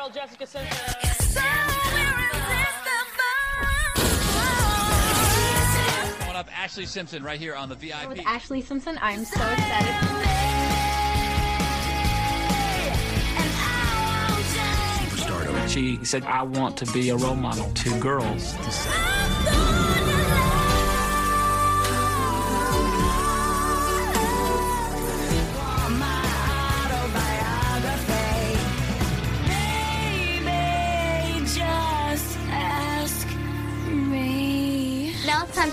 19-year-old Jessica Simpson. so. Coming up, Ashlee Simpson right here on the VIP. with Ashlee Simpson. I'm so excited. Stardom. She said, I want to be a role model to girls.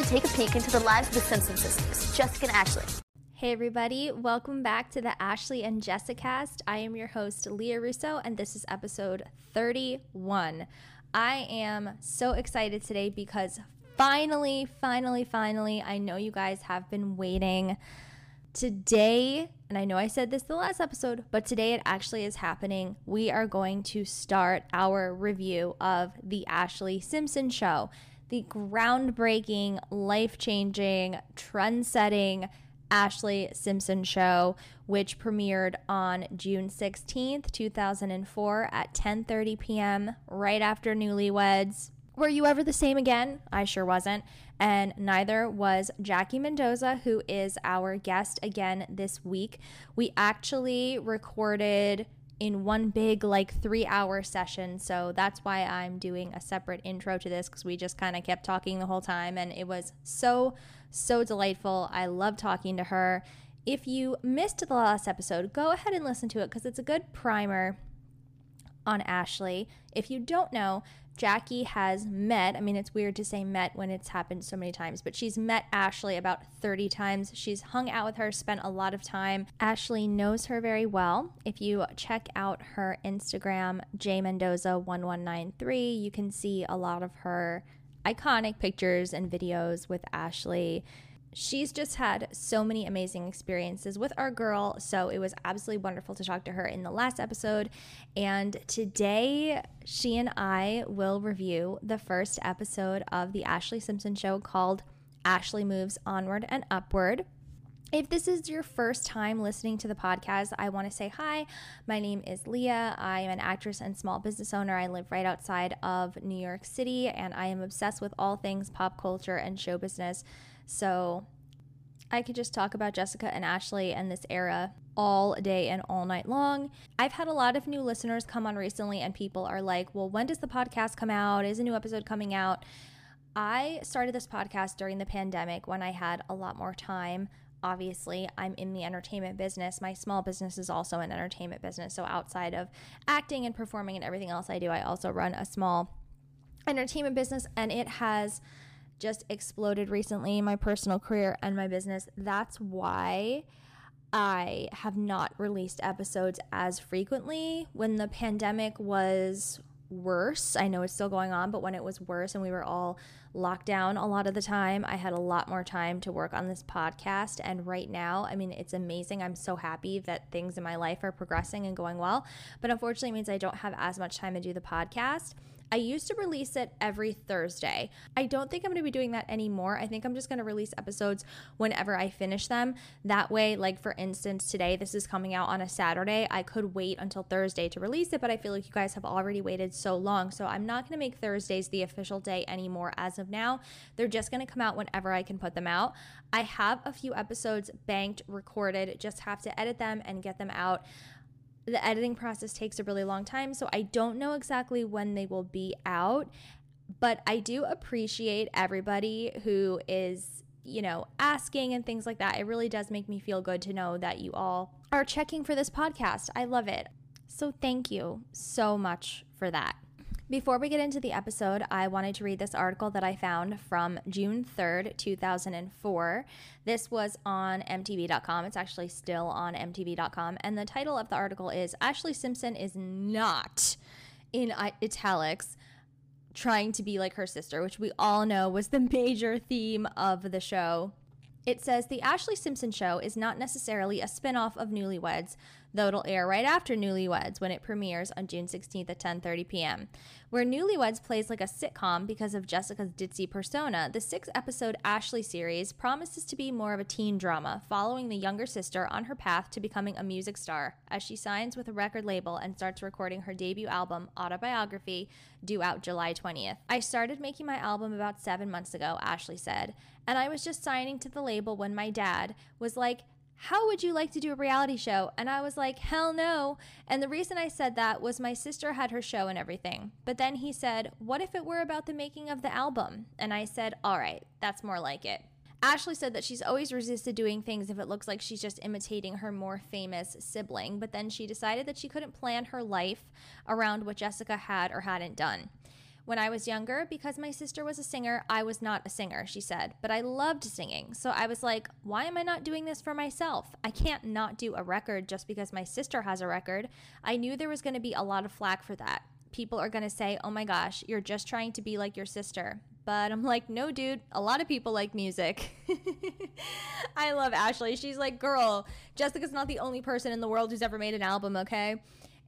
Take a peek into the lives of the Simpson sisters, Jessica and Ashlee. Hey everybody, welcome back to the Ashlee and Jessicast. I am your host Lia Russo and this is episode 31. I am so excited today because finally, finally, finally, I know you guys have been waiting. Today, and I know I said this the last episode, but today it actually is happening. We are going to start our review of The Ashlee Simpson Show, the groundbreaking, life changing, trend setting Ashlee Simpson Show, which premiered on June 16th, 2004 at 10:30 p.m. right after Newlyweds. Were you ever the same again? I sure wasn't. And neither was Jackie Mendoza, who is our guest again this week. We actually recorded in one big, like, three hour session. So that's why I'm doing a separate intro to this because we just kind of kept talking the whole time. And it was so, so delightful. I love talking to her. If you missed the last episode, go ahead and listen to it because it's a good primer on Ashlee. If you don't know, Jackie has met, I mean, it's weird to say met when it's happened so many times, but she's met Ashlee about 30 times. She's hung out with her, spent a lot of time. Ashlee knows her very well. If you check out her Instagram, jmendoza1193, you can see a lot of her iconic pictures and videos with Ashlee she's just had so many amazing experiences with our girl. So it was absolutely wonderful to talk to her in the last episode. And today, she and I will review the first episode of the Ashlee Simpson show called Ashlee Moves Onward and Upward. If this is your first time listening to the podcast, I want to say hi. My name is Lia. I am an actress and small business owner. I live right outside of New York City, and I am obsessed with all things pop culture and show business. So I could just talk about Jessica and Ashlee and this era all day and all night long. I've had a lot of new listeners come on recently, and people are like, Well, when does the podcast come out? Is a new episode coming out? I started this podcast during the pandemic when I had a lot more time. Obviously, I'm in the entertainment business. My small business is also an entertainment business. So, outside of acting and performing and everything else I do, I also run a small entertainment business, and it has just exploded recently my personal career and my business. That's why I have not released episodes as frequently. When the pandemic was worse, I know it's still going on, but when it was worse and we were all locked down a lot of the time, I had a lot more time to work on this podcast. And right now, I mean, it's amazing. I'm so happy that things in my life are progressing and going well. But unfortunately, it means I don't have as much time to do the podcast. I used to release it every Thursday. I don't think I'm going to be doing that anymore. I think I'm just going to release episodes whenever I finish them. That way, like for instance, today this is coming out on a Saturday. I could wait until Thursday to release it, but I feel like you guys have already waited so long. So I'm not going to make Thursdays the official day anymore as of now. They're just going to come out whenever I can put them out. I have a few episodes banked, recorded, just have to edit them and get them out the editing process takes a really long time, so I don't know exactly when they will be out, but I do appreciate everybody who is, you know, asking and things like that. It really does make me feel good to know that you all are checking for this podcast. I love it. So thank you so much for that. Before we get into the episode, I wanted to read this article that I found from June 3rd, 2004. This was on MTV.com. It's actually still on MTV.com. And the title of the article is Ashlee Simpson is not in italics trying to be like her sister, which we all know was the major theme of the show. It says The Ashlee Simpson Show is not necessarily a spin off of Newlyweds, though it'll air right after Newlyweds when it premieres on June 16th at 10:30 p.m. Where Newlyweds plays like a sitcom because of Jessica's ditzy persona, the six-episode Ashlee series promises to be more of a teen drama, following the younger sister on her path to becoming a music star as she signs with a record label and starts recording her debut album, Autobiography, due out July 20th. I started making my album about 7 months ago, Ashlee said, and I was just signing to the label when my dad was like, how would you like to do a reality show? And I was like, hell no. And the reason I said that was my sister had her show and everything. But then he said, what if it were about the making of the album? And I said, all right, that's more like it. Ashlee said that she's always resisted doing things if it looks like she's just imitating her more famous sibling, but then she decided that she couldn't plan her life around what Jessica had or hadn't done. When I was younger, because my sister was a singer, I was not a singer, she said, but I loved singing. So I was like, why am I not doing this for myself? I can't not do a record just because my sister has a record. I knew there was going to be a lot of flack for that. People are going to say, oh my gosh, you're just trying to be like your sister. But I'm like, no, dude, a lot of people like music. I love Ashlee. She's like, girl, Jessica's not the only person in the world who's ever made an album, okay?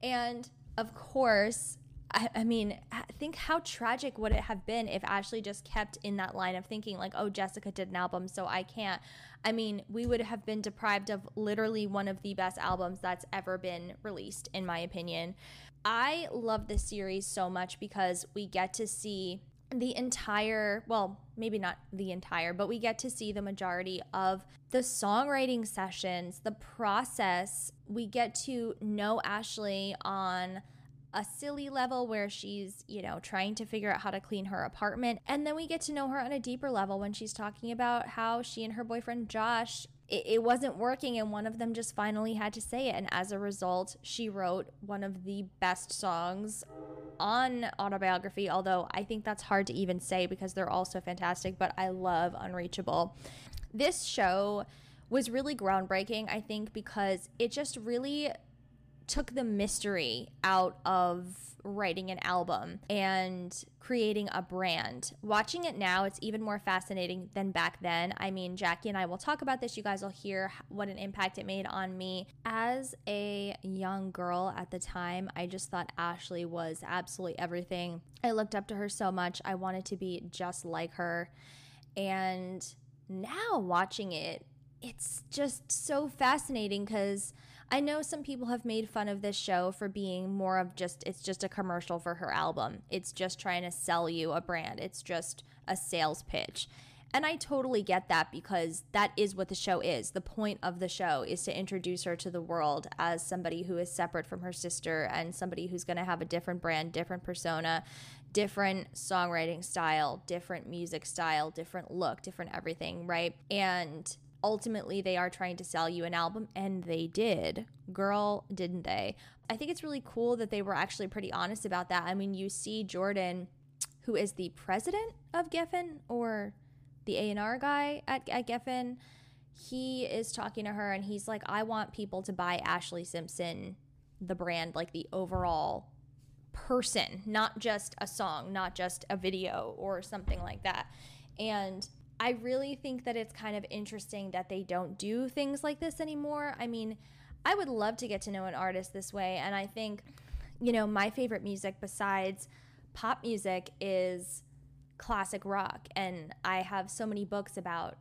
And of course, I, I mean, think how tragic would it have been if Ashlee just kept in that line of thinking, like, oh, Jessica did an album, so I can't. I mean, we would have been deprived of literally one of the best albums that's ever been released, in my opinion. I love this series so much because we get to see the entire, well, maybe not the entire, but we get to see the majority of the songwriting sessions, the process. We get to know Ashlee on a silly level where she's, you know, trying to figure out how to clean her apartment. And then we get to know her on a deeper level when she's talking about how she and her boyfriend Josh it, wasn't working and one of them just finally had to say it and as a result she wrote one of the best songs on autobiography although i think that's hard to even say because they're all so fantastic but i love unreachable this show was really groundbreaking i think because it just really took the mystery out of writing an album and creating a brand. Watching it now, it's even more fascinating than back then. I mean, Jackie and I will talk about this. You guys will hear what an impact it made on me. As a young girl at the time, I just thought Ashlee was absolutely everything. I looked up to her so much. I wanted to be just like her. And now watching it, it's just so fascinating because I know some people have made fun of this show for being more of just it's just a commercial for her album. It's just trying to sell you a brand. It's just a sales pitch. And I totally get that because that is what the show is. The point of the show is to introduce her to the world as somebody who is separate from her sister and somebody who's going to have a different brand, different persona, different songwriting style, different music style, different look, different everything, right? And ultimately they are trying to sell you an album and they did. Girl didn't they? I think it's really cool that they were actually pretty honest about that. I mean you see jordan who is the president of geffen or the a&r guy at, at geffen. He is talking to her and he's like i want people to buy ashlee simpson the brand like the overall person not just a song not just a video or something like that. And I really think that it's kind of interesting that they don't do things like this anymore. I mean, I would love to get to know an artist this way. And I think, you know, my favorite music besides pop music is classic rock. And I have so many books about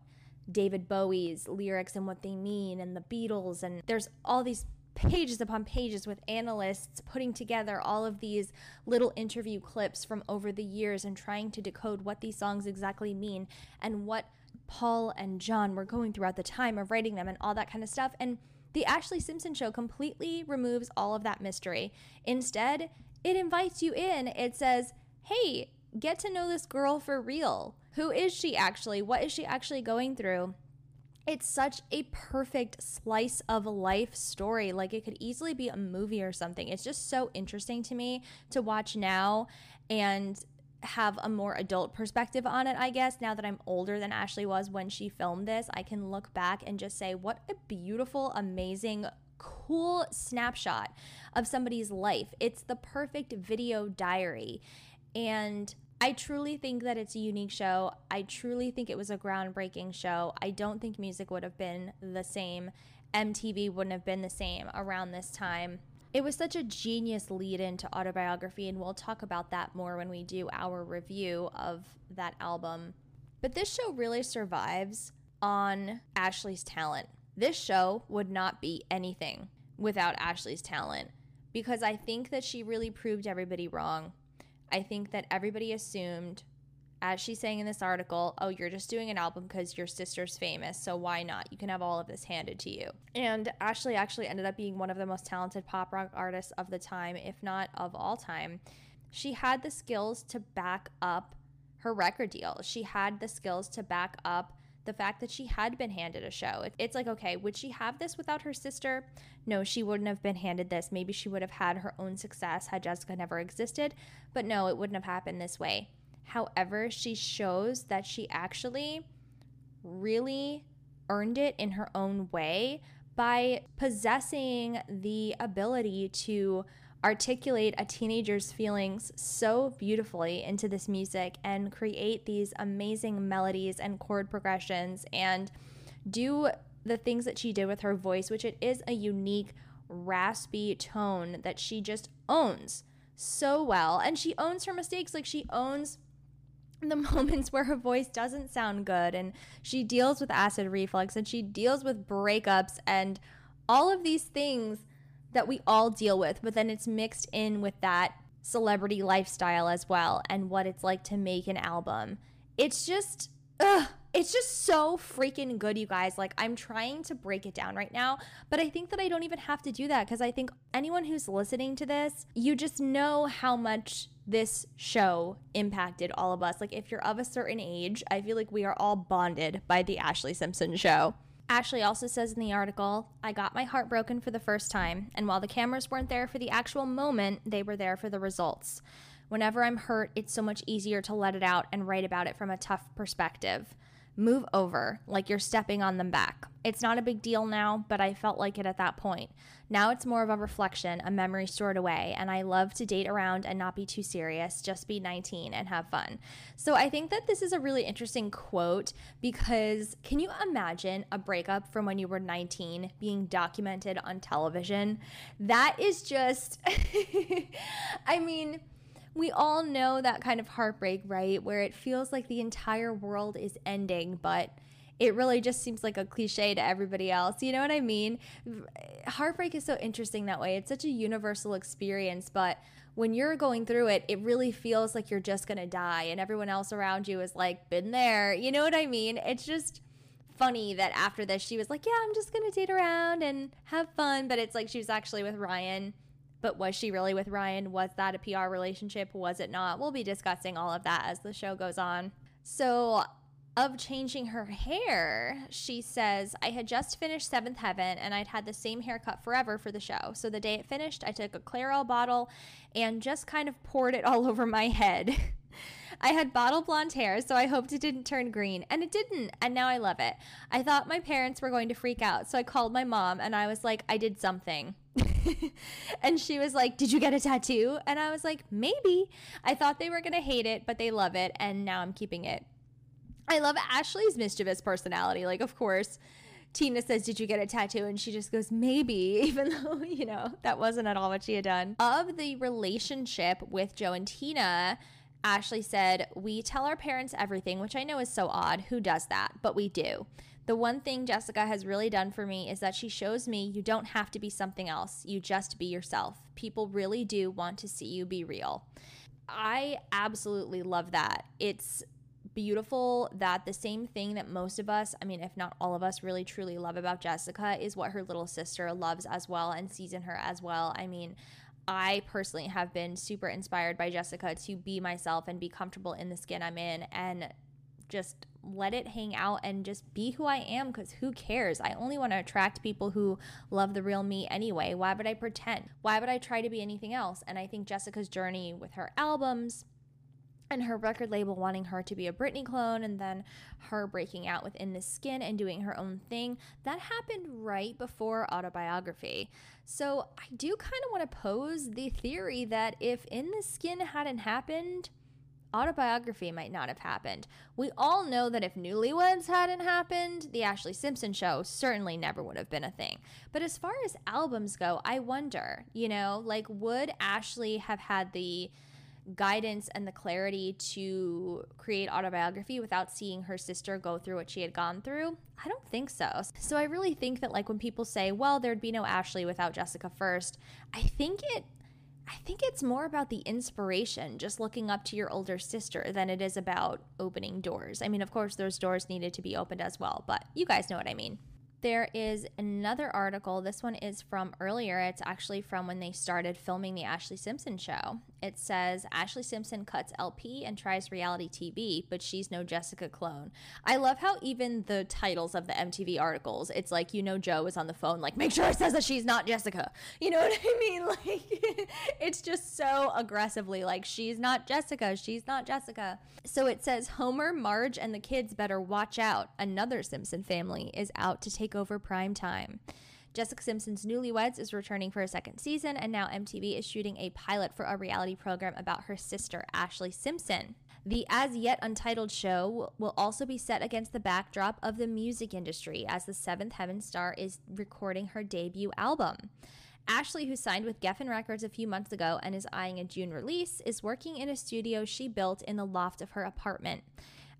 David Bowie's lyrics and what they mean, and the Beatles. And there's all these pages upon pages with analysts putting together all of these little interview clips from over the years and trying to decode what these songs exactly mean and what Paul and John were going through at the time of writing them and all that kind of stuff. And the Ashlee Simpson show completely removes all of that mystery. Instead, it invites you in. It says, hey, get to know this girl for real. Who is she actually? What is she actually going through? It's such a perfect slice of life story. Like it could easily be a movie or something. It's just so interesting to me to watch now. and have a more adult perspective on it, I guess. Now that I'm older than Ashlee was when she filmed this, I can look back and just say, what a beautiful, amazing, cool snapshot of somebody's life. It's the perfect video diary. And I truly think that it's a unique show. I truly think it was a groundbreaking show. I don't think music would have been the same. MTV wouldn't have been the same around this time. It was such a genius lead into autobiography, and we'll talk about that more when we do our review of that album. But this show really survives on Ashlee's talent. This show would not be anything without Ashlee's talent because I think that she really proved everybody wrong. I think that everybody assumed, as she's saying in this article, oh, you're just doing an album because your sister's famous, so why not? You can have all of this handed to you. And Ashlee actually ended up being one of the most talented pop rock artists of the time, if not of all time. She had the skills to back up her record deal, she had the skills to back up the fact that she had been handed a show. It's like, okay, would she have this without her sister? No, she wouldn't have been handed this. Maybe she would have had her own success had Jessica never existed, but no, it wouldn't have happened this way. However, she shows that she actually really earned it in her own way by possessing the ability to articulate a teenager's feelings so beautifully into this music and create these amazing melodies and chord progressions and do the things that she did with her voice, which it is a unique, raspy tone that she just owns so well. And she owns her mistakes. Like she owns the moments where her voice doesn't sound good and she deals with acid reflux and she deals with breakups and all of these things that we all deal with, but then it's mixed in with that celebrity lifestyle as well and what it's like to make an album. It's just ugh, it's just so freaking good, you guys. Like, I'm trying to break it down right now, but I think that I don't even have to do that because I think anyone who's listening to this, you just know how much this show impacted all of us. Like, if you're of a certain age, I feel like we are all bonded by the Ashlee Simpson show. Ashlee also says in the article, I got my heart broken for the first time, and while the cameras weren't there for the actual moment, they were there for the results. Whenever I'm hurt, it's so much easier to let it out and write about it from a tough perspective. Move over, like you're stepping on them back. It's not a big deal now, but I felt like it at that point. Now it's more of a reflection, a memory stored away, and I love to date around and not be too serious, just be 19 and have fun. So I think that this is a really interesting quote because can you imagine a breakup from when you were 19 being documented on television? That is just, I mean, we all know that kind of heartbreak, right? Where it feels like the entire world is ending, but it really just seems like a cliche to everybody else. You know what I mean? Heartbreak is so interesting that way. It's such a universal experience, but when you're going through it, it really feels like you're just going to die and everyone else around you is like, been there. You know what I mean? It's just funny that after this, she was like, yeah, I'm just going to date around and have fun. But it's like she was actually with Ryan. But was she really with Ryan? Was that a PR relationship? Was it not? We'll be discussing all of that as the show goes on. So of changing her hair, she says, I had just finished Seventh Heaven and I'd had the same haircut forever for the show. So the day it finished, I took a Clairol bottle and just kind of poured it all over my head. I had bottle blonde hair, so I hoped it didn't turn green, and it didn't, and now I love it. I thought my parents were going to freak out, so I called my mom and I was like, I did something. and she was like, Did you get a tattoo? And I was like, Maybe. I thought they were going to hate it, but they love it, and now I'm keeping it. I love Ashlee's mischievous personality. Like, of course, Tina says, Did you get a tattoo? And she just goes, Maybe, even though, you know, that wasn't at all what she had done. Of the relationship with Joe and Tina, Ashlee said, We tell our parents everything, which I know is so odd. Who does that? But we do. The one thing Jessica has really done for me is that she shows me you don't have to be something else. You just be yourself. People really do want to see you be real. I absolutely love that. It's beautiful that the same thing that most of us, I mean, if not all of us, really truly love about Jessica is what her little sister loves as well and sees in her as well. I mean, I personally have been super inspired by Jessica to be myself and be comfortable in the skin I'm in and just let it hang out and just be who I am because who cares? I only want to attract people who love the real me anyway. Why would I pretend? Why would I try to be anything else? And I think Jessica's journey with her albums, and her record label wanting her to be a Britney clone and then her breaking out within the skin and doing her own thing. That happened right before autobiography. So I do kind of want to pose the theory that if In the Skin hadn't happened, autobiography might not have happened. We all know that if Newlyweds hadn't happened, the Ashlee Simpson show certainly never would have been a thing. But as far as albums go, I wonder, you know, like would Ashlee have had the guidance and the clarity to create autobiography without seeing her sister go through what she had gone through? I don't think so. So I really think that like when people say, "Well, there'd be no Ashlee without Jessica first, I think it I think it's more about the inspiration, just looking up to your older sister, than it is about opening doors. I mean, of course, those doors needed to be opened as well, but you guys know what I mean. There is another article. This one is from earlier. It's actually from when they started filming the Ashlee Simpson show. It says Ashlee Simpson cuts LP and tries reality TV, but she's no Jessica clone. I love how even the titles of the MTV articles, it's like, you know, Joe is on the phone, like, make sure it says that she's not Jessica. You know what I mean? Like, it's just so aggressively like, she's not Jessica, she's not Jessica. So it says Homer, Marge, and the kids better watch out. Another Simpson family is out to take over prime time. Jessica Simpson's Newlyweds is returning for a second season, and now MTV is shooting a pilot for a reality program about her sister, Ashlee Simpson. The as yet untitled show will also be set against the backdrop of the music industry as the Seventh Heaven star is recording her debut album. Ashlee, who signed with Geffen Records a few months ago and is eyeing a June release, is working in a studio she built in the loft of her apartment.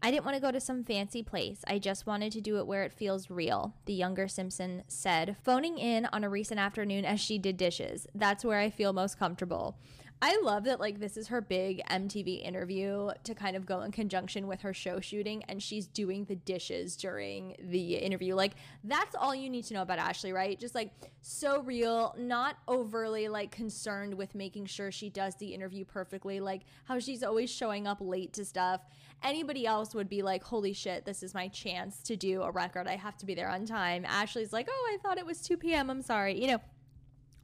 I didn't want to go to some fancy place. I just wanted to do it where it feels real, the younger Simpson said, phoning in on a recent afternoon as she did dishes. That's where I feel most comfortable. I love that like this is her big MTV interview to kind of go in conjunction with her show shooting and she's doing the dishes during the interview. Like that's all you need to know about Ashlee, right? Just like so real, not overly like concerned with making sure she does the interview perfectly, like how she's always showing up late to stuff. Anybody else would be like, "Holy shit, this is my chance to do a record. I have to be there on time." Ashlee's like, "Oh, I thought it was 2 p.m. I'm sorry." You know,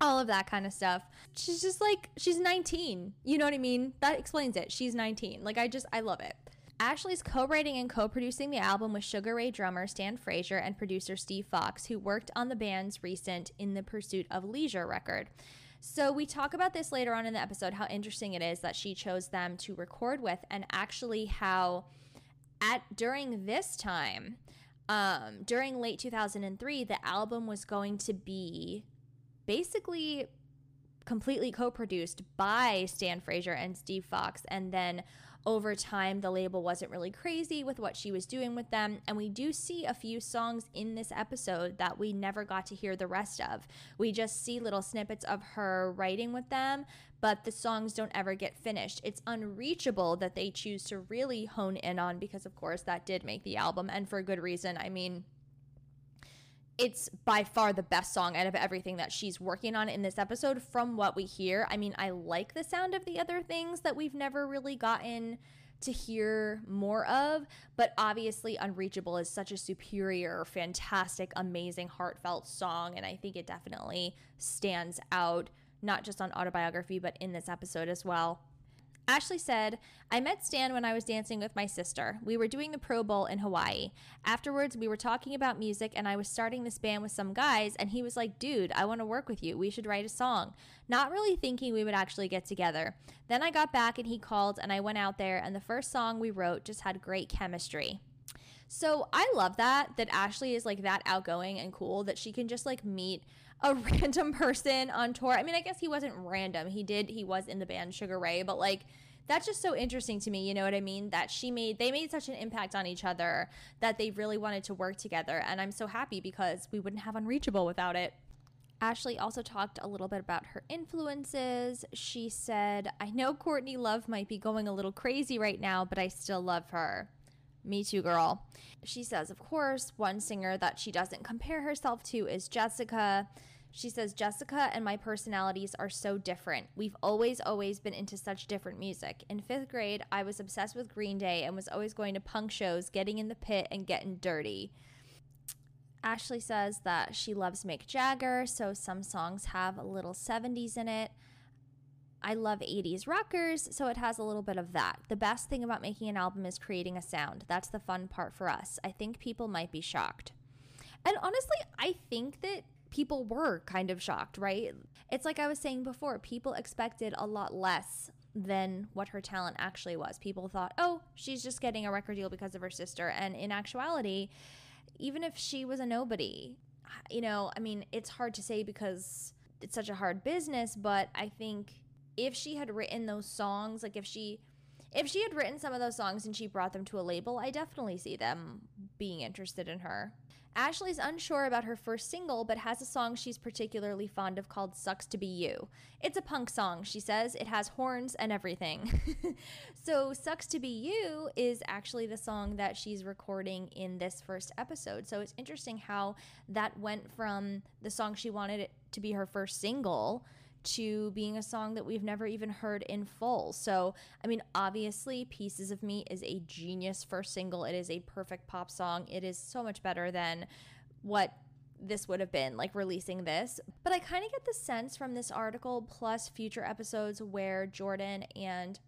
all of that kind of stuff. She's just like, she's 19. You know what I mean? That explains it. She's 19. Like, I just, I love it. Ashlee's co writing and co producing the album with Sugar Ray drummer Stan Frazier and producer Steve Fox, who worked on the band's recent In the Pursuit of Leisure record. So, we talk about this later on in the episode how interesting it is that she chose them to record with, and actually how at during this time, um, during late 2003, the album was going to be basically completely co-produced by Stan Frazier and Steve Fox and then over time the label wasn't really crazy with what she was doing with them and we do see a few songs in this episode that we never got to hear the rest of. We just see little snippets of her writing with them, but the songs don't ever get finished. It's unreachable that they choose to really hone in on because of course that did make the album and for a good reason. I mean, it's by far the best song out of everything that she's working on in this episode from what we hear. I mean, I like the sound of the other things that we've never really gotten to hear more of, but obviously Unreachable is such a superior, fantastic, amazing, heartfelt song and I think it definitely stands out not just on autobiography but in this episode as well. Ashlee said, I met Stan when I was dancing with my sister. We were doing the Pro Bowl in Hawaii. Afterwards, we were talking about music, and I was starting this band with some guys, and he was like, Dude, I want to work with you. We should write a song. Not really thinking we would actually get together. Then I got back, and he called, and I went out there, and the first song we wrote just had great chemistry. So I love that, that Ashlee is like that outgoing and cool that she can just like meet a random person on tour. I mean, I guess he wasn't random. He did, he was in the band Sugar Ray, but like, that's just so interesting to me. You know what I mean? That she made, they made such an impact on each other that they really wanted to work together. And I'm so happy because we wouldn't have Unreachable without it. Ashlee also talked a little bit about her influences. She said, I know Courtney Love might be going a little crazy right now, but I still love her. Me too, girl. She says, of course, one singer that she doesn't compare herself to is Jessica. She says, Jessica and my personalities are so different. We've always, always been into such different music. In fifth grade, I was obsessed with Green Day and was always going to punk shows, getting in the pit, and getting dirty. Ashlee says that she loves Mick Jagger, so some songs have a little 70s in it. I love 80s rockers, so it has a little bit of that. The best thing about making an album is creating a sound. That's the fun part for us. I think people might be shocked. And honestly, I think that people were kind of shocked, right? It's like I was saying before, people expected a lot less than what her talent actually was. People thought, oh, she's just getting a record deal because of her sister. And in actuality, even if she was a nobody, you know, I mean, it's hard to say because it's such a hard business, but I think if she had written those songs, like if she if she had written some of those songs and she brought them to a label, I definitely see them being interested in her. Ashlee's unsure about her first single, but has a song she's particularly fond of called Sucks to Be You. It's a punk song, she says. It has horns and everything. so, Sucks to Be You is actually the song that she's recording in this first episode. So, it's interesting how that went from the song she wanted it to be her first single to being a song that we've never even heard in full. So, I mean, obviously, Pieces of Me is a genius first single. It is a perfect pop song. It is so much better than what this would have been like releasing this. But I kind of get the sense from this article, plus future episodes where Jordan and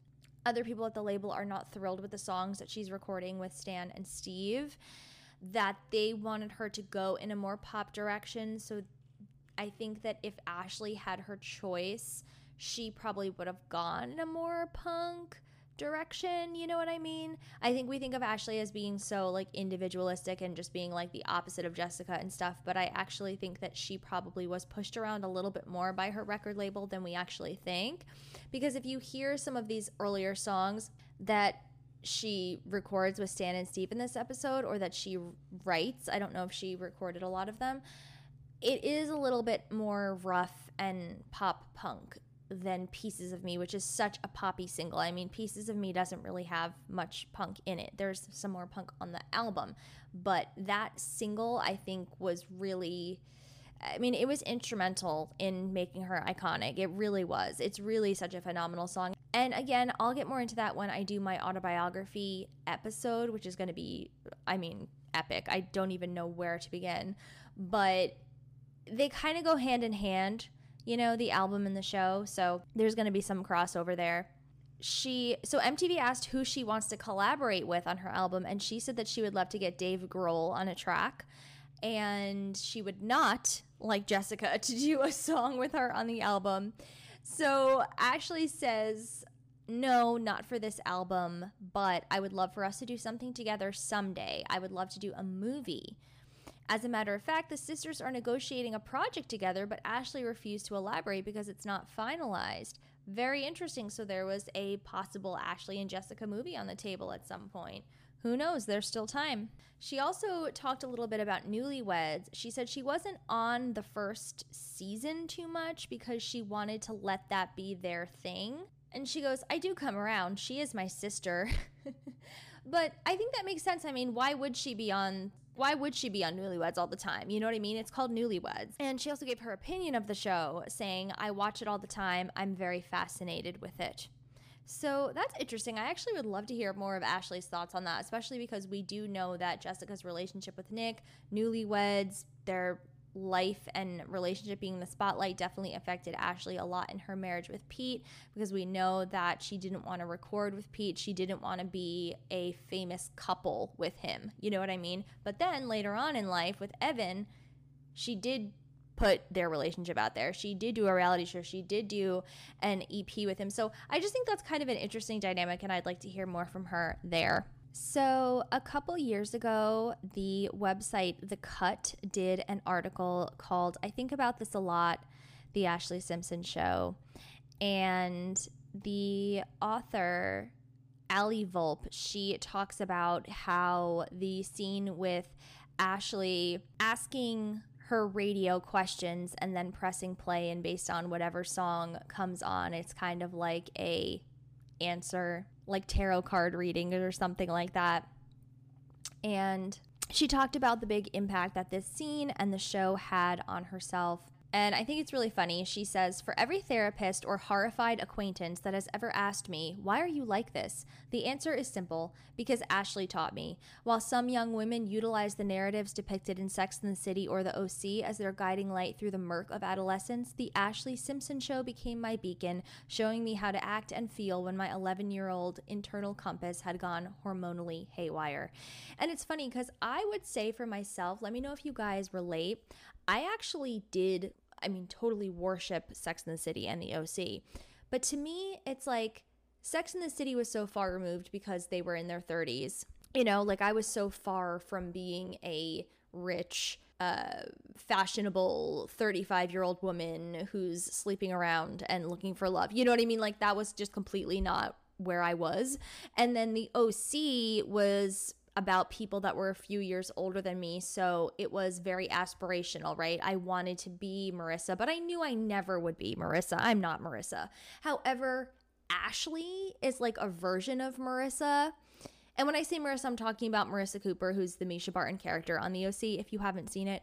other people at the label are not thrilled with the songs that she's recording with Stan and Steve, that they wanted her to go in a more pop direction. So I think that if Ashlee had her choice, she probably would have gone in a more punk direction. You know what I mean? I think we think of Ashlee as being so like individualistic and just being like the opposite of Jessica and stuff, but I actually think that she probably was pushed around a little bit more by her record label than we actually think. Because if you hear some of these earlier songs that she records with Stan and Steve in this episode or that she writes, I don't know if she recorded a lot of them it is a little bit more rough and pop punk than Pieces of Me, which is such a poppy single. I mean, Pieces of Me doesn't really have much punk in it. There's some more punk on the album, but that single I think was really I mean, it was instrumental in making her iconic. It really was. It's really such a phenomenal song. And again, I'll get more into that when I do my autobiography episode, which is going to be, I mean, epic. I don't even know where to begin. But they kind of go hand in hand, you know, the album and the show. So there's going to be some crossover there. She so MTV asked who she wants to collaborate with on her album, and she said that she would love to get Dave Grohl on a track, and she would not like Jessica to do a song with her on the album. So Ashlee says, no, not for this album, but I would love for us to do something together someday. I would love to do a movie. As a matter of fact, the sisters are negotiating a project together, but Ashlee refused to elaborate because it's not finalized. Very interesting. So there was a possible Ashlee and Jessica movie on the table at some point. Who knows? There's still time. She also talked a little bit about newlyweds. She said she wasn't on the first season too much because she wanted to let that be their thing. And she goes, I do come around. She is my sister. but I think that makes sense. I mean, why would she be on why would she be on Newlyweds all the time? You know what I mean? It's called Newlyweds. And she also gave her opinion of the show, saying, I watch it all the time. I'm very fascinated with it. So that's interesting. I actually would love to hear more of Ashlee's thoughts on that, especially because we do know that Jessica's relationship with Nick, newlyweds, they're life and relationship being in the spotlight definitely affected Ashlee a lot in her marriage with Pete because we know that she didn't want to record with Pete. She didn't want to be a famous couple with him. You know what I mean? But then later on in life with Evan, she did put their relationship out there. She did do a reality show. She did do an EP with him. So I just think that's kind of an interesting dynamic and I'd like to hear more from her there. So, a couple years ago, the website The Cut did an article called I Think About This a Lot The Ashlee Simpson Show. And the author, Allie Volpe, she talks about how the scene with Ashlee asking her radio questions and then pressing play and based on whatever song comes on it's kind of like a answer like tarot card reading or something like that. And she talked about the big impact that this scene and the show had on herself And I think it's really funny. She says, For every therapist or horrified acquaintance that has ever asked me, Why are you like this? the answer is simple because Ashlee taught me. While some young women utilize the narratives depicted in Sex and the City or the OC as their guiding light through the murk of adolescence, the Ashlee Simpson show became my beacon, showing me how to act and feel when my 11 year old internal compass had gone hormonally haywire. And it's funny because I would say for myself, let me know if you guys relate. I actually did, I mean, totally worship Sex and the City and the OC. But to me, it's like Sex and the City was so far removed because they were in their 30s. You know, like I was so far from being a rich, uh, fashionable 35 year old woman who's sleeping around and looking for love. You know what I mean? Like that was just completely not where I was. And then the OC was about people that were a few years older than me. So it was very aspirational, right? I wanted to be Marissa, but I knew I never would be Marissa. I'm not Marissa. However, Ashlee is like a version of Marissa. And when I say Marissa, I'm talking about Marissa Cooper, who's the Mischa Barton character on the OC, if you haven't seen it.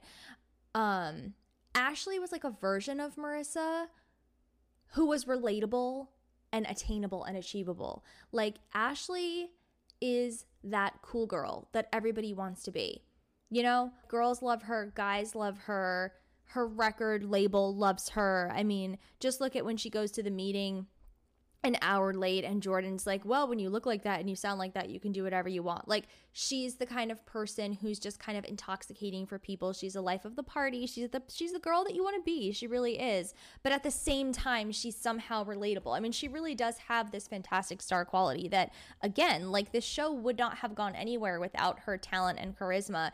Um, Ashlee was like a version of Marissa who was relatable and attainable and achievable. Like Ashlee is that cool girl that everybody wants to be. You know, girls love her, guys love her, her record label loves her. I mean, just look at when she goes to the meeting an hour late and Jordan's like, "Well, when you look like that and you sound like that, you can do whatever you want." Like she's the kind of person who's just kind of intoxicating for people. She's the life of the party. She's the she's the girl that you want to be. She really is. But at the same time, she's somehow relatable. I mean, she really does have this fantastic star quality that again, like this show would not have gone anywhere without her talent and charisma.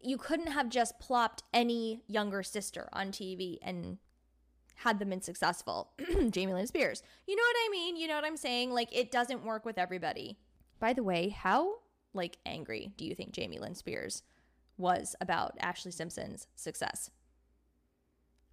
You couldn't have just plopped any younger sister on TV and had them been successful. Jamie Lynn Spears. You know what I mean? You know what I'm saying? Like it doesn't work with everybody. By the way, how like angry do you think Jamie Lynn Spears was about Ashlee Simpson's success?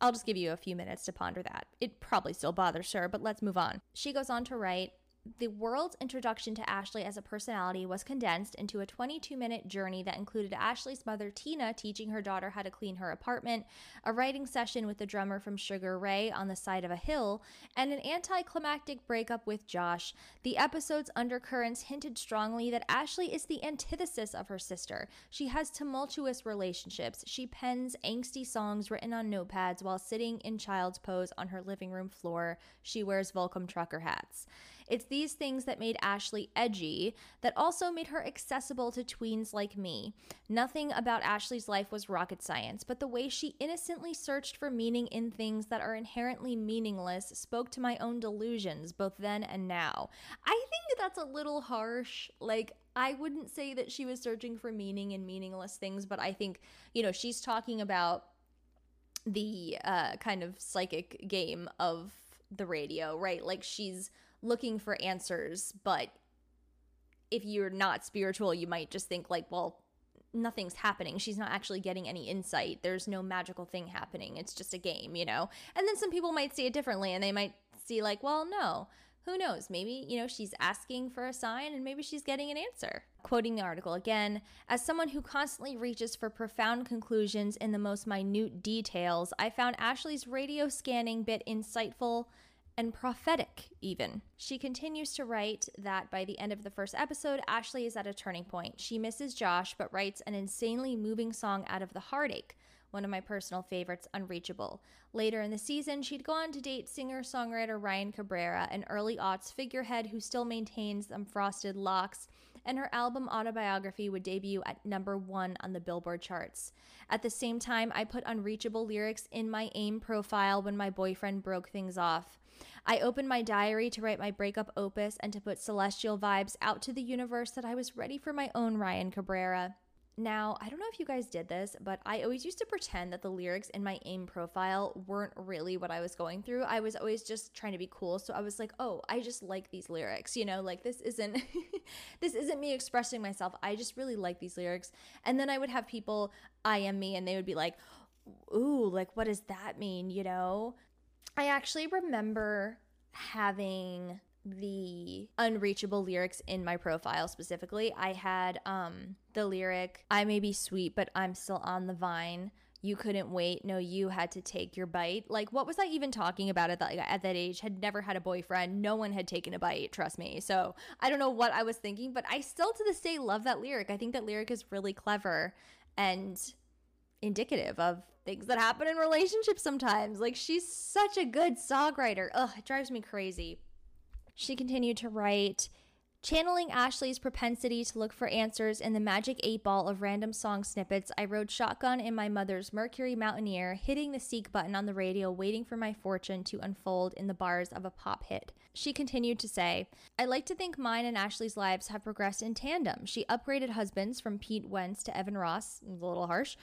I'll just give you a few minutes to ponder that. It probably still bothers her, but let's move on. She goes on to write the world's introduction to Ashlee as a personality was condensed into a 22 minute journey that included Ashlee's mother, Tina, teaching her daughter how to clean her apartment, a writing session with the drummer from Sugar Ray on the side of a hill, and an anticlimactic breakup with Josh. The episode's undercurrents hinted strongly that Ashlee is the antithesis of her sister. She has tumultuous relationships. She pens angsty songs written on notepads while sitting in child's pose on her living room floor. She wears Volcom trucker hats. It's these things that made Ashlee edgy that also made her accessible to tweens like me. Nothing about Ashlee's life was rocket science, but the way she innocently searched for meaning in things that are inherently meaningless spoke to my own delusions, both then and now. I think that's a little harsh. Like, I wouldn't say that she was searching for meaning in meaningless things, but I think, you know, she's talking about the uh, kind of psychic game of the radio, right? Like she's looking for answers, but if you're not spiritual, you might just think like, well, nothing's happening. She's not actually getting any insight. There's no magical thing happening. It's just a game, you know? And then some people might see it differently and they might see like, well, no. Who knows? Maybe, you know, she's asking for a sign and maybe she's getting an answer. Quoting the article again, as someone who constantly reaches for profound conclusions in the most minute details, I found Ashlee's radio scanning bit insightful and prophetic, even. She continues to write that by the end of the first episode, Ashlee is at a turning point. She misses Josh, but writes an insanely moving song out of the heartache. One of my personal favorites, Unreachable. Later in the season, she'd go on to date singer songwriter Ryan Cabrera, an early aughts figurehead who still maintains them frosted locks, and her album autobiography would debut at number one on the Billboard charts. At the same time, I put unreachable lyrics in my AIM profile when my boyfriend broke things off. I opened my diary to write my breakup opus and to put celestial vibes out to the universe that I was ready for my own Ryan Cabrera. Now, I don't know if you guys did this, but I always used to pretend that the lyrics in my AIM profile weren't really what I was going through. I was always just trying to be cool. So I was like, "Oh, I just like these lyrics." You know, like this isn't this isn't me expressing myself. I just really like these lyrics. And then I would have people IM me and they would be like, "Ooh, like what does that mean?" you know? I actually remember having the unreachable lyrics in my profile specifically. I had um the lyric I may be sweet but I'm still on the vine. you couldn't wait. No, you had to take your bite. Like, what was I even talking about at that, at that age? Had never had a boyfriend. No one had taken a bite, trust me. So I don't know what I was thinking, but I still to this day love that lyric. I think that lyric is really clever and indicative of things that happen in relationships sometimes. Like, she's such a good songwriter. Ugh, it drives me crazy. She continued to write. Channeling Ashlee's propensity to look for answers in the magic eight ball of random song snippets, I rode shotgun in my mother's Mercury Mountaineer, hitting the seek button on the radio, waiting for my fortune to unfold in the bars of a pop hit. She continued to say, I like to think mine and Ashlee's lives have progressed in tandem. She upgraded husbands from Pete Wentz to Evan Ross, a little harsh,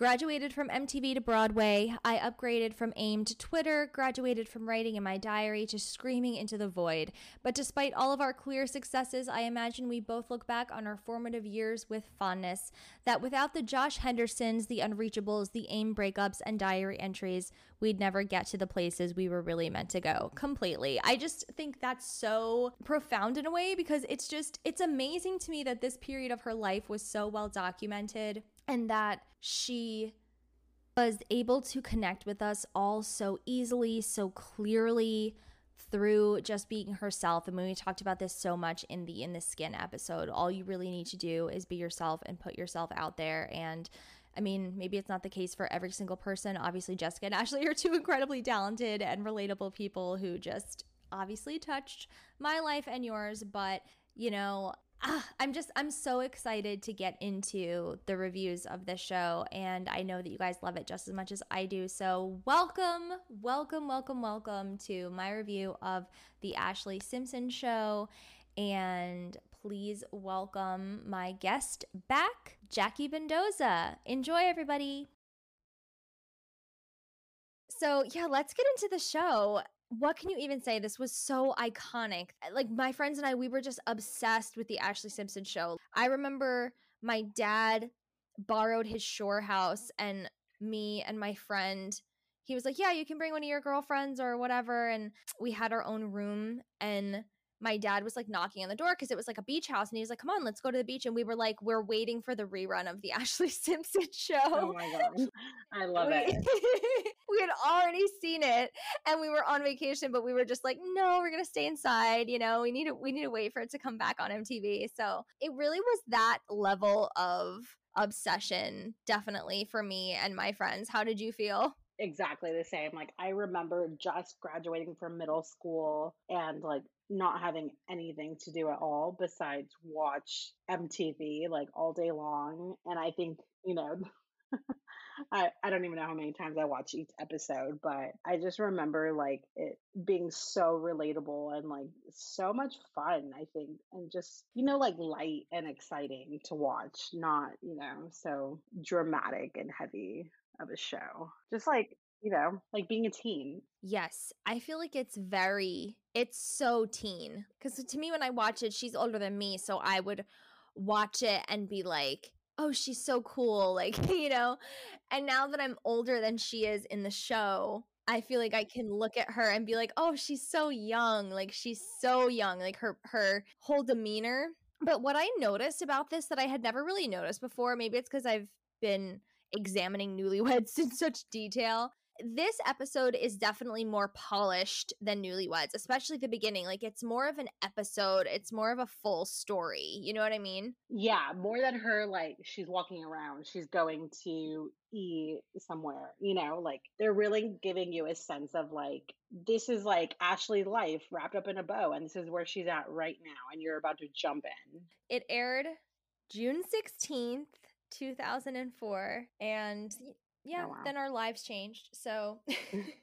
graduated from MTV to Broadway. I upgraded from AIM to Twitter, graduated from writing in my diary to screaming into the void. But despite all of our queer successes, I imagine we both look back on our formative years with fondness. That without the Josh Hendersons, the Unreachables, the AIM breakups, and diary entries, we'd never get to the places we were really meant to go. Completely. I just think that's so profound in a way because it's just, it's amazing to me that this period of her life was so well documented and that she was able to connect with us all so easily, so clearly through just being herself. And when we talked about this so much in the in the skin episode all you really need to do is be yourself and put yourself out there. And I mean, maybe it's not the case for every single person. Obviously, Jessica and Ashlee are two incredibly talented and relatable people who just obviously touched my life and yours, but you know, ah, I'm just I'm so excited to get into the reviews of this show and I know that you guys love it just as much as I do. So, welcome, welcome, welcome, welcome to my review of the Ashlee Simpson show and please welcome my guest back, Jackie Mendoza. Enjoy everybody. So, yeah, let's get into the show what can you even say? This was so iconic. Eh, like my friends and I, we were just obsessed with the Ashlee Simpson show. I remember my dad borrowed his shore house and me and my friend he was like, "Yeah, you can bring one of your girlfriends or whatever." And we had our own room and my dad was like knocking on the door because it was like a beach house and he was like come on let's go to the beach and we were like we're waiting for the rerun of the ashlee simpson oh show. oh my god i love we, it. we had already seen it and we were on vacation but we were just like no we're gonna stay inside you know we need to we need to wait for it to come back on mtv so it really was that level of obsession definitely for me and my friends. How did you feel? Exactly the same. Like I remember just graduating from middle school and like not having anything to do at all besides watch MTV like all day long. And I think, you know, I, I don't even know how many times I watch each episode, but I just remember like it being so relatable and like so much fun, I think, and just, you know, like light and exciting to watch, not, you know, so dramatic and heavy of a show. Just like, you know, like being a teen. Yes, I feel like it's very, it's so teen. Because to me, when I watch it, she's older than me. So I would watch it and be like, oh, she's so cool. Like, you know, and now that I'm older than she is in the show, I feel like I can look at her and be like, oh, she's so young. Like, she's so young. Like, her, her whole demeanor. But what I noticed about this that I had never really noticed before, maybe it's because I've been examining newlyweds in such detail this episode is definitely more polished than newlyweds especially the beginning like it's more of an episode it's more of a full story you know what i mean? Yeah more than her like she's walking around she's going to eat somewhere you know like they're really giving you a sense of like this is like ashlee's life wrapped up in a bow and this is where she's at right now and you're about to jump in. It aired june 16th 2004 and yeah, Oh, wow. then our lives changed. So mm.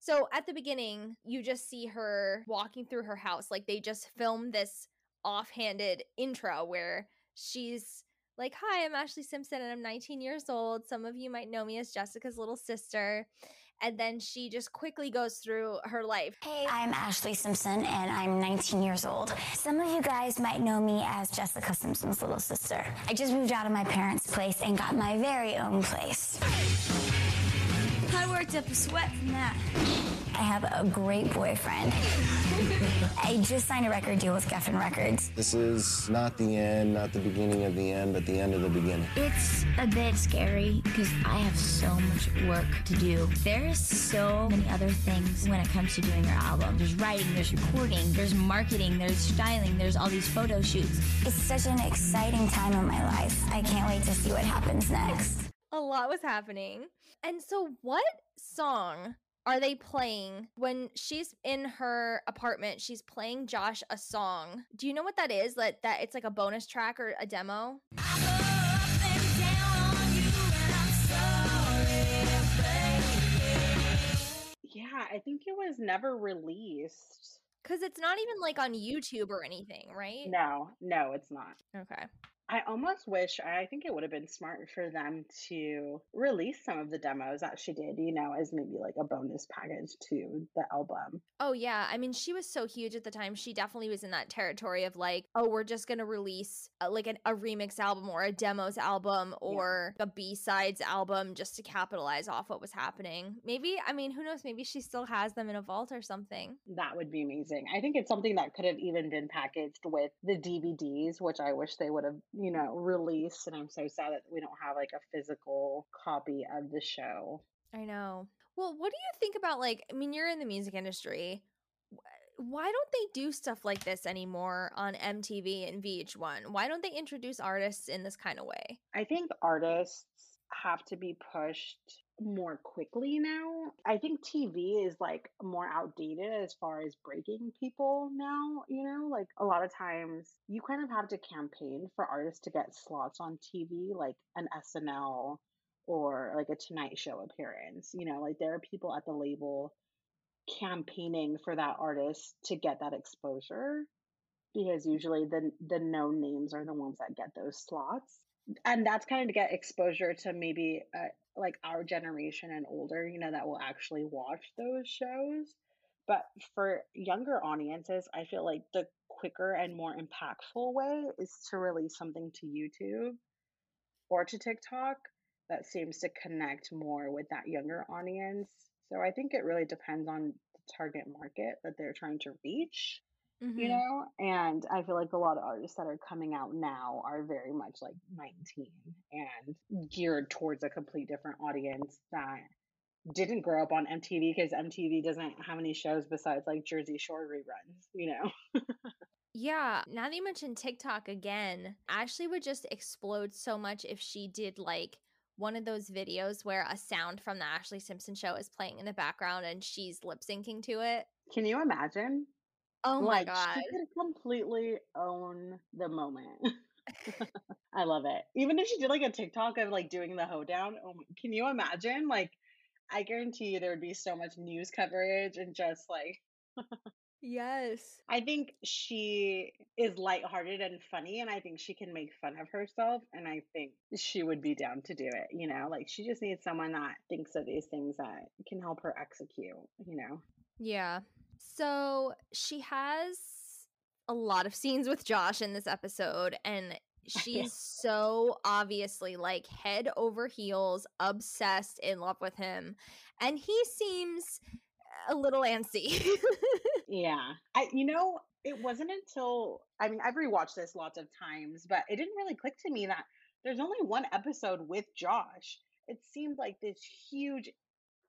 So at the beginning, you just see her walking through her house. Like they just filmed this offhanded intro where she's like, Hi, I'm Ashlee Simpson and I'm 19 years old. Some of you might know me as Jessica's little sister. And then she just quickly goes through her life. Hey, I'm Ashlee Simpson and I'm 19 years old. Some of you guys might know me as Jessica Simpson's little sister. I just moved out of my parents' place and got my very own place. I worked up a sweat from that. I have a great boyfriend. I just signed a record deal with Geffen Records. This is not the end, not the beginning of the end, but the end of the beginning. It's a bit scary because I have so much work to do. There's so many other things when it comes to doing your album. There's writing, there's recording, there's marketing, there's styling, there's all these photo shoots. It's such an exciting time in my life. I can't wait to see what happens next. A lot was happening. And so, what song are they playing when she's in her apartment? She's playing Josh a song. Do you know what that is? That that it's like a bonus track or a demo? Yeah, I think it was never released. Cuz it's not even like on YouTube or anything, right? No, no, it's not. Okay. I almost wish I think it would have been smart for them to release some of the demos that she did, you know, as maybe like a bonus package to the album. Oh yeah, I mean she was so huge at the time. She definitely was in that territory of like, oh, we're just going to release a, like an, a remix album or a demos album or yeah. a B-sides album just to capitalize off what was happening. Maybe, I mean, who knows, maybe she still has them in a vault or something. That would be amazing. I think it's something that could have even been packaged with the DVDs, which I wish they would have you know, release. And I'm so sad that we don't have like a physical copy of the show. I know. Well, what do you think about like, I mean, you're in the music industry. Why don't they do stuff like this anymore on MTV and VH1? Why don't they introduce artists in this kind of way? I think artists have to be pushed more quickly now. I think TV is like more outdated as far as breaking people now, you know, like a lot of times you kind of have to campaign for artists to get slots on TV, like an SNL or like a Tonight Show appearance. You know, like there are people at the label campaigning for that artist to get that exposure because usually the the known names are the ones that get those slots and that's kind of to get exposure to maybe uh, like our generation and older, you know, that will actually watch those shows. But for younger audiences, I feel like the quicker and more impactful way is to release something to YouTube or to TikTok that seems to connect more with that younger audience. So I think it really depends on the target market that they're trying to reach mm-hmm. you know and i feel like a lot of artists that are coming out now are very much like 19 and geared towards a complete different audience that didn't grow up on mtv because mtv doesn't have any shows besides like jersey shore reruns you know Yeah, now that you mentioned TikTok again, Ashlee would just explode so much if she did like one of those videos where a sound from the Ashlee Simpson show is playing in the background and she's lip syncing to it. Can you imagine? Oh my Like, god. she could completely own the moment. I love it. Even if she did like a TikTok of like doing the hoedown, oh my, can you imagine? Like, I guarantee you there would be so much news coverage and just like, Yes. I think she is lighthearted and funny, and I think she can make fun of herself, and I think she would be down to do it. You know, like she just needs someone that thinks of these things that can help her execute, you know? Yeah. So she has a lot of scenes with Josh in this episode, and she's so obviously like head over heels, obsessed in love with him. And he seems a little antsy. Yeah. I you know, it wasn't until I mean, I've rewatched this lots of times, but it didn't really click to me that there's only one episode with Josh. It seemed like this huge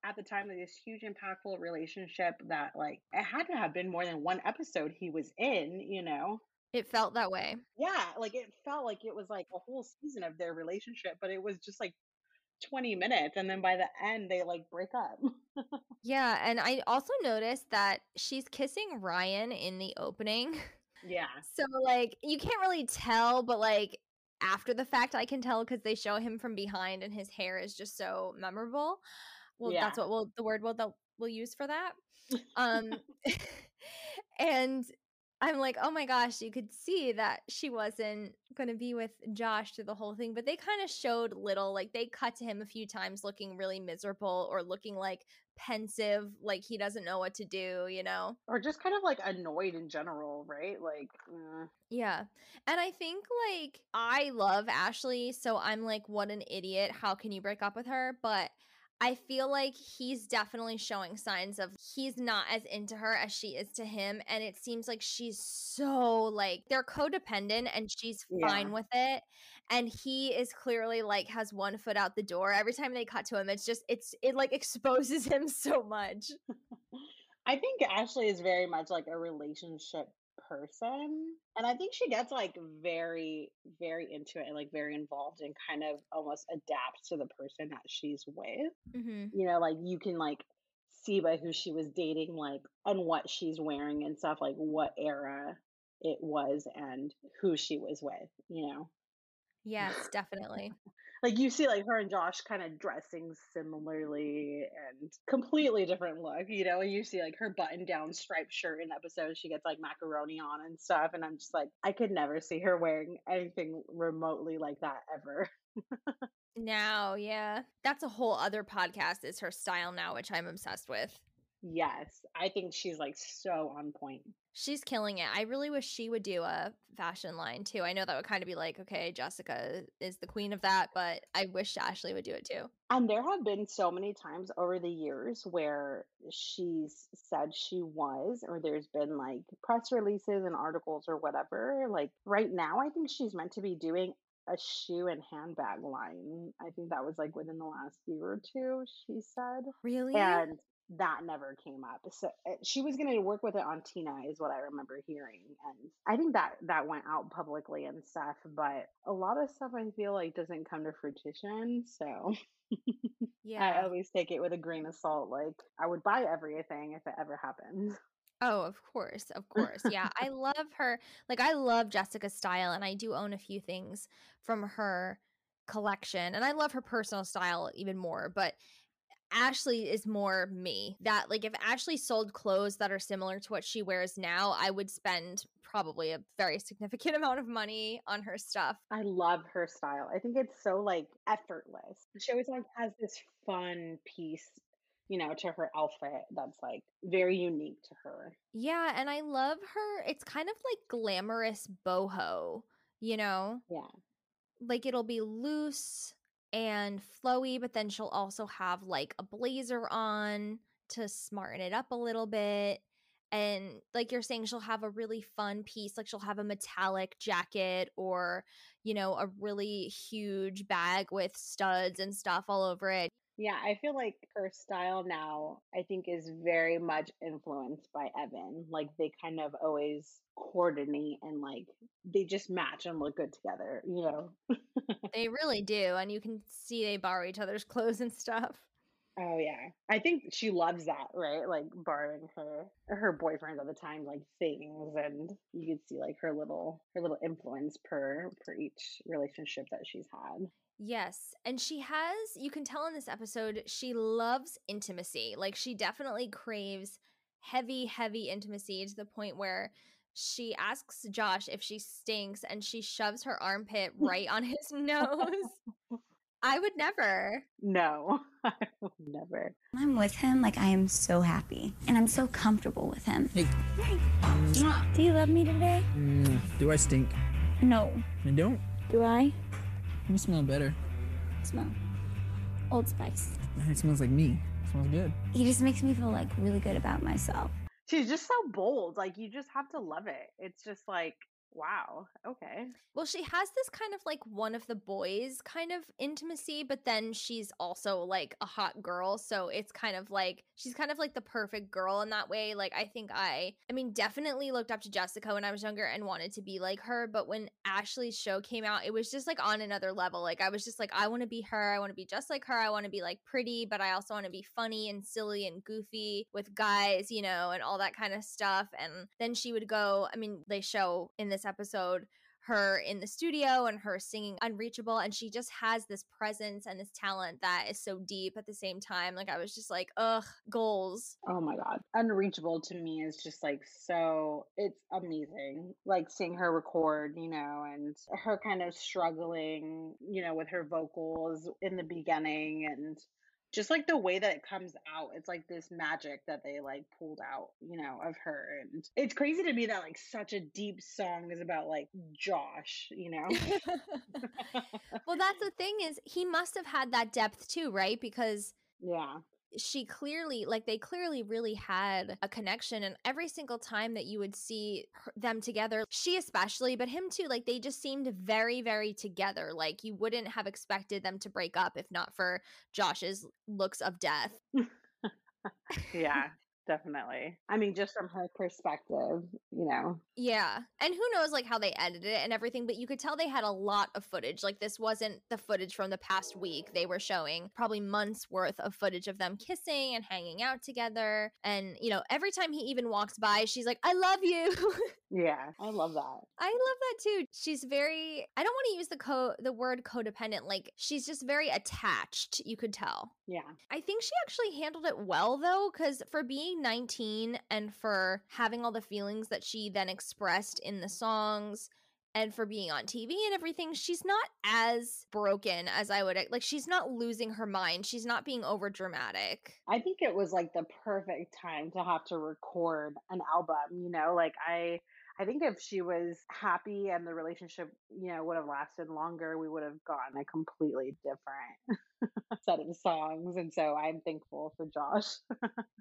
at the time like this huge impactful relationship that like it had to have been more than one episode he was in, you know. it felt that way. Yeah, like it felt like it was like a whole season of their relationship, but it was just like 20 minutes and then by the end they like break up. Yeah, and I also noticed that she's kissing Ryan in the opening. yeah. So like you can't really tell, but like after the fact I can tell because they show him from behind and his hair is just so memorable. Well, Yeah. that's what we'll the word we'll that we'll use for that. Um and I'm like, oh my gosh, you could see that she wasn't gonna be with Josh through the whole thing, but they kind of showed little, like they cut to him a few times looking really miserable or looking like pensive, like he doesn't know what to do, you know? Or just kind of like annoyed in general, right? Like, uh, Yeah. And I think like I love Ashlee, so I'm like, what an idiot. How can you break up with her? But I feel like he's definitely showing signs of he's not as into her as she is to him. And it seems like she's so like they're codependent and she's fine Yeah. with it. And he is clearly like has one foot out the door. Every time they cut to him, it's just it's it like exposes him so much. I think Ashlee is very much like a relationship person. And I think she gets like very, very into it and like very involved and kind of almost adapts to the person that she's with. Mm-hmm. You know, like you can like see by who she was dating, like and what she's wearing and stuff, like what era it was and who she was with, you know. Yes, definitely. Like you see like her and Josh kind of dressing similarly and completely different look, you know, and you see like her button down striped shirt in episodes she gets like macaroni on and stuff and I'm just like I could never see her wearing anything remotely like that ever. Now, yeah. That's a whole other podcast is her style now, which I'm obsessed with. Yes, I think she's like so on point. She's killing it. I really wish she would do a fashion line too. I know that would kind of be like, okay, Jessica is the queen of that, but I wish Ashlee would do it too. And there have been so many times over the years where she's said she was, or there's been like press releases and articles or whatever. Like right now, I think she's meant to be doing a shoe and handbag line. I think that was like within the last year or two, she said. Really? And that never came up. So uh, she was going to work with it on Tina, is what I remember hearing, and I think that that went out publicly and stuff. But a lot of stuff I feel like doesn't come to fruition. So yeah. I always take it with a grain of salt. Like I would buy everything if it ever happens. Oh, of course, of course. Yeah, I love her. Like I love Jessica's style and I do own a few things from her collection and I love her personal style even more, but Ashlee is more me. That like if Ashlee sold clothes that are similar to what she wears now, I would spend probably a very significant amount of money on her stuff. I love her style. I think it's so like effortless. She always like has this fun piece, you know, to her outfit that's like very unique to her. Yeah, and I love her. It's kind of like glamorous boho, you know? Yeah. Like it'll be loose and flowy, but then she'll also have like a blazer on to smarten it up a little bit. And like you're saying, she'll have a really fun piece. Like she'll have a metallic jacket or, you know, a really huge bag with studs and stuff all over it. Yeah, I feel like her style now, I think, is very much influenced by Evan. Like they kind of always coordinate and like they just match and look good together, you know? They really do. And you can see they borrow each other's clothes and stuff. Oh yeah. I think she loves that, right? Like borrowing her her boyfriend at the time like things and you could see like her little her little influence per per each relationship that she's had. Yes. And she has, you can tell in this episode, she loves intimacy. Like she definitely craves heavy, heavy intimacy to the point where she asks Josh if she stinks and she shoves her armpit right on his nose. I would never. No, I would never. When I'm with him, like I am so happy and I'm so comfortable with him. Hey. Do you love me today? Mm, do I stink? No. I don't. Do I? You smell better. Smell. Old Spice. It smells like me. It smells good. He just makes me feel like really good about myself. She's just so bold. Like you just have to love it. It's just like, wow, okay. Well, she has this kind of like one of the boys kind of intimacy, but then she's also like a hot girl. So it's kind of like she's kind of like the perfect girl in that way. Like, I think I, I mean, definitely looked up to Jessica when I was younger and wanted to be like her. But when Ashlee's show came out, it was just like on another level. Like, I was just like, I want to be her. I want to be just like her. I want to be like pretty, but I also want to be funny and silly and goofy with guys, you know, and all that kind of stuff. And then she would go, I mean, they show in this episode her in the studio and her singing unreachable and she just has this presence and this talent that is so deep at the same time like i was just like ugh goals Oh my god. Unreachable to me is just like so it's amazing. Like seeing her record, you know, and her kind of struggling, you know, with her vocals in the beginning and just like the way that it comes out. It's like this magic that they like pulled out, you know, of her. And it's crazy to me that like such a deep song is about like Josh, you know. well that's the thing is he must have had that depth too right because Yeah. She clearly like they clearly really had a connection and every single time that you would see her- them together she especially but him too like they just seemed very very together like you wouldn't have expected them to break up if not for josh's looks of death. Yeah, definitely. I mean, just from her perspective, you know. Yeah. And who knows like how they edited it and everything, but you could tell they had a lot of footage. Like this wasn't the footage from the past week. They were showing probably months worth of footage of them kissing and hanging out together. And, you know, every time he even walks by, she's like, I love you. Yeah, I love that. I love that too. She's very I don't want to use the co the word codependent. Like she's just very attached, you could tell. Yeah. I think she actually handled it well though, because for being 19 and for having all the feelings that she then expressed in the songs and for being on TV and everything, she's not as broken as I would like. She's not losing her mind. She's not being over dramatic. I think it was like the perfect time to have to record an album, you know? Like I I think if she was happy and the relationship, you know, would have lasted longer, we would have gotten a completely different set of songs. And so I'm thankful for Josh.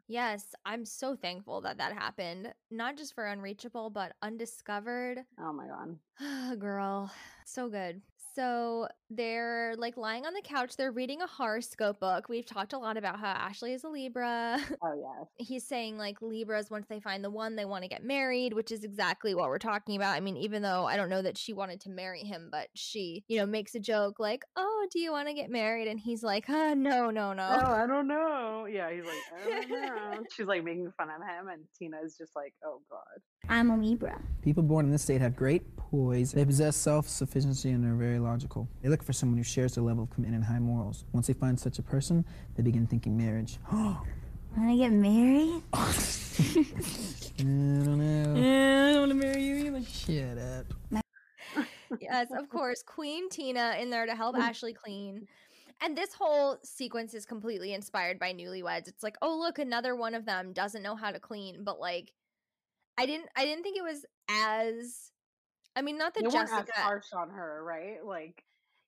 Yes, I'm so thankful that that happened. Not just for Unreachable, but Undiscovered. oh my god. Girl, so good. So they're like lying on the couch. They're reading a horoscope book. We've talked a lot about how Ashlee is a Libra. Oh yes. He's saying like Libras, once they find the one, they want to get married, which is exactly what we're talking about. I mean, even though I don't know that she wanted to marry him, but she, you know, makes a joke like, "Oh, do you want to get married?" And he's like, uh, "No, no, no." Oh, I don't know. Yeah, he's like, I don't know. She's like making fun of him and Tina's just like, oh god. I'm a Libra. People born in this state have great poise. They possess self-sufficiency and are very logical. They look for someone who shares their level of commitment and high morals. Once they find such a person, they begin thinking marriage. Oh, Wanna get married? I don't know. I don't want to marry you either. Shut up. yes, of course. Queen Tina in there to help mm. Ashlee clean. And this whole sequence is completely inspired by newlyweds. It's like, oh look, another one of them doesn't know how to clean, but like I didn't I didn't think it was as I mean, not that You weren't Jessica harsh on her, right? Like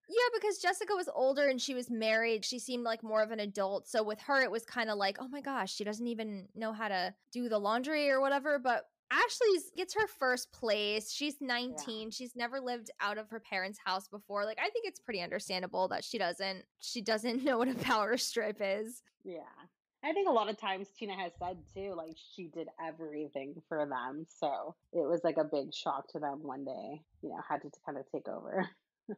Yeah, because Jessica was older and she was married. She seemed like more of an adult. So with her, it was kind of like, oh my gosh, she doesn't even know how to do the laundry or whatever. But Ashlee's gets her first place. She's 19. She's never lived out of her parents' house before. Like I think it's pretty understandable that she doesn't she doesn't know what a power strip is. Yeah. I think a lot of times Tina has said too, like she did everything for them. So it was like a big shock to them when they, you know, had to kind of take over.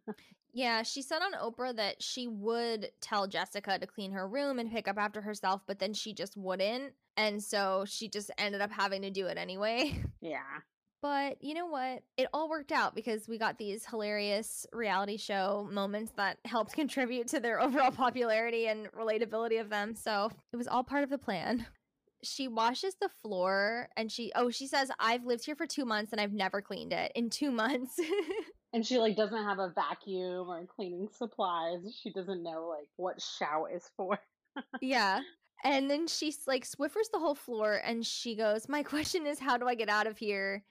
Yeah, she said on Oprah that she would tell Jessica to clean her room and pick up after herself, but then she just wouldn't. And so she just ended up having to do it anyway. Yeah. But you know what? It all worked out because we got these hilarious reality show moments that helped contribute to their overall popularity and relatability of them. So it was all part of the plan. She washes the floor and she, oh, she says, I've lived here for two months and I've never cleaned it in two months. And she like doesn't have a vacuum or cleaning supplies. She doesn't know like what shout is for. yeah. And then she's like Swiffers the whole floor and she goes, My question is, how do I get out of here?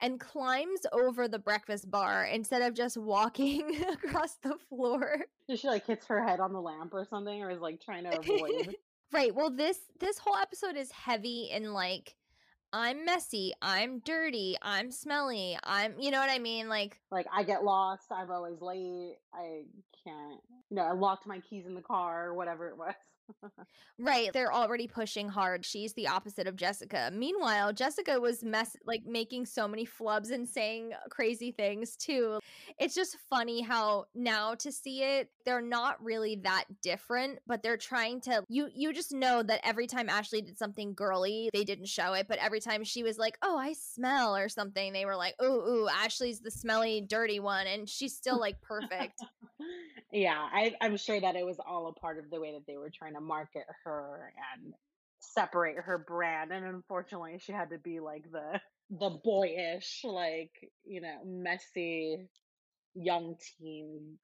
And climbs over the breakfast bar instead of just walking across the floor. Does she like hits her head on the lamp or something or is like trying to avoid? right. Well, this this whole episode is heavy in like I'm messy, I'm dirty, I'm smelly, I'm you know what I mean? Like like I get lost, I'm always late, I can't you know, I locked my keys in the car or whatever it was. Right, they're already pushing hard. She's the opposite of Jessica. Meanwhile, Jessica was mess like making so many flubs and saying crazy things too. It's just funny how now to see it, they're not really that different, but they're trying to you you just know that every time Ashlee did something girly, they didn't show it, but every time she was like, "Oh, I smell" or something, they were like, "Ooh, ooh, Ashlee's the smelly, dirty one," and she's still like perfect. yeah, I, I'm sure that it was all a part of the way that they were trying to market her and separate her brand. And unfortunately, she had to be like the the boyish, like you know, messy young teen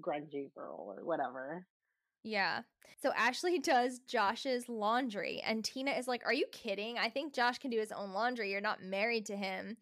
grungy girl or whatever. Yeah. So Ashlee does Josh's laundry, and Tina is like, Are you kidding? I think Josh can do his own laundry. You're not married to him.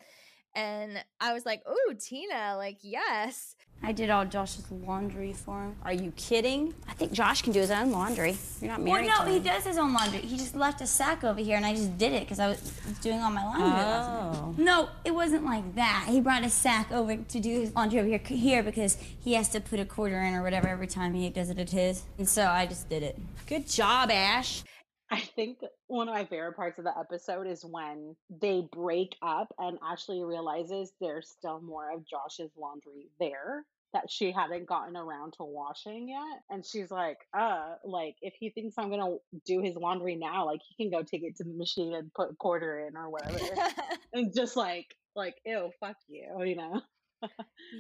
And I was like, "Ooh, Tina, like yes." I did all Josh's laundry for him. Are you kidding? I think Josh can do his own laundry. You're not married well, no, to he does his own laundry. He just left a sack over here, and I just did it because I was doing all my laundry. last Oh. night. No, it wasn't like that. He brought a sack over to do his laundry over here, here because he has to put a quarter in or whatever every time he does it at his. And so I just did it. Good job, Ash. I think one of my favorite parts of the episode is when they break up and Ashlee realizes there's still more of Josh's laundry there that she hadn't gotten around to washing yet. And she's like, uh, like if he thinks I'm gonna do his laundry now, like he can go take it to the machine and put a quarter in or whatever. and just like like, ew, fuck you, you know?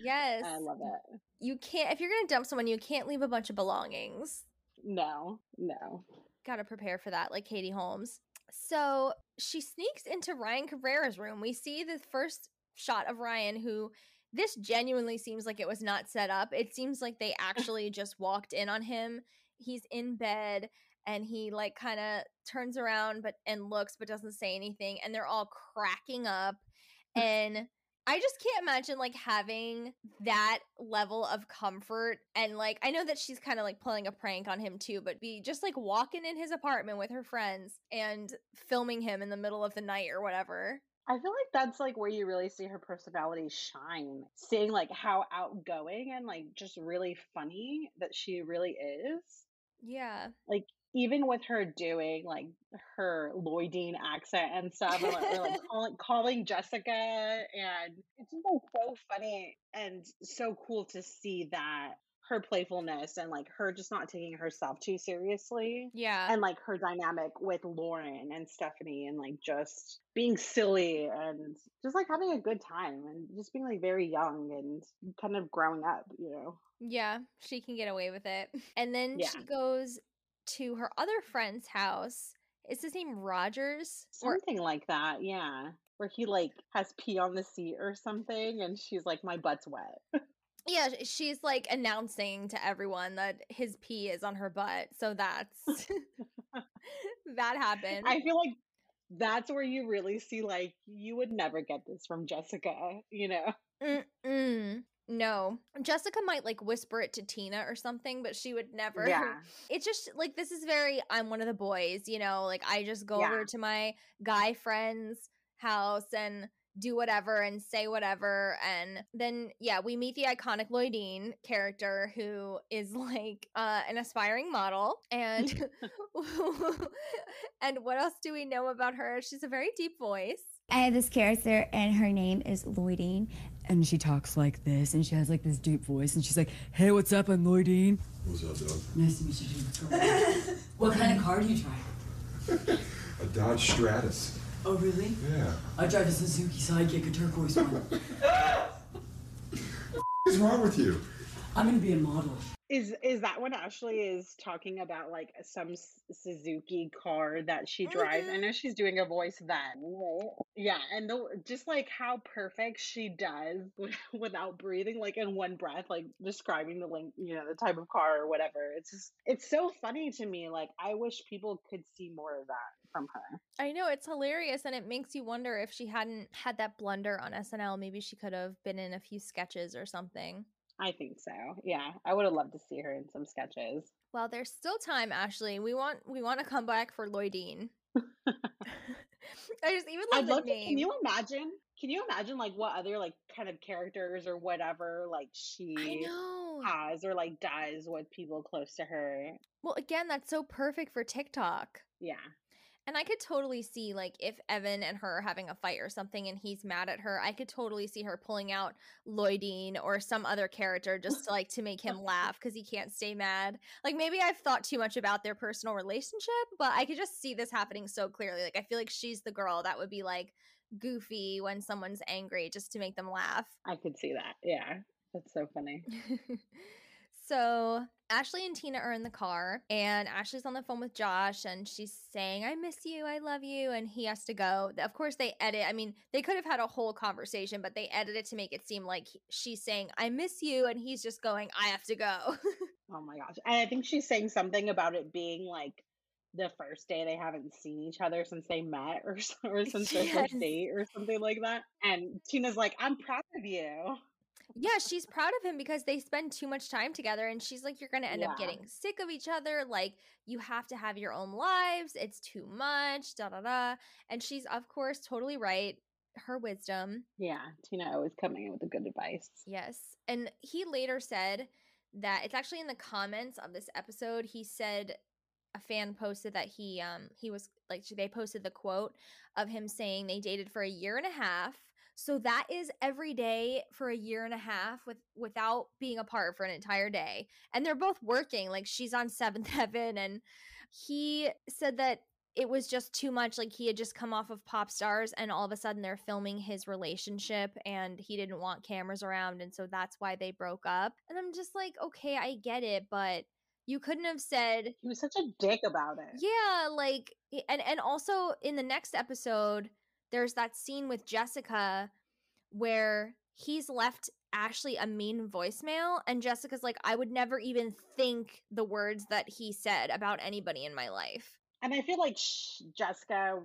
Yes. I love it. You can't if you're going to dump someone, you can't leave a bunch of belongings. No, no. Got to prepare for that like Katie Holmes. So, she sneaks into Ryan Cabrera's room. We see the first shot of Ryan who this genuinely seems like it was not set up. It seems like they actually just walked in on him. He's in bed and he like kind of turns around but and looks but doesn't say anything and they're all cracking up and I just can't imagine like having that level of comfort and like I know that she's kind of like pulling a prank on him too, but be just like walking in his apartment with her friends and filming him in the middle of the night or whatever. I feel like that's like where you really see her personality shine. Seeing like how outgoing and like just really funny that she really is. Yeah. Like even with her doing like her Lloydine accent and stuff, and like, like calling, calling Jessica, and it's just like so funny and so cool to see that her playfulness and like her just not taking herself too seriously. Yeah. And like her dynamic with Lauren and Stephanie and like just being silly and just like having a good time and just being like very young and kind of growing up, you know. Yeah, she can get away with it. And then Yeah. she goes to her other friend's house. Is his name Rogers? Or Something like that, yeah. Where he like has pee on the seat or something and she's like, My butt's wet. yeah, she's like announcing to everyone that his pee is on her butt. So that's that happened. I feel like that's where you really see like you would never get this from Jessica, you know. Mm-mm. No. Jessica might like whisper it to Tina or something, but she would never. Yeah. It's just like this is very I'm one of the boys, you know, like I just go Yeah. over to my guy friend's house and do whatever and say whatever and then yeah, we meet the iconic Lloydine character who is like uh an aspiring model and and what else do we know about her? She's a very deep voice. I have this character, and her name is Lloydine. And she talks like this, and she has like this deep voice, and she's like, "Hey, what's up? I'm Lloydine. What's up, dog? Nice to meet you. dude. what kind of car do you drive? A Dodge Stratus. Oh, really? Yeah. I drive a Suzuki Sidekick, a turquoise one. What's wrong with you? I'm gonna be a model. Is is that when Ashlee is talking about like some S- Suzuki car that she drives? I mm-hmm. know she's doing a voice then, right? Yeah, and the, just like how perfect she does without breathing, like in one breath, like describing the link, you know, the type of car or whatever. It's just it's so funny to me. Like I wish people could see more of that from her. I know it's hilarious and it makes you wonder if she hadn't had that blunder on SNL, maybe she could have been in a few sketches or something. I think so. Yeah, I would have loved to see her in some sketches. Well, there's still time, Ashlee. We want we want to come back for Lloydine. I just even love I'd the love to. Can you imagine? Can you imagine like what other like kind of characters or whatever like she has or like does with people close to her? Well, again, that's so perfect for TikTok. Yeah. And I could totally see like if Evan and her are having a fight or something and he's mad at her, I could totally see her pulling out Lloydine or some other character just to, like to make him laugh because he can't stay mad. Like maybe I've thought too much about their personal relationship, but I could just see this happening so clearly. Like I feel like she's the girl that would be like goofy when someone's angry just to make them laugh. I could see that. Yeah. That's so funny. So Ashlee and Tina are in the car, and Ashlee's on the phone with Josh, and she's saying, I miss you, I love you, and he has to go. Of course, they edit. I mean, they could have had a whole conversation, but they edit it to make it seem like she's saying, I miss you, and he's just going, I have to go. Oh my gosh. And I think she's saying something about it being like the first day they haven't seen each other since they met or, or since their Yes. first date or something like that. And Tina's like, I'm proud of you. Yeah, she's proud of him because they spend too much time together and she's like you're going to end up getting sick of each other like you have to have your own lives. It's too much. Da da da. And she's of course totally right. Her wisdom. Yeah, Tina always coming in with the good advice. Yes. And he later said that it's actually in the comments of this episode. He said a fan posted that he um he was like they posted the quote of him saying they dated for a year and a half. So that is every day for a year and a half with without being apart for an entire day. And they're both working. Like she's on seventh heaven and he said that it was just too much like he had just come off of pop stars and all of a sudden they're filming his relationship and he didn't want cameras around and so that's why they broke up and i'm just like okay i get it but you couldn't have said He was such a dick about it. yeah like and and also in the next episode there's that scene with jessica where he's left ashlee a mean voicemail and jessica's like i would never even think the words that he said about anybody in my life And I feel like sh- Jessica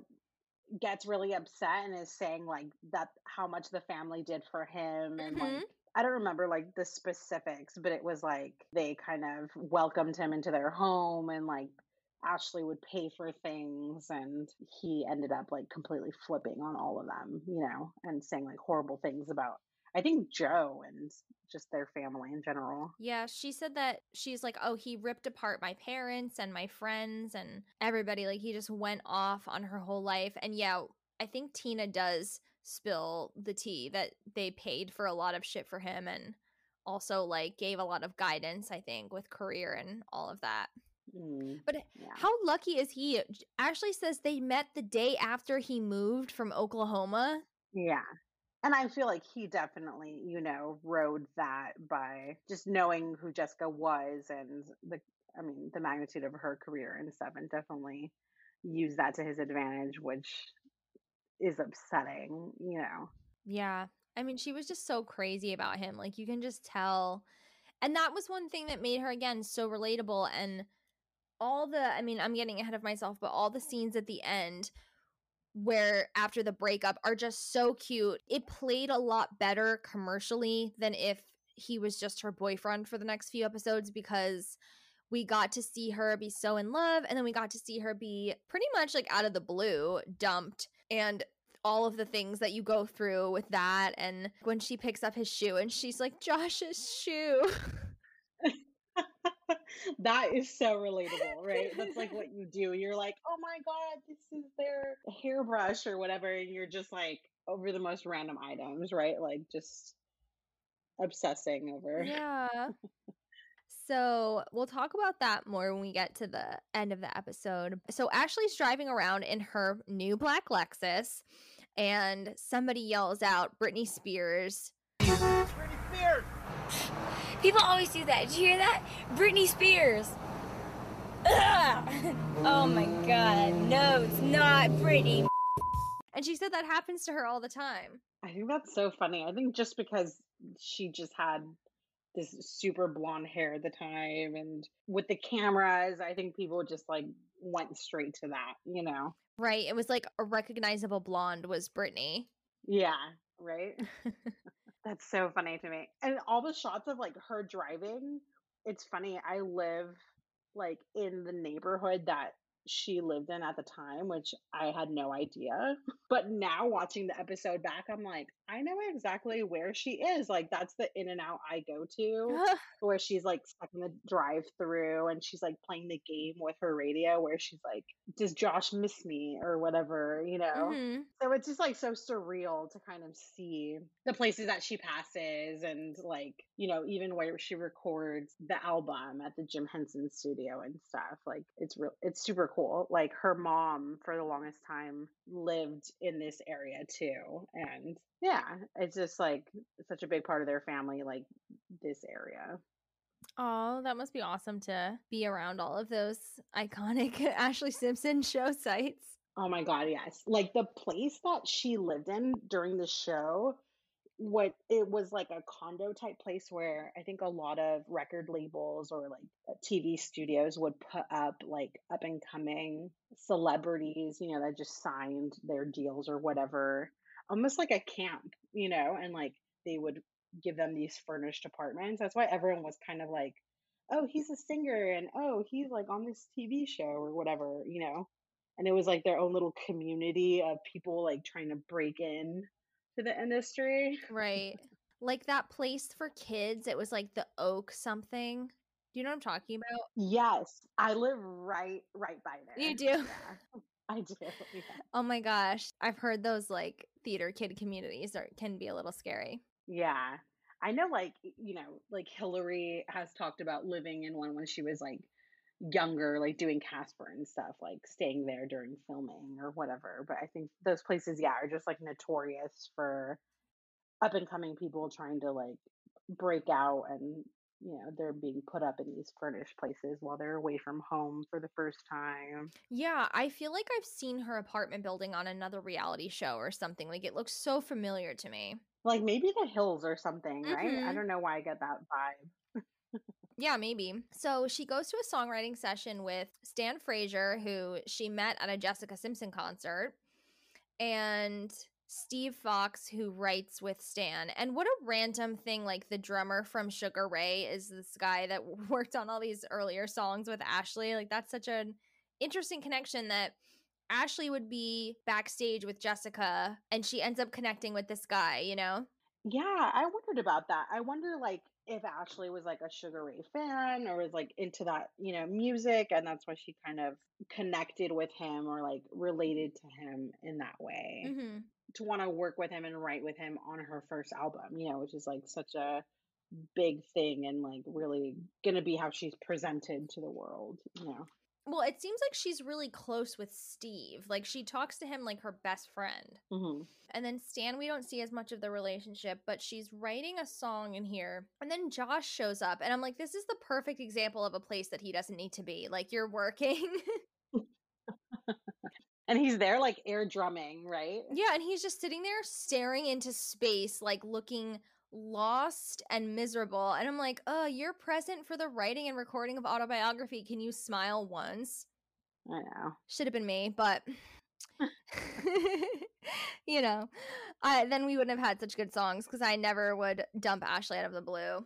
gets really upset and is saying like that how much the family did for him and Mhm. like I don't remember like the specifics, but it was like they kind of welcomed him into their home and like Ashlee would pay for things and he ended up like completely flipping on all of them, you know, and saying like horrible things about I think Joe and just their family in general. Yeah, she said that she's like, oh, he ripped apart my parents and my friends and everybody. Like, he just went off on her whole life. And yeah, I think Tina does spill the tea that they paid for a lot of shit for him and also, like, gave a lot of guidance, I think, with career and all of that. Mm, But yeah. how lucky is he? Ashlee says they met the day after he moved from Oklahoma. Yeah. And I feel like he definitely, you know, rode that by just knowing who Jessica was and the, I mean, the magnitude of her career and stuff, and definitely used that to his advantage, which is upsetting, you know. Yeah. I mean, she was just so crazy about him. Like, you can just tell. And that was one thing that made her, again, so relatable. And all the, I mean, I'm getting ahead of myself, but all the scenes at the end where after the breakup are just so cute. It played a lot better commercially than if he was just her boyfriend for the next few episodes because we got to see her be so in love and then we got to see her be pretty much like out of the blue dumped and all of the things that you go through with that and when she picks up his shoe and she's like Josh's shoe that is so relatable, right? That's like what you do. You're like, oh my God, this is their hairbrush or whatever. And you're just like over the most random items, right? Like just obsessing over. yeah so we'll talk about that more when we get to the end of the episode so ashlee's driving around in her new black lexus and somebody yells out britney spears People always do that. Did you hear that? Britney Spears. Ugh. Oh my god. No, it's not Britney. and she said that happens to her all the time I think that's so funny. I think just because she just had this super blonde hair at the time and with the cameras, I think people just like went straight to that, you know? right it was like a recognizable blonde was britney Yeah, right? That's so funny to me. And all the shots of like her driving, it's funny. I live like in the neighborhood that she lived in at the time, which I had no idea. But now watching the episode back, I'm like, I know exactly where she is. Like that's the in and out I go to where she's like stuck in the drive through and she's like playing the game with her radio where she's like, Does Josh miss me or whatever, you know? Mhm. So it's just like so surreal to kind of see the places that she passes and like, you know, even where she records the album at the Jim Henson studio and stuff. Like it's real it's super cool. Like her mom for the longest time lived in this area too. And yeah, it's just like such a big part of their family, like this area. Oh, that must be awesome to be around all of those iconic Ashlee Simpson show sites. Oh my god, yes. Like the place that she lived in during the show what it was like a condo type place where I think a lot of record labels or like uh, TV studios would put up like up and coming celebrities, you know, that just signed their deals or whatever, almost like a camp, you know, and like they would give them these furnished apartments. That's why everyone was kind of like, oh, he's a singer and oh, he's like on this TV show or whatever, you know. And it was like their own little community of people like trying to break in to the industry. Right. Like that place for kids, it was like the Oak something. Do you know what I'm talking about? Yes, I live right right by there. You do? Yeah, I do. Yeah. Oh my gosh. I've heard those like theater kid communities are can be a little scary. Yeah. I know like, you know, like Hilary has talked about living in one when she was like younger, like doing Casper and stuff, like staying there during filming or whatever. But I think those places, yeah, are just like notorious for up and coming people trying to like break out and you know they're being put up in these furnished places while they're away from home for the first time Yeah, I feel like I've seen her apartment building on another reality show or something. Like it looks so familiar to me. like maybe the hills or something right i Mhm. don't know why i get that vibe Yeah, maybe. So she goes to a songwriting session with Stan Frazier, who she met at a Jessica Simpson concert, and Steve Fox, who writes with Stan. And what a random thing! Like the drummer from Sugar Ray is this guy that worked on all these earlier songs with Ashlee. Like that's such an interesting connection that Ashlee would be backstage with Jessica, and she ends up connecting with this guy. You know? yeah i wondered about that i wonder like if ashlee was like a sugar ray fan or was like into that you know music and that's why she kind of connected with him or like related to him in that way Mm-hmm. to want to work with him and write with him on her first album, you know, which is like such a big thing and like really gonna be how she's presented to the world, you know. Well, it seems like she's really close with Steve. Like she talks to him like her best friend. Mm-hmm. And then Stan, we don't see as much of the relationship, but she's writing a song in here. And then Josh shows up, and I'm like, this is the perfect example of a place that he doesn't need to be. Like you're working. And he's there like air drumming, right? yeah, and he's just sitting there staring into space, like looking lost and miserable. And I'm like, oh, you're present for the writing and recording of autobiography. Can you smile once? I know. Should have been me, but you know, I then we wouldn't have had such good songs because I never would dump Ashlee out of the blue.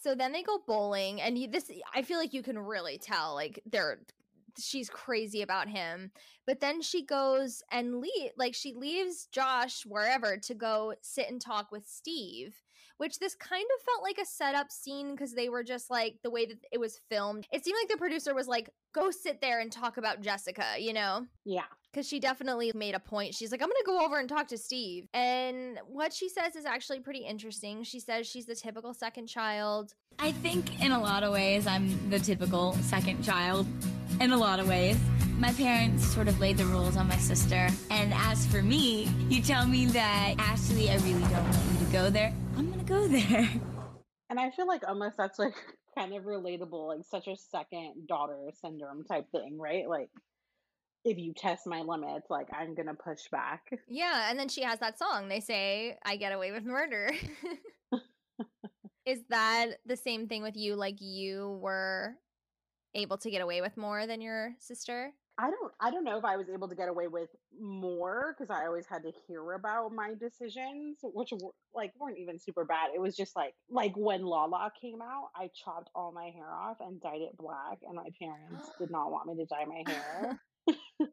So then they go bowling, and you, this I feel like you can really tell like they're she's crazy about him. But then she goes and leave like she leaves Josh wherever to go sit and talk with Steve, which this kind of felt like a setup scene because they were just like the way that it was filmed. It seemed like the producer was like, "Go sit there and talk about Jessica," you know. Yeah. Because she definitely made a point. She's like, I'm going to go over and talk to Steve. And what she says is actually pretty interesting. She says she's the typical second child. I think in a lot of ways I'm the typical second child. In a lot of ways. My parents sort of laid the rules on my sister. And as for me, you tell me that Ashlee, I really don't want you to go there. Go there. And I feel like almost that's like kind of relatable, like such a second daughter syndrome type thing, right? Like if you test my limits, like I'm gonna push back. Yeah. And then she has that song. They say, I get away with murder. is that the same thing with you? Like you were able to get away with more than your sister? I don't I don't know if I was able to get away with more because I always had to hear about my decisions, which were, like weren't even super bad. It was just like like when Lala came out, I chopped all my hair off and dyed it black, and my parents did not want me to dye my hair.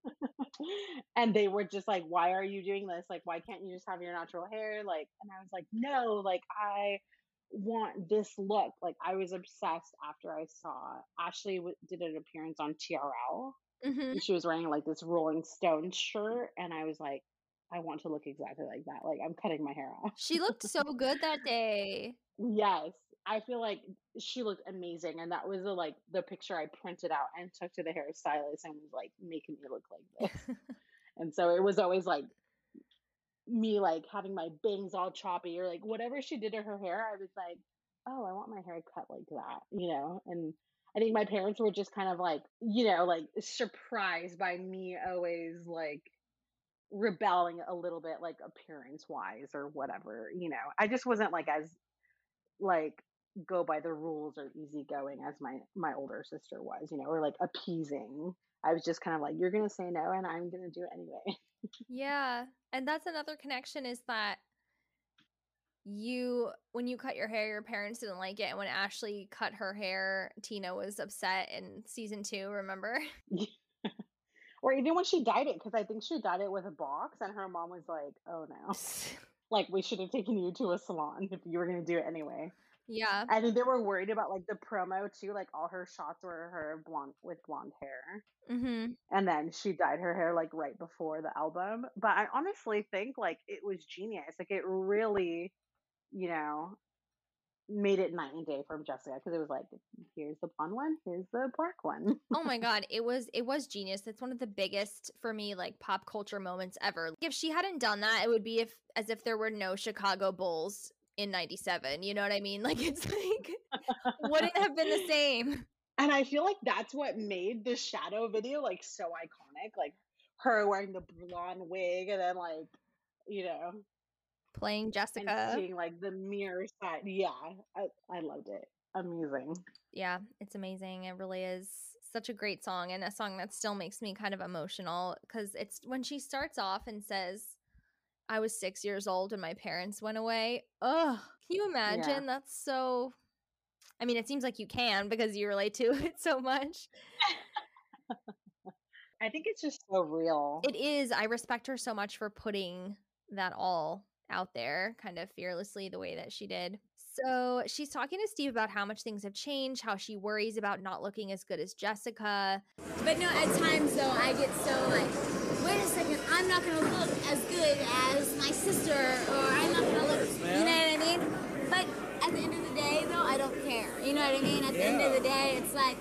and they were just like, "Why are you doing this? Like, why can't you just have your natural hair?" Like, and I was like, "No, like I." want this look like i was obsessed after i saw ashlee w- did an appearance on trl Mm-hmm. she was wearing like this Rolling Stone shirt, and I was like, I want to look exactly like that. Like I'm cutting my hair off. She looked so good that day. yes, I feel like she looked amazing, and that was the like the picture I printed out and took to the hairstylist and was like making me look like this. and so it was always like me like having my bangs all choppy or like whatever she did to her hair, I was like, oh, I want my hair cut like that, you know? And I think my parents were just kind of like, you know, like surprised by me always like rebelling a little bit, like appearance wise or whatever, you know. I just wasn't like as like go by the rules or easygoing as my my older sister was, you know, or like appeasing. I was just kind of like, you're gonna say no, and I'm gonna do it anyway. Yeah. And that's another connection is that you when you cut your hair, your parents didn't like it. And when Ashlee cut her hair, Tina was upset in season two, remember? or even when she dyed it, because I think she dyed it with a box, and her mom was like, "Oh no, like we should have taken you to a salon if you were gonna do it anyway." Yeah. I think they were worried about like the promo too. Like all her shots were her blonde with blonde hair, Mm-hmm. and then she dyed her hair like right before the album. But I honestly think like it was genius. Like it really, you know, made it night and day from Jessica because it was like, here's the blonde one, here's the black one. oh my god it was it was genius it's one of the biggest for me like pop culture moments ever if she hadn't done that it would be if as if there were no chicago bulls in 97 you know what i mean like it's like wouldn't have been the same And I feel like that's what made the shadow video like so iconic. Like her wearing the blonde wig and then like, you know, playing jessica seeing like the mirror side. Yeah, I, I loved it. Amazing. yeah it's amazing it really is such a great song and a song that still makes me kind of emotional because it's when she starts off and says i was six years old and my parents went away oh can you imagine that's so i mean it seems like you can because you relate to it so much I think it's just so real. it is i respect her so much for putting that all out there kind of fearlessly the way that she did so she's talking to steve about how much things have changed how she worries about not looking as good as jessica But no, at times though, I get so like, wait a second, I'm not gonna look as good as my sister, or I'm not gonna look, you know what I mean? But at the end of the day, though, I don't care. You know what I mean? At the end of the day, it's like,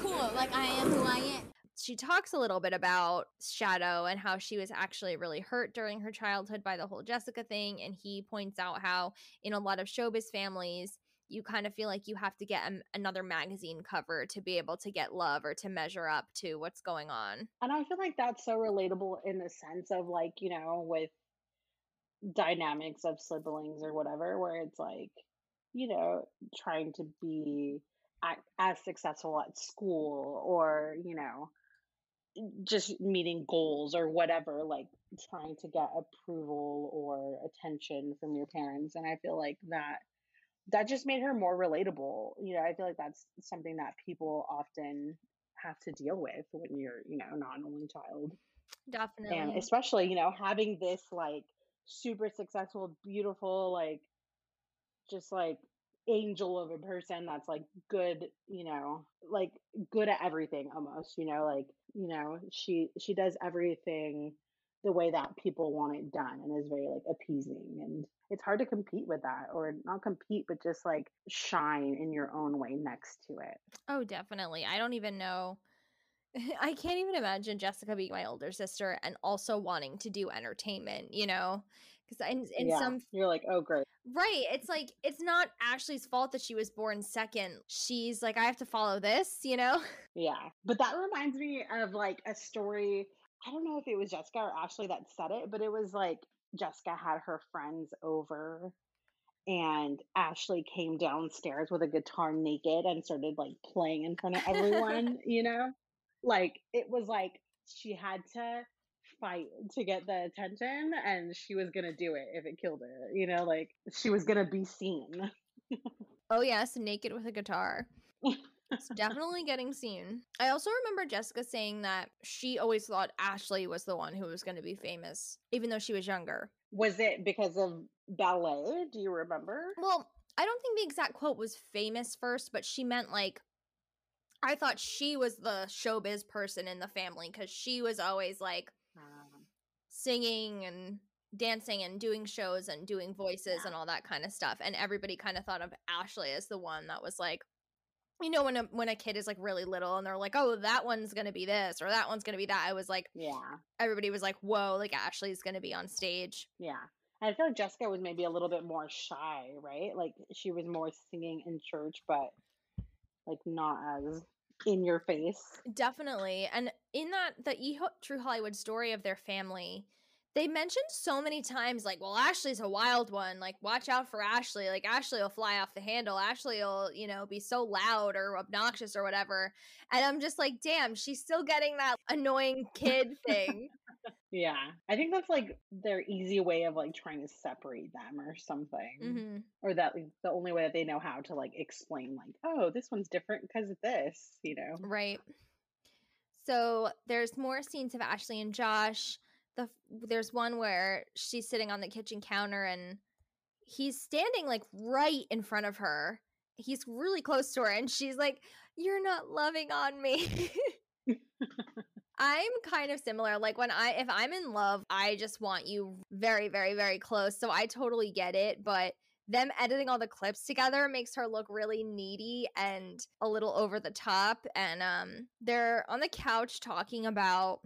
cool, like I am who I am. She talks a little bit about Shadow and how she was actually really hurt during her childhood by the whole Jessica thing. And he points out how, in a lot of showbiz families, you kind of feel like you have to get a, another magazine cover to be able to get love or to measure up to what's going on. And I feel like that's so relatable in the sense of like, you know, with dynamics of siblings or whatever, where it's like, you know, trying to be as successful at school or, you know, just meeting goals or whatever, like trying to get approval or attention from your parents. And I feel like that that just made her more relatable. You know, I feel like that's something that people often have to deal with when you're, you know, not an only child. Definitely. And especially, you know, having this like super successful, beautiful, like just like angel of a person that's like good, you know, like good at everything almost, you know, like, you know, she she does everything the way that people want it done and is very like appeasing and it's hard to compete with that or not compete but just like shine in your own way next to it. Oh, definitely. I don't even know. I can't even imagine Jessica being my older sister and also wanting to do entertainment, you know? Because in, in yeah. some you're like, oh great. Right. It's like it's not Ashlee's fault that she was born second. She's like, I have to follow this, you know? Yeah. But that reminds me of like a story. I don't know if it was Jessica or Ashlee that said it, but it was like Jessica had her friends over and Ashlee came downstairs with a guitar naked and started like playing in front of everyone, you know? Like it was like she had to fight to get the attention and she was going to do it if it killed her, you know, like she was going to be seen. Oh, yes, naked with a guitar. It's definitely getting seen. I also remember Jessica saying that she always thought Ashlee was the one who was going to be famous, even though she was younger. Was it because of ballet? Do you remember? Well, I don't think the exact quote was famous first, but she meant like, I thought she was the showbiz person in the family because she was always like singing and dancing and doing shows and doing voices and all that kind of stuff. And everybody kind of thought of Ashlee as the one that was like you know when a when a kid is like really little and they're like, "Oh, that one's going to be this or that one's going to be that." I was like, Yeah. everybody was like, "Whoa, like Ashlee's going to be on stage." Yeah. And I feel like Jessica was maybe a little bit more shy, right? Like she was more singing in church, but like not as in your face. Definitely. And in that the e True Hollywood story of their family, they mentioned so many times like, well, Ashlee's a wild one. Like, watch out for Ashlee. Like, Ashlee will fly off the handle. Ashlee will, you know, be so loud or obnoxious or whatever. And I'm just like, damn, she's still getting that annoying kid thing. Yeah. I think that's like their easy way of like trying to separate them or something. hmm Or that like, the only way that they know how to like explain like, oh, this one's different because of this, you know. Right. So there's more scenes of Ashlee and Josh. The there's one where she's sitting on the kitchen counter and he's standing like right in front of her. He's really close to her and she's like, "You're not loving on me." I'm kind of similar. Like when I if I'm in love, I just want you very very very close. So I totally get it, but them editing all the clips together makes her look really needy and a little over the top and um they're on the couch talking about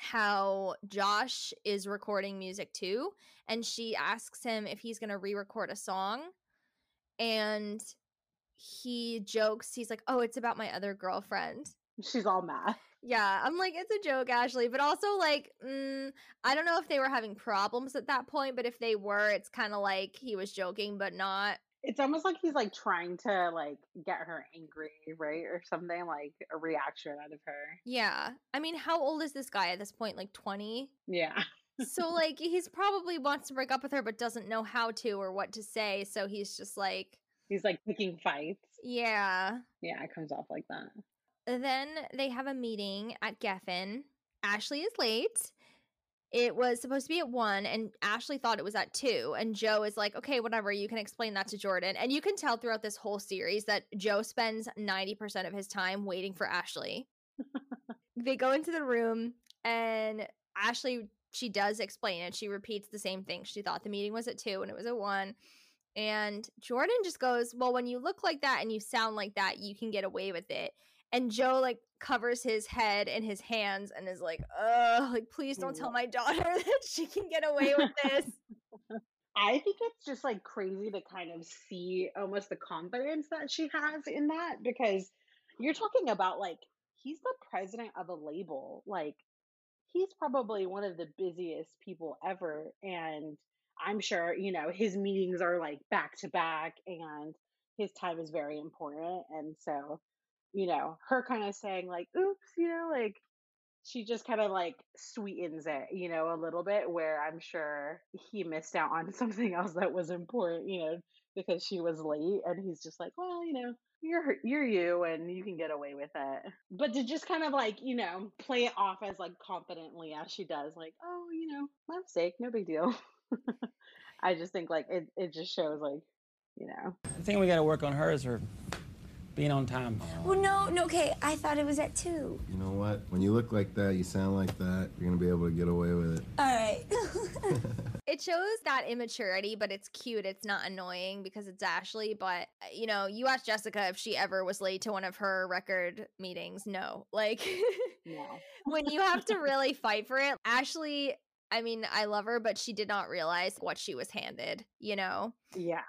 how Josh is recording music too and she asks him if he's going to re-record a song and he jokes he's like oh it's about my other girlfriend She's all mad. yeah, I'm like, it's a joke, Ashlee. But also, like, mm, I don't know if they were having problems at that point, but if they were, it's kind of like he was joking, but not. It's almost like he's like trying to like get her angry, right? Or something like a reaction out of her. Yeah. I mean, how old is this guy at this point? Like 20? Yeah. so, like, he's probably wants to break up with her, but doesn't know how to or what to say. So he's just like, He's like picking fights. yeah. Yeah, it comes off like that. Then they have a meeting at Geffen. Ashlee is late. It was supposed to be at one, and Ashlee thought it was at two. And Joe is like, okay, whatever, you can explain that to Jordan. And you can tell throughout this whole series that Joe spends 90% of his time waiting for Ashlee. they go into the room, and Ashlee, she does explain it. She repeats the same thing. She thought the meeting was at two, and it was at one. And Jordan just goes, Well, when you look like that and you sound like that, you can get away with it. And Joe like covers his head in his hands and is like, "Oh, like please don't tell my daughter that she can get away with this." I think it's just like crazy to kind of see almost the confidence that she has in that because you're talking about like he's the president of a label. Like he's probably one of the busiest people ever and I'm sure, you know, his meetings are like back to back and his time is very important and so, you know, her kind of saying like, "Oops," you know, like she just kind of like sweetens it, you know, a little bit where I'm sure he missed out on something else that was important, you know, because she was late and he's just like, well, you know, you're you're you and you can get away with it. But to just kind of like, you know, play it off as like confidently as she does, like, oh, you know, my mistake, no big deal. I just think like it it just shows like, you know. The thing we got to work on her is her being on time. Well, no, no, okay. I thought it was at two. You know what? When you look like that, you sound like that, you're gonna be able to get away with it. All right. It shows that immaturity, but it's cute. It's not annoying because it's Ashlee. But you know, you ask Jessica if she ever was late to one of her record meetings. No, like No. when you have to really fight for it, Ashlee. I mean, I love her, but she did not realize what she was handed. You know, Yeah.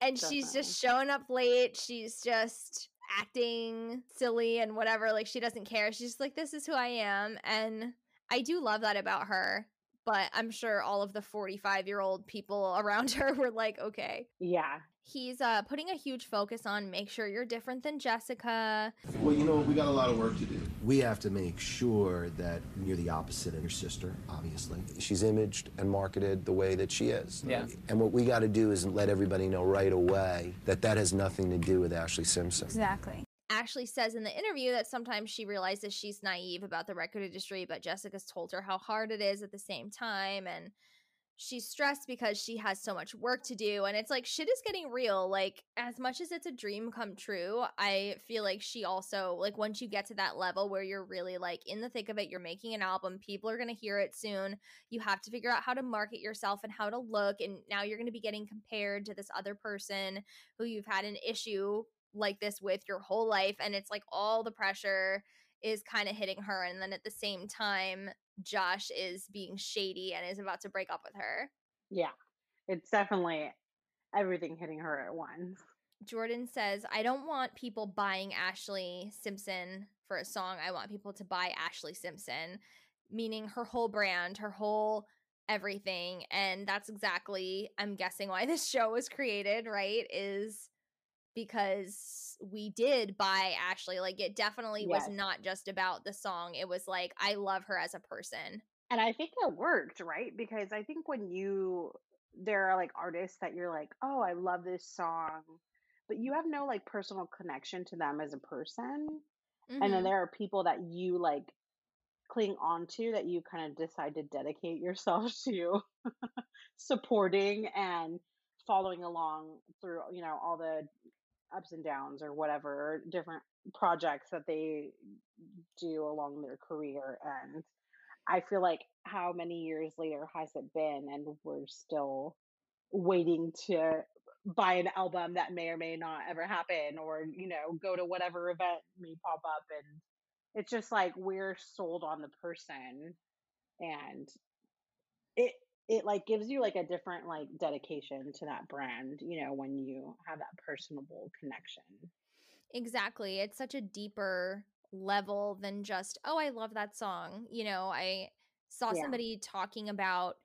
And she's just showing up late. She's just acting silly and whatever. Like she doesn't care. She's just like, this is who I am. And I do love that about her. But I'm sure all of the 45 year old people around her were like, okay. Yeah. He's uh, putting a huge focus on make sure you're different than Jessica. Well, you know, we got a lot of work to do. We have to make sure that you're the opposite of your sister, obviously. She's imaged and marketed the way that she is. Yeah. And what we got to do is let everybody know right away that that has nothing to do with Ashlee Simpson. exactly. Ashlee says in the interview that sometimes she realizes she's naive about the record industry, but Jessica's told her how hard it is at the same time. And she's stressed because she has so much work to do. And it's like shit is getting real. Like, as much as it's a dream come true, I feel like she also, like, once you get to that level where you're really like in the thick of it, you're making an album, people are going to hear it soon. You have to figure out how to market yourself and how to look. And now you're going to be getting compared to this other person who you've had an issue like this with your whole life and it's like all the pressure is kind of hitting her and then at the same time Josh is being shady and is about to break up with her. Yeah. It's definitely everything hitting her at once. Jordan says, I don't want people buying Ashlee Simpson for a song. I want people to buy Ashlee Simpson, meaning her whole brand, her whole everything. And that's exactly, I'm guessing, why this show was created, right? Is because we did buy Ashlee. Like, it definitely Yes. was not just about the song. It was like, I love her as a person. And I think it worked, right? Because I think when you there are like artists that you're like, "Oh, I love this song," but you have no like personal connection to them as a person. And then Mhm. there are people that you like cling on to that you kind of decide to dedicate yourself to supporting and following along through, you know, all the ups and downs or whatever different projects that they do along their career and I feel like how many years later has it been and we're still waiting to buy an album that may or may not ever happen or you know go to whatever event may pop up and it's just like we're sold on the person and it it like gives you like a different like dedication to that brand you know when you have that personable connection Exactly. It's such a deeper level than just, oh, I love that song. You know, I saw Yeah. somebody talking about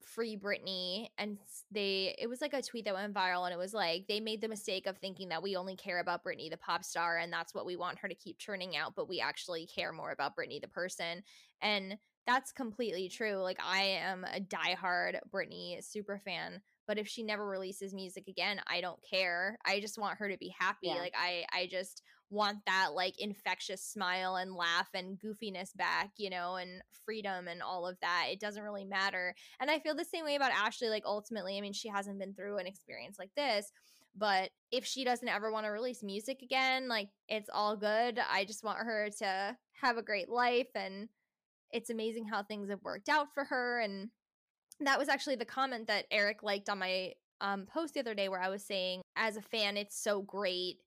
Free Britney and they it was like a tweet that went viral and it was like they made the mistake of thinking that we only care about Britney the pop star and that's what we want her to keep churning out, but we actually care more about Britney the person. And that's completely true. Like I am a diehard Britney super fan, but if she never releases music again, I don't care. I just want her to be happy. Yeah. Like I I just want that like infectious smile and laugh and goofiness back, you know, and freedom and all of that. It doesn't really matter. And I feel the same way about Ashlee like ultimately, I mean, she hasn't been through an experience like this, but if she doesn't ever want to release music again, like it's all good. I just want her to have a great life and it's amazing how things have worked out for her and that was actually the comment that Eric liked on my um, post the other day where I was saying, as a fan, it's so great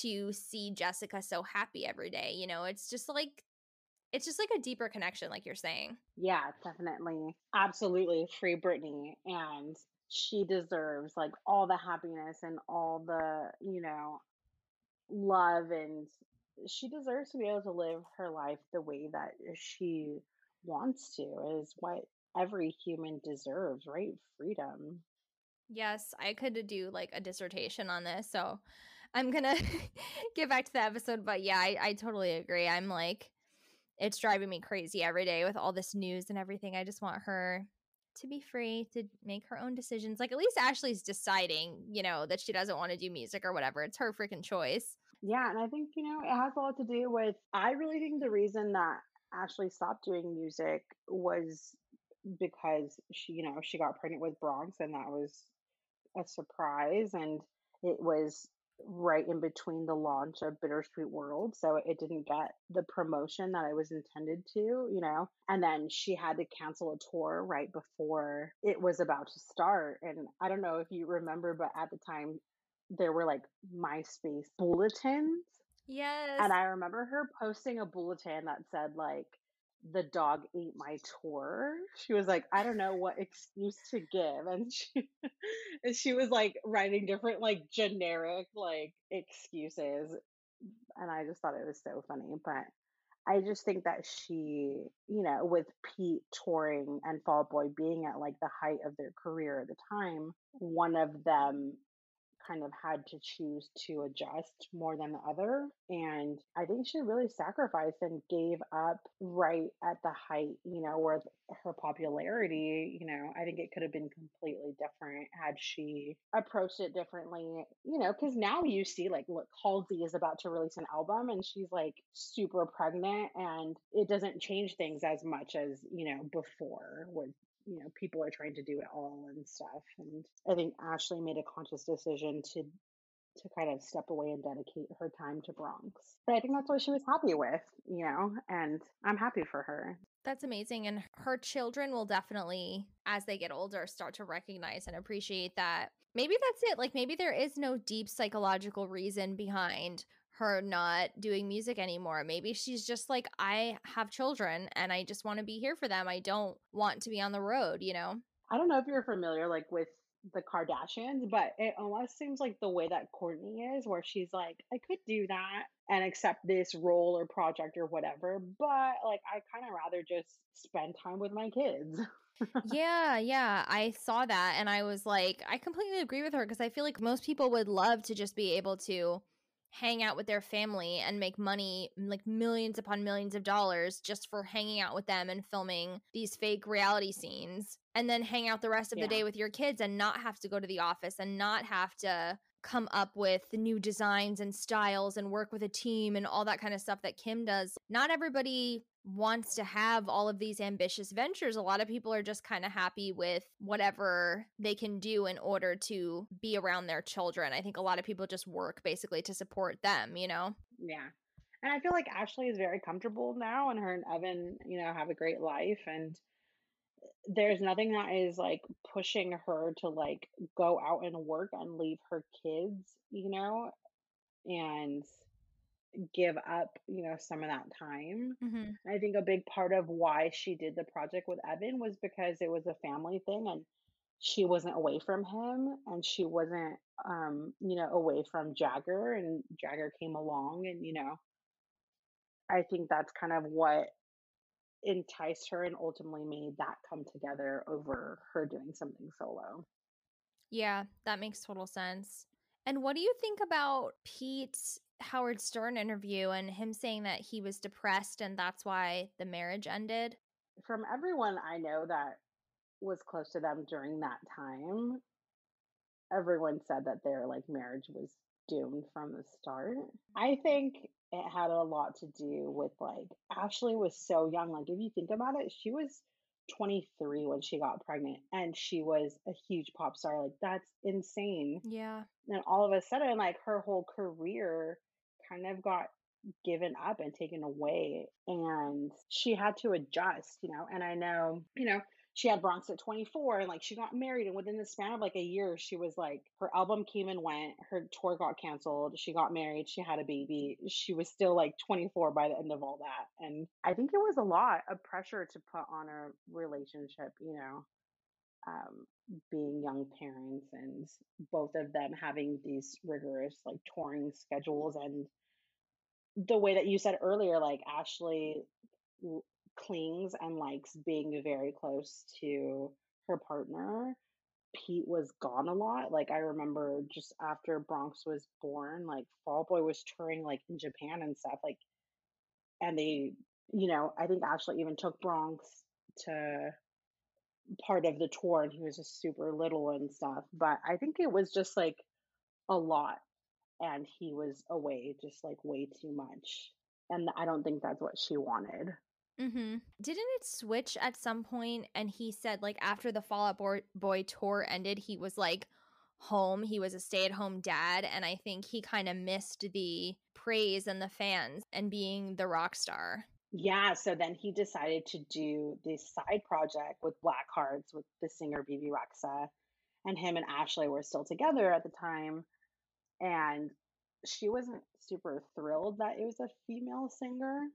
to see Jessica so happy every day. You know, it's just like, it's just like a deeper connection, like you're saying. Yeah, definitely. Absolutely free Britney and she deserves like all the happiness and all the, you know, love and she deserves to be able to live her life the way that she wants to is what every human deserves, right? Freedom. Yes, I could do like a dissertation on this. So I'm to get back to the episode. But yeah, I, I totally agree. I'm like, it's driving me crazy every day with all this news and everything. I just want her to be free to make her own decisions. Like at least Ashlee's deciding, you know, that she doesn't want to do music or whatever. It's her freaking choice. Yeah, and I think, you know, it has a lot to do with I really think the reason that Ashlee stopped doing music was because she, you know, she got pregnant with Bronx and that was a surprise and it was right in between the launch of Bittersweet World, so it didn't get the promotion that it was intended to, you know. And then she had to cancel a tour right before it was about to start. And I don't know if you remember, but at the time there were like MySpace bulletins. Yes. And I remember her posting a bulletin that said like the dog ate my tour. She was like, I don't know what excuse to give. And she and she was like writing different like generic like excuses. And I just thought it was so funny. But I just think that she, you know, with Pete touring and Fall Boy being at like the height of their career at the time, one of them kind of had to choose to adjust more than the other. And I think she really sacrificed and gave up right at the height, you know, where her popularity, you know, I think it could have been completely different had she approached it differently, you know, because now you see, like, look, Halsey is about to release an album and she's like super pregnant and it doesn't change things as much as, you know, before with you know people are trying to do it all and stuff and i think ashlee made a conscious decision to to kind of step away and dedicate her time to bronx but i think that's what she was happy with you know and i'm happy for her That's amazing. And her children will definitely, as they get older, start to recognize and appreciate that maybe that's it. Like maybe there is no deep psychological reason behind her not doing music anymore. Maybe she's just like, I have children and I just want to be here for them. I don't want to be on the road, you know? I don't know if you're familiar like with the Kardashians, but it almost seems like the way that Kourtney is, where she's like, I could do that and accept this role or project or whatever, but like I kind of rather just spend time with my kids. yeah, yeah. I saw that and I was like, I completely agree with her because I feel like most people would love to just be able to hang out with their family and make money like millions upon millions of dollars just for hanging out with them and filming these fake reality scenes and then hang out the rest of Yeah. the day with your kids and not have to go to the office and not have to come up with new designs and styles and work with a team and all that kind of stuff that Kim does. Not everybody wants to have all of these ambitious ventures. A lot of people are just kind of happy with whatever they can do in order to be around their children. I think a lot of people just work basically to support them, you know? Yeah. And I feel like Ashlee is very comfortable now, and her and Evan, you know, have a great life. And eh, there's nothing that is like pushing her to like go out and work and leave her kids, you know, and give up, you know, some of that time. Mm-hmm. I think a big part of why she did the project with Evan was because it was a family thing and she wasn't away from him and she wasn't um, you know, away from Jagger and Jagger came along and, you know, I think that's kind of what enticed her and ultimately made that come together over her doing something solo. Yeah, that makes total sense. And what do you think about Pete's Howard Stern interview and him saying that he was depressed and that's why the marriage ended? From everyone I know that was close to them during that time, everyone said that their like marriage was doomed from the start. I think it had a lot to do with like Ashlee was so young. Like if you think about it, she was 23 when she got pregnant and she was a huge pop star. Like that's insane. Yeah. And all of a sudden, like her whole career kind of got given up and taken away and she had to adjust, you know. And I know, you know, she had Bronx at 24 and like she got married and within the span of like a year she was like her album came and went her tour got canceled she got married she had a baby she was still like 24 by the end of all that and i think it was a lot of pressure to put on a relationship you know um being young parents and both of them having these rigorous like touring schedules and the way that you said earlier like ashlee clings and likes being very close to her partner. Pete was gone a lot. Like I remember just after Bronx was born, like Fall Boy was touring like in Japan and stuff. Like and they you know, I think Ashlee even took Bronx to part of the tour and he was just super little and stuff. But I think it was just like a lot and he was away just like way too much. And I don't think that's what she wanted. Mm-hmm. Didn't it switch at some point? And he said, like, after the Fall Out Boy, Boy tour ended, he was like home. He was a stay at home dad. And I think he kind of missed the praise and the fans and being the rock star. Yeah, so then he decided to do this side project with Black Cards with the singer Bebe Rexha. And him and Ashlee were still together at the time. And she wasn't super thrilled that it was a female singer.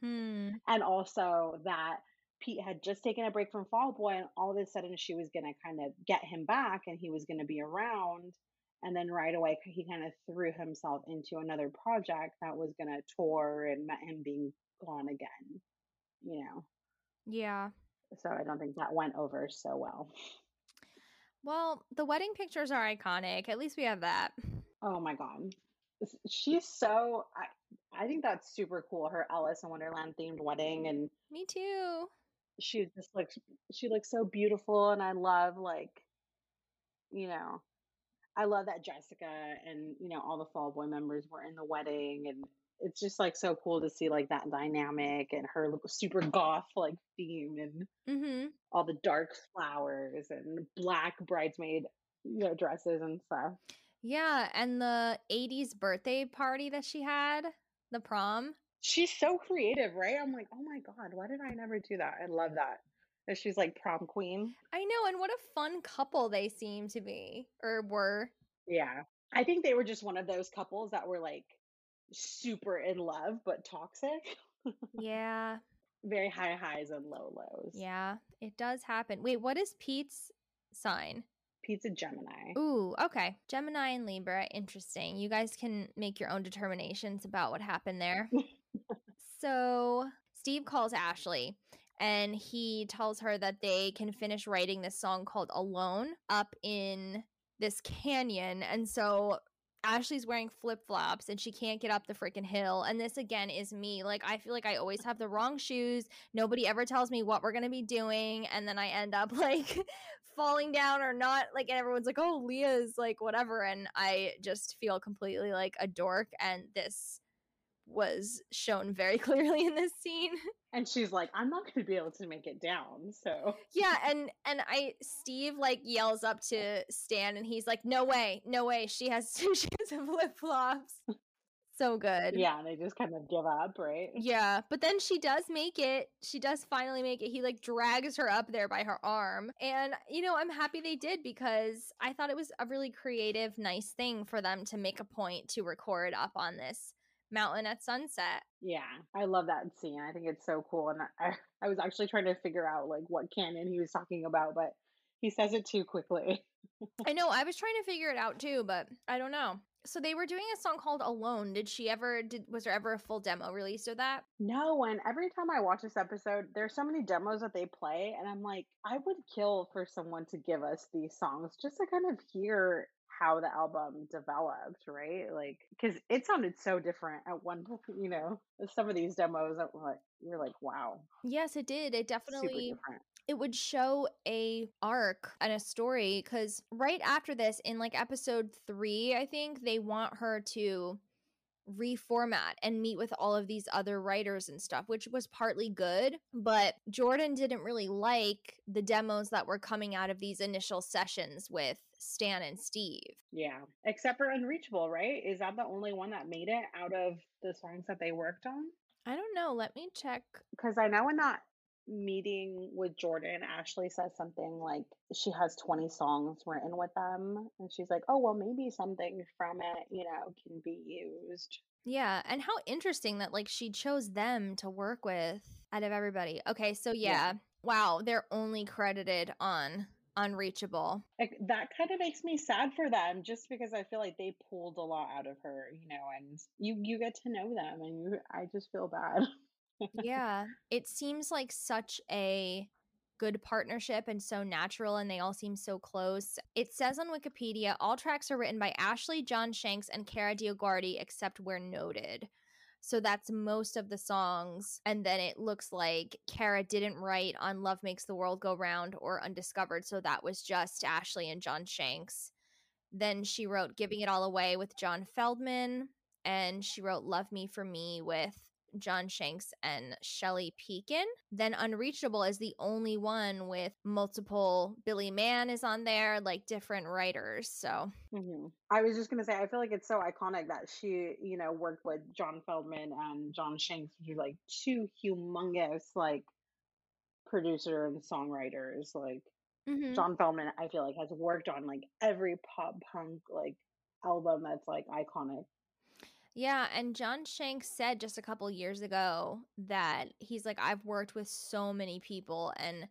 Hmm. and also that Pete had just taken a break from Fall Boy, and all of a sudden she was going to kind of get him back and he was going to be around. And then right away, he kind of threw himself into another project that was going to tour and met him being gone again, you know. Yeah. So I don't think that went over so well. Well, the wedding pictures are iconic. At least we have that. Oh my God. She's so, I, I think that's super cool. Her Alice in Wonderland themed wedding. And Me too. she just looks, she looks so beautiful. And I love, like, you know, I love that Jessica and, you know, all the Fall Boy members were in the wedding. And it's just like so cool to see like that dynamic and her super goth like theme and Mm-hmm. all the dark flowers and black bridesmaid, you know, dresses and stuff. Yeah. And the 80s birthday party that she had, the prom. She's so creative, right? I'm like, oh my God, why did I never do that? I love that. That she's like prom queen. I know, and what a fun couple they seem to be or were. Yeah. I think they were just one of those couples that were like super in love but toxic. Yeah. Very high highs and low lows. Yeah, it does happen. Wait, what is Pete's sign? Pizza Gemini. Ooh, okay. Gemini and Libra, interesting. You guys can make your own determinations about what happened there. so, Steve calls Ashlee and he tells her that they can finish writing this song called Alone up in this canyon. And so Ashlee's wearing flip flops and she can't get up the freaking hill. And this again is me. Like, I feel like I always have the wrong shoes. Nobody ever tells me what we're going to be doing. And then I end up like falling down or not. Like, and everyone's like, oh, Lia's like whatever. And I just feel completely like a dork. And this was shown very clearly in this scene. And she's like, I'm not going to be able to make it down. So Yeah, and and I Steve like yells up to Stan, and he's like, "No way, no way, she has she has flip flops." So good. yeah, and they just kind of give up, right? Yeah, but then she does make it. She does finally make it. He like drags her up there by her arm. And you know, I'm happy they did because I thought it was a really creative, nice thing for them to make a point to record up on this mountain at sunset. Yeah, I love that scene. I think it's so cool. And I, I was actually trying to figure out like what canon he was talking about, but he says it too quickly. I know, I was trying to figure it out too, but I don't know. So they were doing a song called Alone. Did she ever did was there ever a full demo released of that? No, and every time I watch this episode, there's so many demos that they play, and I'm like, I would kill for someone to give us these songs just to kind of hear how the album developed, right? Like, because it sounded so different at one point, you know, some of these demos that like you're like, wow, Yes, it did. It definitely it would show a arc and a story because right after this in like episode three i think they want her to reformat and meet with all of these other writers and stuff which was partly good but jordan didn't really like the demos that were coming out of these initial sessions with stan and steve Yeah, except for Unreachable, right? Is that the only one that made it out of the songs that they worked on? i don't know let me check Because I know in that meeting with Jordan, Ashlee says something like she has 20 songs written with them. And she's like, oh, well, maybe something from it, you know, can be used. yeah and how interesting that like she chose them to work with out of everybody okay so yeah, Yeah. wow they're only credited on unreachable Like, that kind of makes me sad for them just because I feel like they pulled a lot out of her, you know, and you you get to know them and you I just feel bad. yeah it seems like such a good partnership and so natural and they all seem so close. It says on wikipedia all tracks are written by ashlee john shanks and kara dioguardi except where noted. So that's most of the songs and then it looks like cara didn't write on love makes the world go round or undiscovered so that was just ashlee and john shanks. Then she wrote giving it all away with john feldmann and she wrote love me for me with John Shanks and Shelly Peiken. Then Unreachable is the only one with multiple Billy Mann is on there, like different writers. So Mhm. I was just gonna say, I feel like it's so iconic that she, you know, worked with John Feldmann and John Shanks, which are like two humongous like producer and songwriters. Like Mhm. John Feldmann, I feel like has worked on like every pop punk like album that's like iconic. Yeah, and John Shanks said just a couple years ago that he's like, I've worked with so many people, and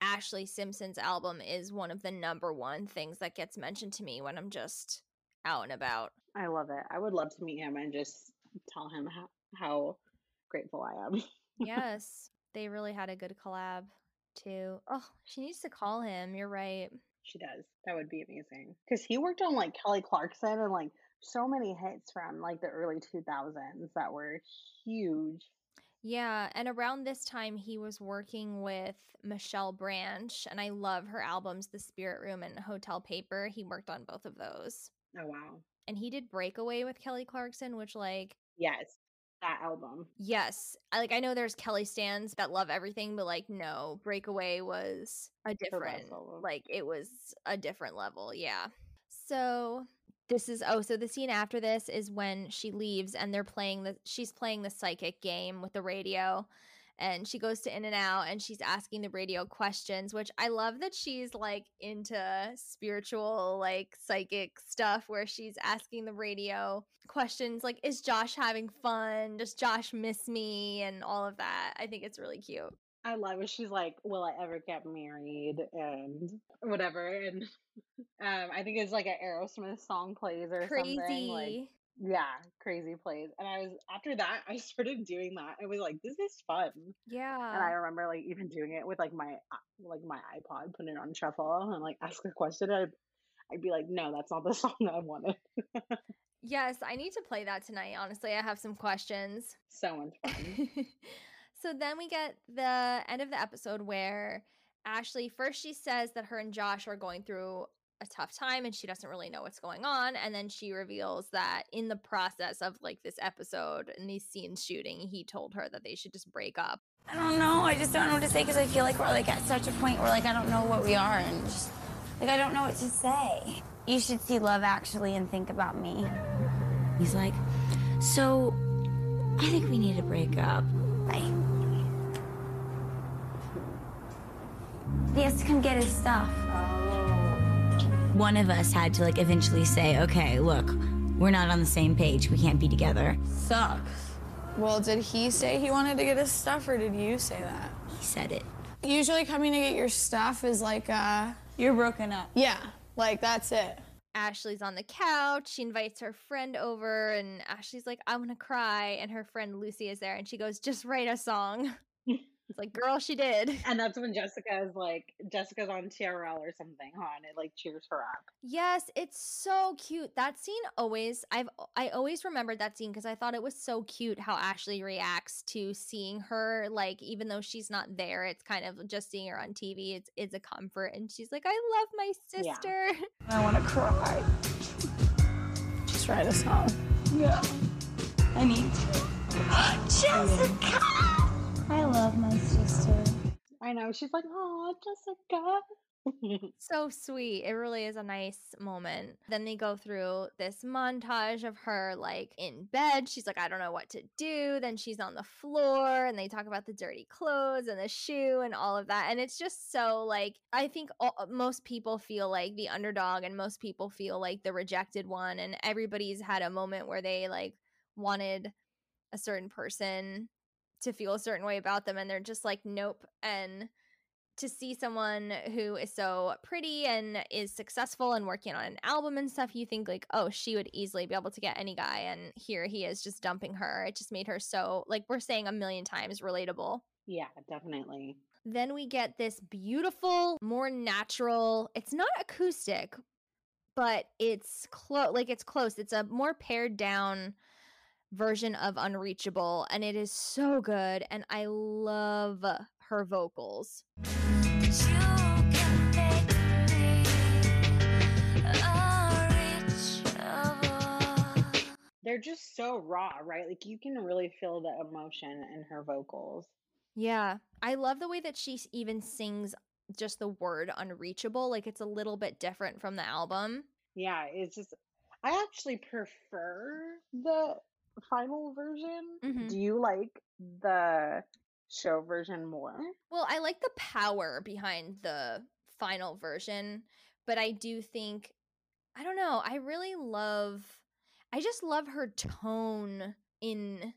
Ashlee Simpson's album is one of the number one things that gets mentioned to me when I'm just out and about. I love it. I would love to meet him and just tell him how, how grateful I am. yes, they really had a good collab too. Oh, she needs to call him. You're right. She does. That would be amazing. Because he worked on like Kelly Clarkson and like so many hits from like the early 2000s that were huge. Yeah, and around this time he was working with Michelle Branch, and I love her albums, The Spirit Room and Hotel Paper. He worked on both of those. Oh, wow. And he did Breakaway with Kelly Clarkson, which like Yes, that album. yes, I like I know there's Kelly stands that love everything, but like no, Breakaway was a different like it was a different level. Yeah. So this is oh so the scene after this is when she leaves and they're playing the she's playing the psychic game with the radio and she goes to In-N-Out and she's asking the radio questions, which I love that she's like into spiritual, like psychic stuff where she's asking the radio questions like, is Josh having fun? Does Josh miss me? And all of that. I think it's really cute. I love it. She's like, "Will I ever get married?" and whatever. And um, I think it's like an Aerosmith song plays or something. Like, Crazy. yeah, crazy plays. And I was after that, I started doing that. I was like, "This is fun." Yeah. And I remember like even doing it with like my like my iPod, putting it on shuffle and like ask a question. I'd, I'd be like, "No, that's not the song that I wanted." Yes, I need to play that tonight. Honestly, I have some questions. so much fun. so then we get the end of the episode where Ashlee first she says that her and Josh are going through a tough time and she doesn't really know what's going on and then she reveals that in the process of like this episode and these scenes shooting he told her that they should just break up. I don't know. I just don't know what to say because I feel like we're like at such a point where like I don't know what we are and just like I don't know what to say. You should see Love Actually and think about me. He's like, so I think we need to break up. Bye. He has to come get his stuff. One of us had to like eventually say, okay, look, we're not on the same page. We can't be together. Sucks. Well, did he say he wanted to get his stuff, or did you say that? He said it. Usually, coming to get your stuff is like, uh, You're broken up. yeah, like that's it. Ashlee's on the couch. She invites her friend over, and Ashlee's like, I want to cry. And her friend Lucy is there, and she goes, Just write a song. it's like, Girl, she did. and that's when Jessica is like, Jessica's on TRL or something, huh? And it like cheers her up. Yes, it's so cute. That scene always I've I always remembered that scene because I thought it was so cute how Ashlee reacts to seeing her like even though she's not there, it's kind of just seeing her on TV. It's it's a comfort and she's like, "I love my Yeah. sister." I want to cry. Just write a song. Yeah. I need to. Jessica! I love my sister. I know. She's like, oh, Jessica. so sweet. It really is a nice moment. Then they go through this montage of her like in bed. She's like, I don't know what to do. Then she's on the floor and they talk about the dirty clothes and the shoe and all of that. And it's just so like, I think all, most people feel like the underdog and most people feel like the rejected one. And everybody's had a moment where they like wanted a certain person to feel a certain way about them and they're just like, nope. And to see someone who is so pretty and is successful and working on an album and stuff, you think like, oh, she would easily be able to get any guy, and here he is just dumping her. It just made her so like we're saying a million times relatable. yeah, definitely. Then we get this beautiful, more natural. It's not acoustic, but it's close. Like it's close. It's a more pared down version of Unreachable, and it is so good. And I love her vocals. They're just so raw, right? Like you can really feel the emotion in her vocals. Yeah, I love the way that she even sings just the word unreachable. Like it's a little bit different from the album. Yeah, it's just I actually prefer the final version. Mhm. Do you like the show version more? Well, I like the power behind the final version, but I do think I don't know, I really love I just love her tone in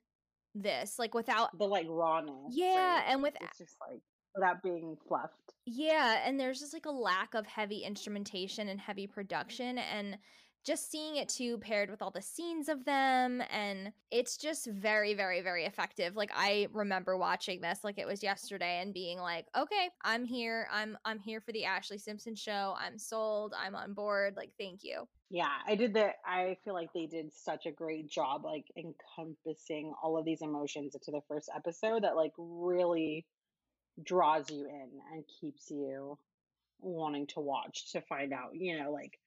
this, like without The like rawness. Yeah, right? and with it's just like without being fluffed. Yeah, and there's just like a lack of heavy instrumentation and heavy production and just seeing it too paired with all the scenes of them and it's just very very very effective. Like I remember watching this like it was yesterday and being like, "Okay, I'm here. I'm I'm here for the Ashlee Simpson show. I'm sold. I'm on board. Like thank you." Yeah, I did that. I feel like they did such a great job, like encompassing all of these emotions into the first episode that, like, really draws you in and keeps you wanting to watch to find out, you know, like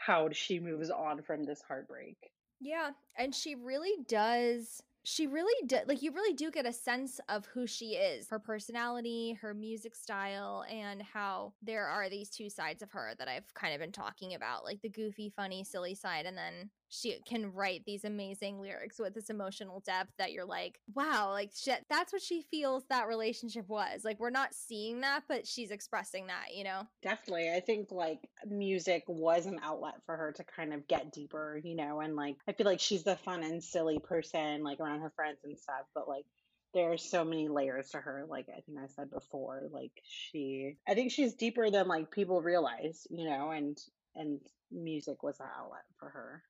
how she moves on from this heartbreak. Yeah, and she really does. She really did Like, you really do get a sense of who she is her personality, her music style, and how there are these two sides of her that I've kind of been talking about like the goofy, funny, silly side, and then she can write these amazing lyrics with this emotional depth that you're like, wow, like that's what she feels that relationship was. Like we're not seeing that, but she's expressing that, you know? Definitely. I think like music was an outlet for her to kind of get deeper, you know, and like I feel like she's the fun and silly person like around her friends and stuff, but like there's so many layers to her like i think i said before like she i think she's deeper than like people realize you know and and music was an outlet for her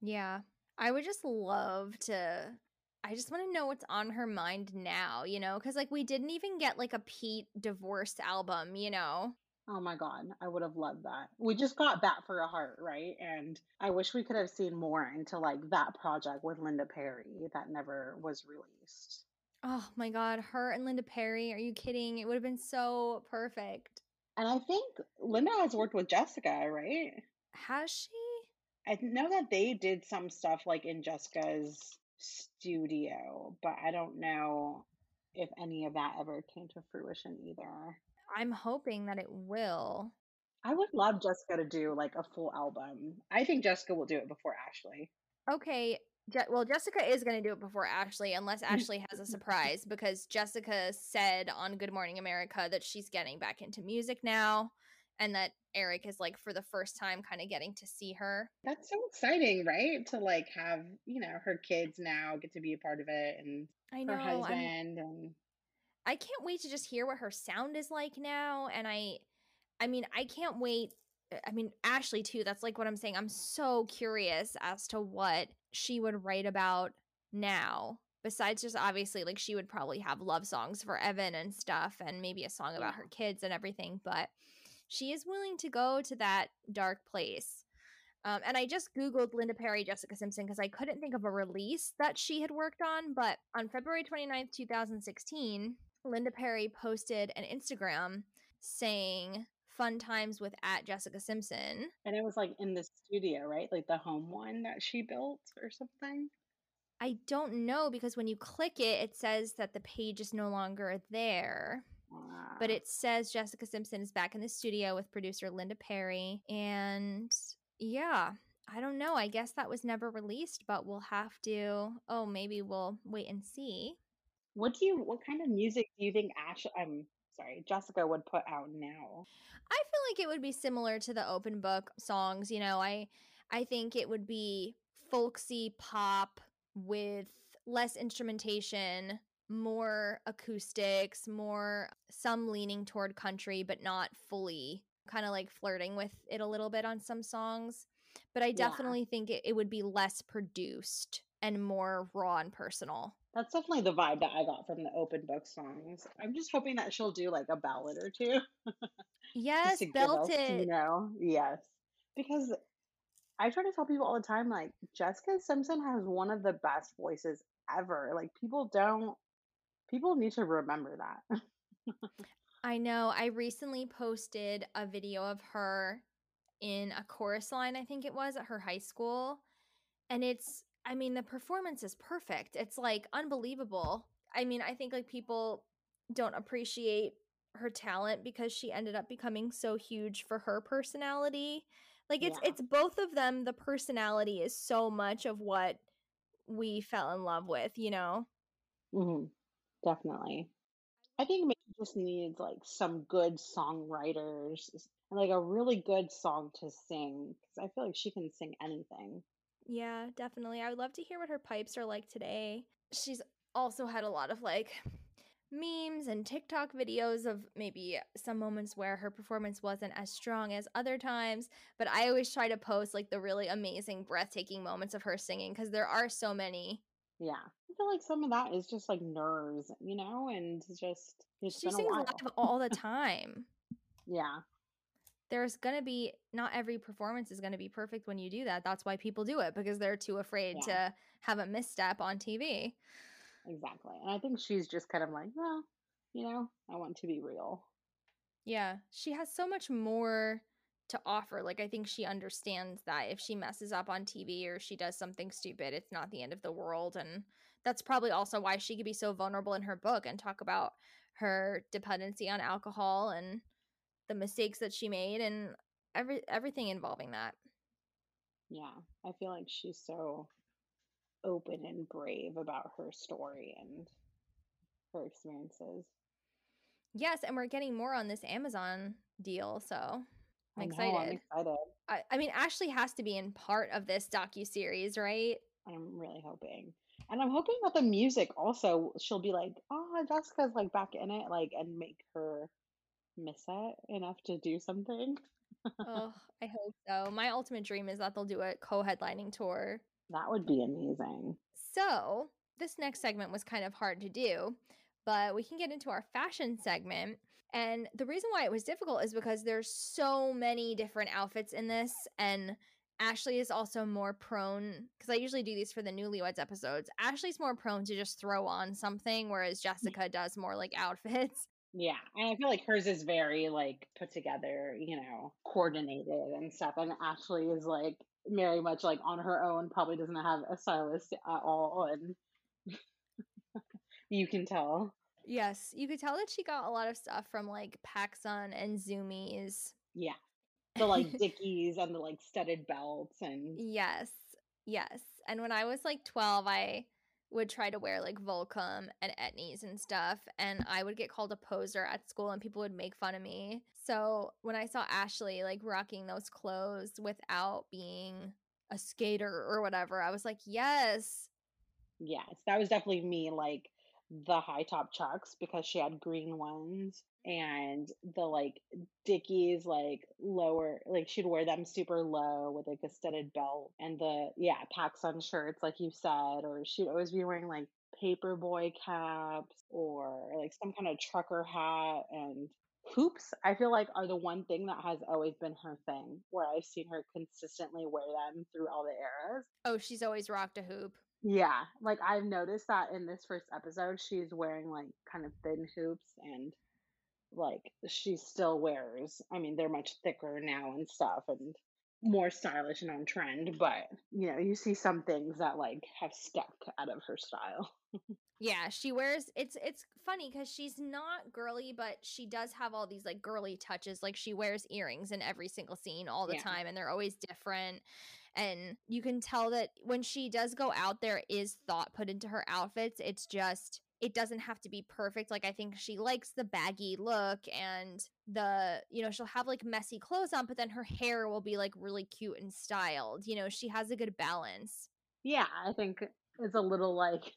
Yeah. I would just love to I just want to know what's on her mind now, you know, cuz like we didn't even get like a Pete divorced album, you know. oh my god i would have loved that we just got that for a heart right and i wish we could have seen more into like that project with linda perry that never was released Oh my god, her and Linda Perry, are you kidding? It would have been so perfect. and i think linda has worked with jessica right Has she? I know that they did some stuff like in Jessica's studio, but I don't know if any of that ever came to fruition either. I'm hoping that it will. I would love Jessica to do like a full album. I think Jessica will do it before Ashlee. Okay, Je- well, Jessica is going to do it before Ashlee, unless Ashlee has a surprise, because Jessica said on Good Morning America that she's getting back into music now, and that Eric is like for the first time kind of getting to see her. That's so exciting, right? To like have, you know, her kids now get to be a part of it and I her know. I'm, husband and I can't wait to just hear what her sound is like now, and I, I mean, I can't wait. uh, I mean, Ashlee too. That's like what I'm saying. I'm so curious as to what she would write about now. Besides just obviously like she would probably have love songs for Evan and stuff and maybe a song about her kids and everything, but she is willing to go to that dark place. Um, and I just Googled Linda Perry, Jessica Simpson, because I couldn't think of a release that she had worked on. But on February 29th, 2016, Linda Perry posted an Instagram saying fun times with at Jessica Simpson. and it was like in the studio, right? Like the home one that she built or something. I don't know because when you click it, it says that the page is no longer there. But it says Jessica Simpson is back in the studio with producer Linda Perry. And yeah, I don't know. I guess that was never released, but we'll have to. Oh, maybe we'll wait and see. What do you what kind of music do you think Ash I'm sorry, Jessica would put out now? I feel like it would be similar to the open book songs. You know, I I think it would be folksy pop with less instrumentation, more acoustics, more some leaning toward country, but not fully kind of like flirting with it a little bit on some songs. But I Yeah. definitely think it, it would be less produced and more raw and personal. That's definitely the vibe that I got from the open book songs. I'm just hoping that she'll do like a ballad or two. Yes, just to give belt us, it. you know, yes. Because I try to tell people all the time, like Jessica Simpson has one of the best voices ever. Like people don't, people need to remember that. I know. I recently posted a video of her in a chorus line, I think it was, at her high school. And it's, I mean, the performance is perfect. It's like unbelievable. I mean, I think like people don't appreciate her talent because she ended up becoming so huge for her personality. Like it's Yeah. it's both of them. The personality is so much of what we fell in love with, you know. hmm Definitely. I think maybe just needs like some good songwriters like a really good song to sing because I feel like she can sing anything. Yeah, definitely. I would love to hear what her pipes are like today. She's also had a lot of like memes and TikTok videos of maybe some moments where her performance wasn't as strong as other times, but I always try to post like the really amazing, breathtaking moments of her singing because there are so many. Yeah. I feel like some of that is just like nerves, you know, and just it's She sings live all the time. Yeah. There's gonna be not every performance is gonna be perfect when you do that. That's why people do it because they're too afraid Yeah. to have a misstep on TV. Exactly. And I think she's just kind of like, well, you know, I want to be real. Yeah, she has so much more to offer. Like, I think she understands that if she messes up on TV or she does something stupid, it's not the end of the world. And that's probably also why she could be so vulnerable in her book and talk about her dependency on alcohol and the mistakes that she made and every everything involving that. Yeah, I feel like she's so open and brave about her story and her experiences. Yes, and we're getting more on this Amazon deal, so I'm I know, excited. I'm excited. I, I mean, Ashlee has to be in part of this docu series, right? I'm really hoping. And I'm hoping that the music also she'll be like, oh, Jessica's like back in it, like, and make her miss it enough to do something. oh, I hope so. My ultimate dream is that they'll do a co-headlining tour. That would be amazing. So this next segment was kind of hard to do, but we can get into our fashion segment. And the reason why it was difficult is because there's so many different outfits in this, and Ashlee is also more prone because I usually do these for the newlyweds episodes. Ashlee's more prone to just throw on something, whereas mm. Jessica does more like outfits. Yeah, and I feel like hers is very like put together, you know, coordinated and stuff. And Ashlee is like very much like on her own, probably doesn't have a stylist at all, and you can tell. Yes, you could tell that she got a lot of stuff from like PacSun and Zumiez. Yeah, the like Dickies and the like studded belts and Yes, yes. And when I was like 12, I would try to wear like Volcom and Etnies and stuff, and I would get called a poser at school, and people would make fun of me. So when I saw Ashlee like rocking those clothes without being a skater or whatever, I was like, yes, yes, that was definitely me. Like the high top chucks because she had green ones and the like dickies like lower like she'd wear them super low with like a studded belt and the yeah PacSun shirts like you said or she'd always be wearing like paperboy caps or like some kind of trucker hat and hoops i feel like are the one thing that has always been her thing where i've seen her consistently wear them through all the eras. Oh she's always rocked a hoop yeah, like I've noticed that in this first episode, she's wearing like kind of thin hoops and like she still wears. I mean, they're much thicker now and stuff and more stylish and on trend, but you know, you see some things that like have stuck out of her style. yeah, she wears it's it's funny cuz she's not girly, but she does have all these like girly touches. Like she wears earrings in every single scene all the Yeah. time and they're always different. And you can tell that when she does go out there is thought put into her outfits. It's just it doesn't have to be perfect. Like I think she likes the baggy look and the, you know, she'll have like messy clothes on, but then her hair will be like really cute and styled. You know, she has a good balance. Yeah, I think it's a little like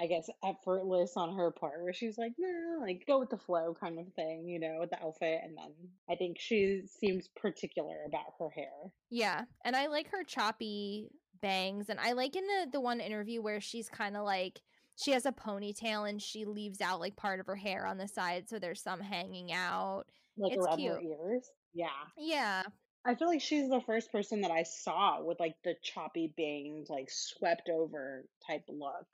I guess effortless on her part where she's like, no, like go with the flow kind of thing, you know, with the outfit. And then I think she seems particular about her hair. Yeah, and I like her choppy bangs, and I like in the the one interview where she's kind of like she has a ponytail and she leaves out like part of her hair on the side, so there's some hanging out. Like it's around cute. her ears. Yeah. Yeah, I feel like she's the first person that I saw with like the choppy bangs, like swept over type look.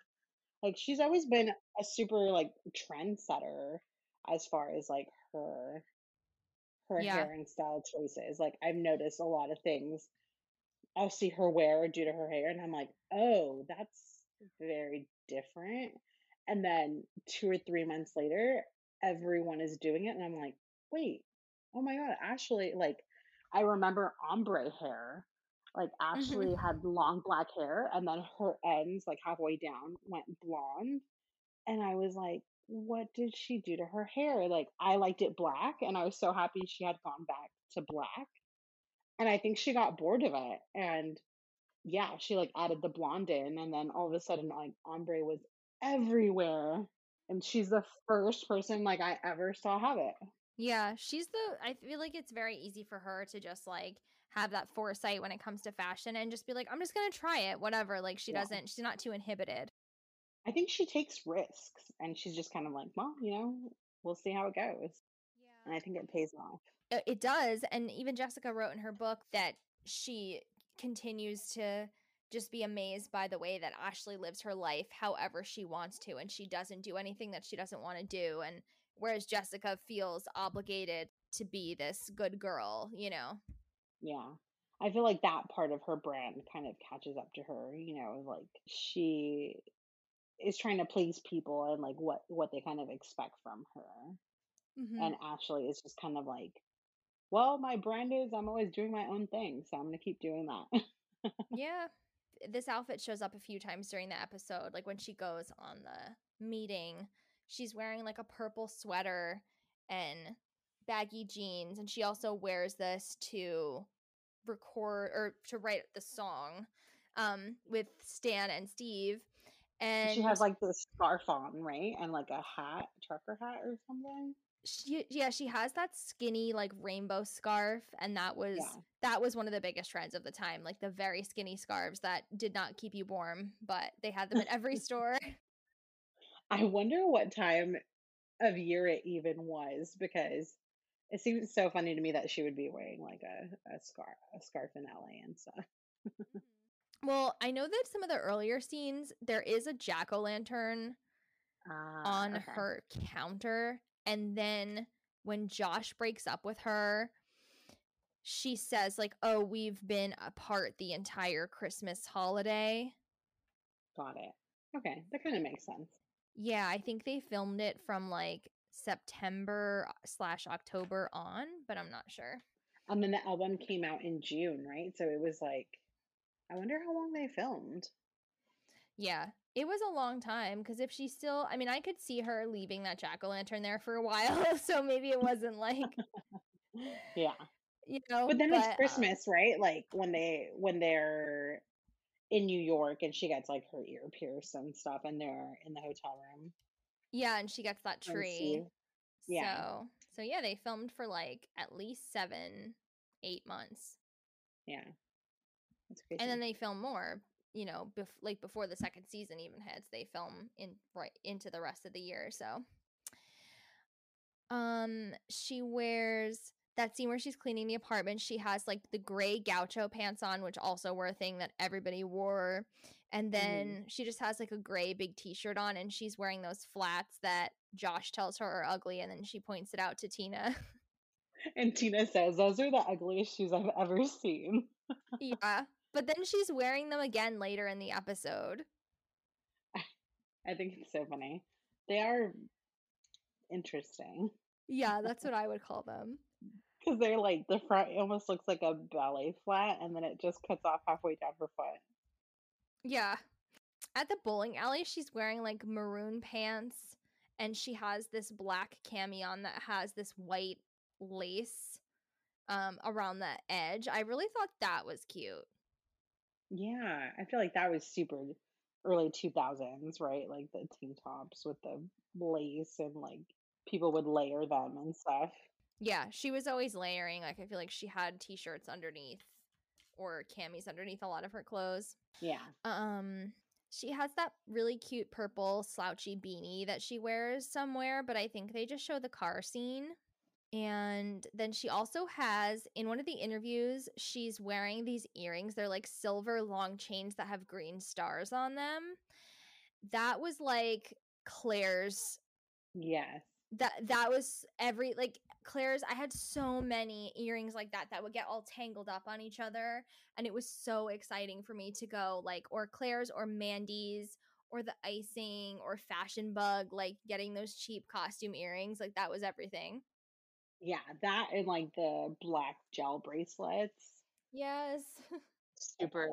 Like she's always been a super like trendsetter as far as like her her Yeah. hair and style choices. Like I've noticed a lot of things I'll see her wear or do to her hair and I'm like, "Oh, that's very different." And then 2 or 3 months later, everyone is doing it and I'm like, "Wait. Oh my god, Ashlee like I remember ombre hair. Like Ashlee Mhm. had long black hair and then her ends like halfway down went blonde and I was like, "What did she do to her hair?" Like I liked it black and I was so happy she had gone back to black. And I think she got bored of it and yeah, she like added the blonde in and then all of a sudden like ombre was everywhere. And she's the first person like I ever saw have it. yeah, she's the. I feel like it's very easy for her to just like have that foresight when it comes to fashion and just be like, I'm just gonna try it, whatever. Like she Yeah. doesn't. She's not too inhibited. I think she takes risks and she's just kind of like, well, you know, we'll see how it goes. And I think it pays off. it does and even jessica wrote in her book that she continues to just be amazed by the way that ashlee lives her life however she wants to and she doesn't do anything that she doesn't want to do and whereas jessica feels obligated to be this good girl you know Yeah. I feel like that part of her brand kind of catches up to her, you know, like she is trying to please people and like what what they kind of expect from her. Mhm. And Ashlee is just kind of like, well, my brand is I'm always doing my own thing, so I'm going to keep doing that. yeah. This outfit shows up a few times during the episode. Like when she goes on the meeting, she's wearing like a purple sweater and baggy jeans. And she also wears this to record or to write the song um, with Stan and Steve. And she has like this scarf on, right? And like a hat, trucker hat or something. she yeah she has that skinny like rainbow scarf and that was Yeah. that was one of the biggest trends of the time like the very skinny scarves that did not keep you warm but they had them at every store I wonder what time of year it even was because it seems so funny to me that she would be wearing like a, a scarf a scarf in LA and stuff. Mm-hmm. well i know that some of the earlier scenes there is a jack-o'-lantern ah, on okay. her counter and then when josh breaks up with her she says like oh we've been apart the entire christmas holiday Got it. Okay, that kind of makes sense. Yeah, I think they filmed it from like September slash October on, but I'm not sure. And then the album came out in June, right? So it was like, I wonder how long they filmed. Yeah, it was a long time because if she still, I mean, I could see her leaving that jack o' lantern there for a while, so maybe it wasn't like, Yeah. you know. But then but, it's uh, Christmas, right? Like when they when they're in New York and she gets like her ear pierced and stuff and they're in the hotel room. Yeah, and she gets that tree. Yeah. So, so yeah, they filmed for like at least seven, eight months, Yeah. That's crazy. and then they film more. You know, bef- like before the second season even hits, they film in right into the rest of the year. So, um, she wears that scene where she's cleaning the apartment. She has like the gray gaucho pants on, which also were a thing that everybody wore. And mm-hmm. then she just has like a gray big t-shirt on, and she's wearing those flats that Josh tells her are ugly, and then she points it out to Tina. And Tina says, Those are the ugliest shoes I've ever seen. yeah, but then she's wearing them again later in the episode. I think it's so funny. They are interesting Yeah, that's what I would call them. because they're like the front almost looks like a ballet flat and then it just cuts off halfway down her foot. Yeah. At the bowling alley, she's wearing like maroon pants and she has this black cami on that has this white lace um around the edge. I really thought that was cute. Yeah, I feel like that was super early 2000s, right? Like the tank tops with the lace and like people would layer them and stuff. Yeah, she was always layering. Like I feel like she had t-shirts underneath or camis underneath a lot of her clothes. Yeah. Um she has that really cute purple slouchy beanie that she wears somewhere, but I think they just show the car scene. And then she also has in one of the interviews, she's wearing these earrings. They're like silver long chains that have green stars on them. That was like Claire's Yes. that that was every like Claire's I had so many earrings like that that would get all tangled up on each other and it was so exciting for me to go like or Claire's or Mandy's or the icing or fashion bug like getting those cheap costume earrings like that was everything. Yeah, that and like the black gel bracelets. Yes. Super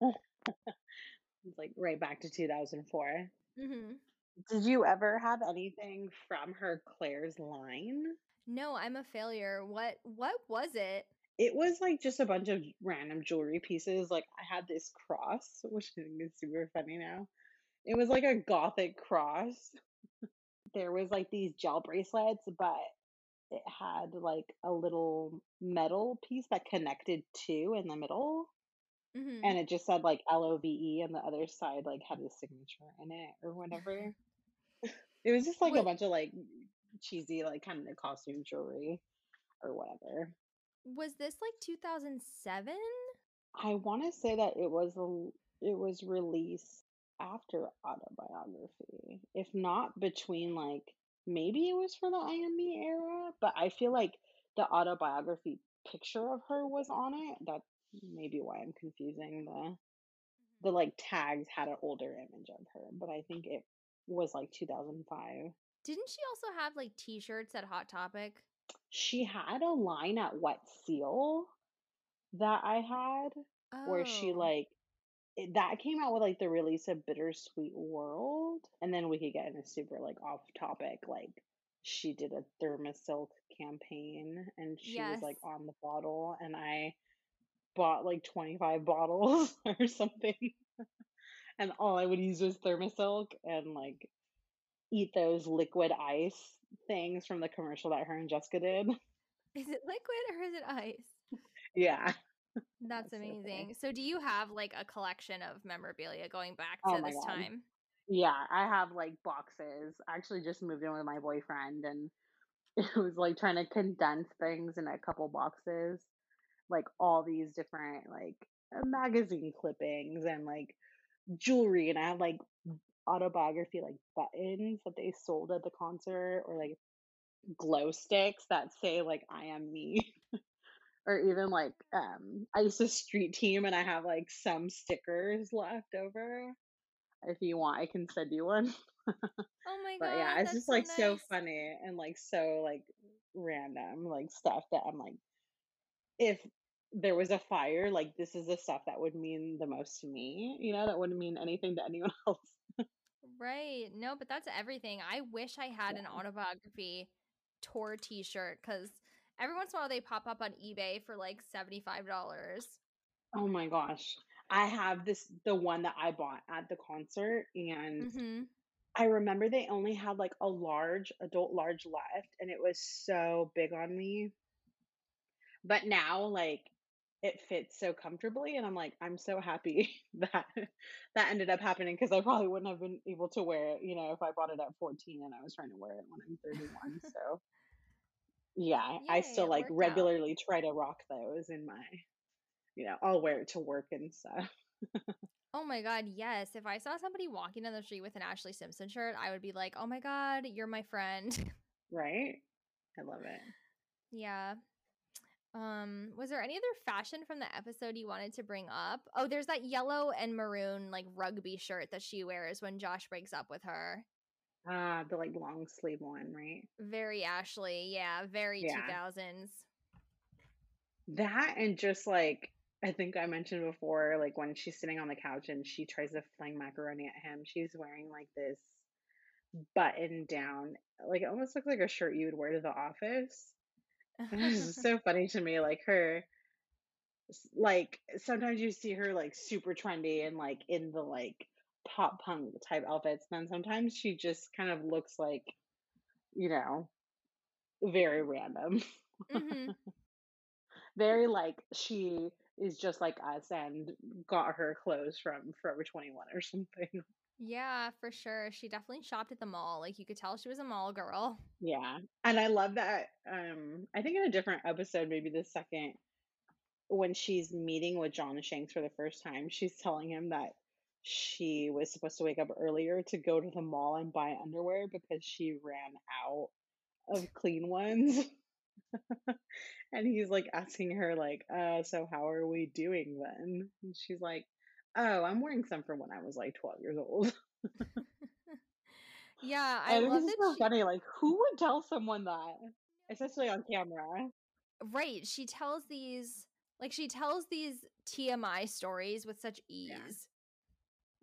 like it's like right back to 2004. mhm. Did you ever have anything from her Claire's line? No, I'm a failure. What what was it? It was like just a bunch of random jewelry pieces. Like I had this cross, which I think is super funny now. It was like a gothic cross. there was like these gel bracelets, but it had like a little metal piece that connected to in the middle. Mhm. And it just said like L O V E and the other side like had his signature in it or whatever. it was just like a bunch of like cheesy like kind of the costume jewelry or whatever. Was this like 2007? I want to say that it was a, it was released after autobiography, if not between like maybe it was for the IMB era, but I feel like the autobiography picture of her was on it. That's maybe why I'm confusing the mm-hmm. the like tags had an older image of her, but I think it was like 2005. Didn't she also have like t-shirts at Hot Topic? She had a line at Wet Seal that I had. where she Oh. like it, that came out with like the release of Bittersweet World, and then we could get in a super like off topic. Like she did a ThermaSilk campaign, and she was like on the bottle, and I bought like twenty five bottles or something, and all I would use was ThermaSilk and like eat those liquid ice things from the commercial that her and Jessica did. Is it liquid or is it ice? Yeah. That's so amazing. So do you have like a collection of memorabilia going back Oh to my this God. time? Yeah, I have like boxes. I actually just moved in with my boyfriend and it was like trying to condense things in a couple boxes. Like all these different like magazine clippings and like jewelry and I have like autobiography like buttons that they sold at the concert or like glow sticks that say like I am me. or even like um I used to street team and I have like some stickers left over. If you want, I can send you one. Oh my But god, yeah, it's just so like so funny and like so like random like stuff that I'm like if there was a fire, like this is the stuff that would mean the most to me, you know, that wouldn't mean anything to anyone else. Right. No, but that's everything. I wish I had an autobiography tour t-shirt cuz every once in a while they pop up on eBay for like $75. Oh my gosh. I have this the one that I bought at the concert and Mhm. I remember they only had like a large adult large left and it was so big on me. But now like it fits so comfortably and I'm like I'm so happy that that ended up happening because I probably wouldn't have been able to wear it, you know, if I bought it at 14 and I was trying to wear it when I'm 31. So yeah, I still like worked out. regularly try to rock those in my, you know, I'll wear it to work and stuff. Oh my god, yes. If I saw somebody walking down the street with an Ashlee Simpson shirt, I would be like, "Oh my god, you're my friend." Right? I love it. yeah. Um, was there any other fashion from the episode you wanted to bring up? Oh, there's that yellow and maroon like rugby shirt that she wears when Josh breaks up with her. Ah, the like long sleeve one, right? Very Ashlee, yeah, very Yeah. 2000s. That and just like I think I mentioned before, like when she's sitting on the couch and she tries to fling macaroni at him, she's wearing like this button down, like it almost looks like a shirt you would wear to the office. It's so funny to me, like her like sometimes you see her like super trendy and like in the like pop punk type outfits, and then sometimes she just kind of looks like, you know, very random. Mhm. very like she is just like us and got her clothes from Forever 21 or something. Yeah, for sure. She definitely shopped at the mall. Like you could tell she was a mall girl. Yeah. And I love that um I think in a different episode maybe the second when she's meeting with John Shanks for the first time, she's telling him that she was supposed to wake up earlier to go to the mall and buy underwear because she ran out of clean ones. and he's like asking her like, uh, so how are we doing then? And she's like, Oh, I'm wearing some from when I was like 12 years old. Yeah, I think love is so she funny. Like, who would tell someone that? Especially on camera. right, she tells these like she tells these TMI stories with such ease.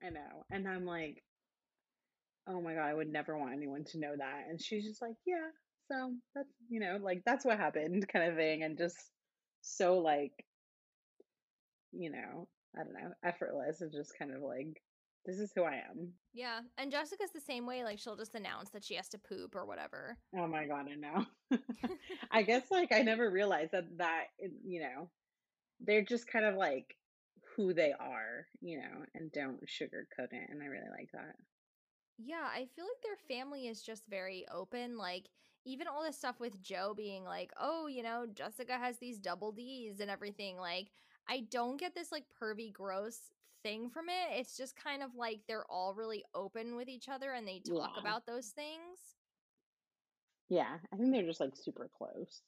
I know. And I'm like, oh my God, I would never want anyone to know that. And she's just like, yeah, so that's, you know, like that's what happened kind of thing. And just so like, you know, I don't know, effortless and just kind of like, this is who I am. Yeah, and Jessica's the same way. Like she'll just announce that she has to poop or whatever. Oh my God, I know. I guess like I never realized that that, you know, they're just kind of like who they are, you know, and don't sugarcoat it. And I really like that. Yeah, I feel like their family is just very open. Like, even all this stuff with Joe being like, oh, you know, Jessica has these double D's and everything. Like, I don't get this like pervy, gross thing from it. It's just kind of like they're all really open with each other and they talk Yeah. about those things. Yeah, I think they're just like super close.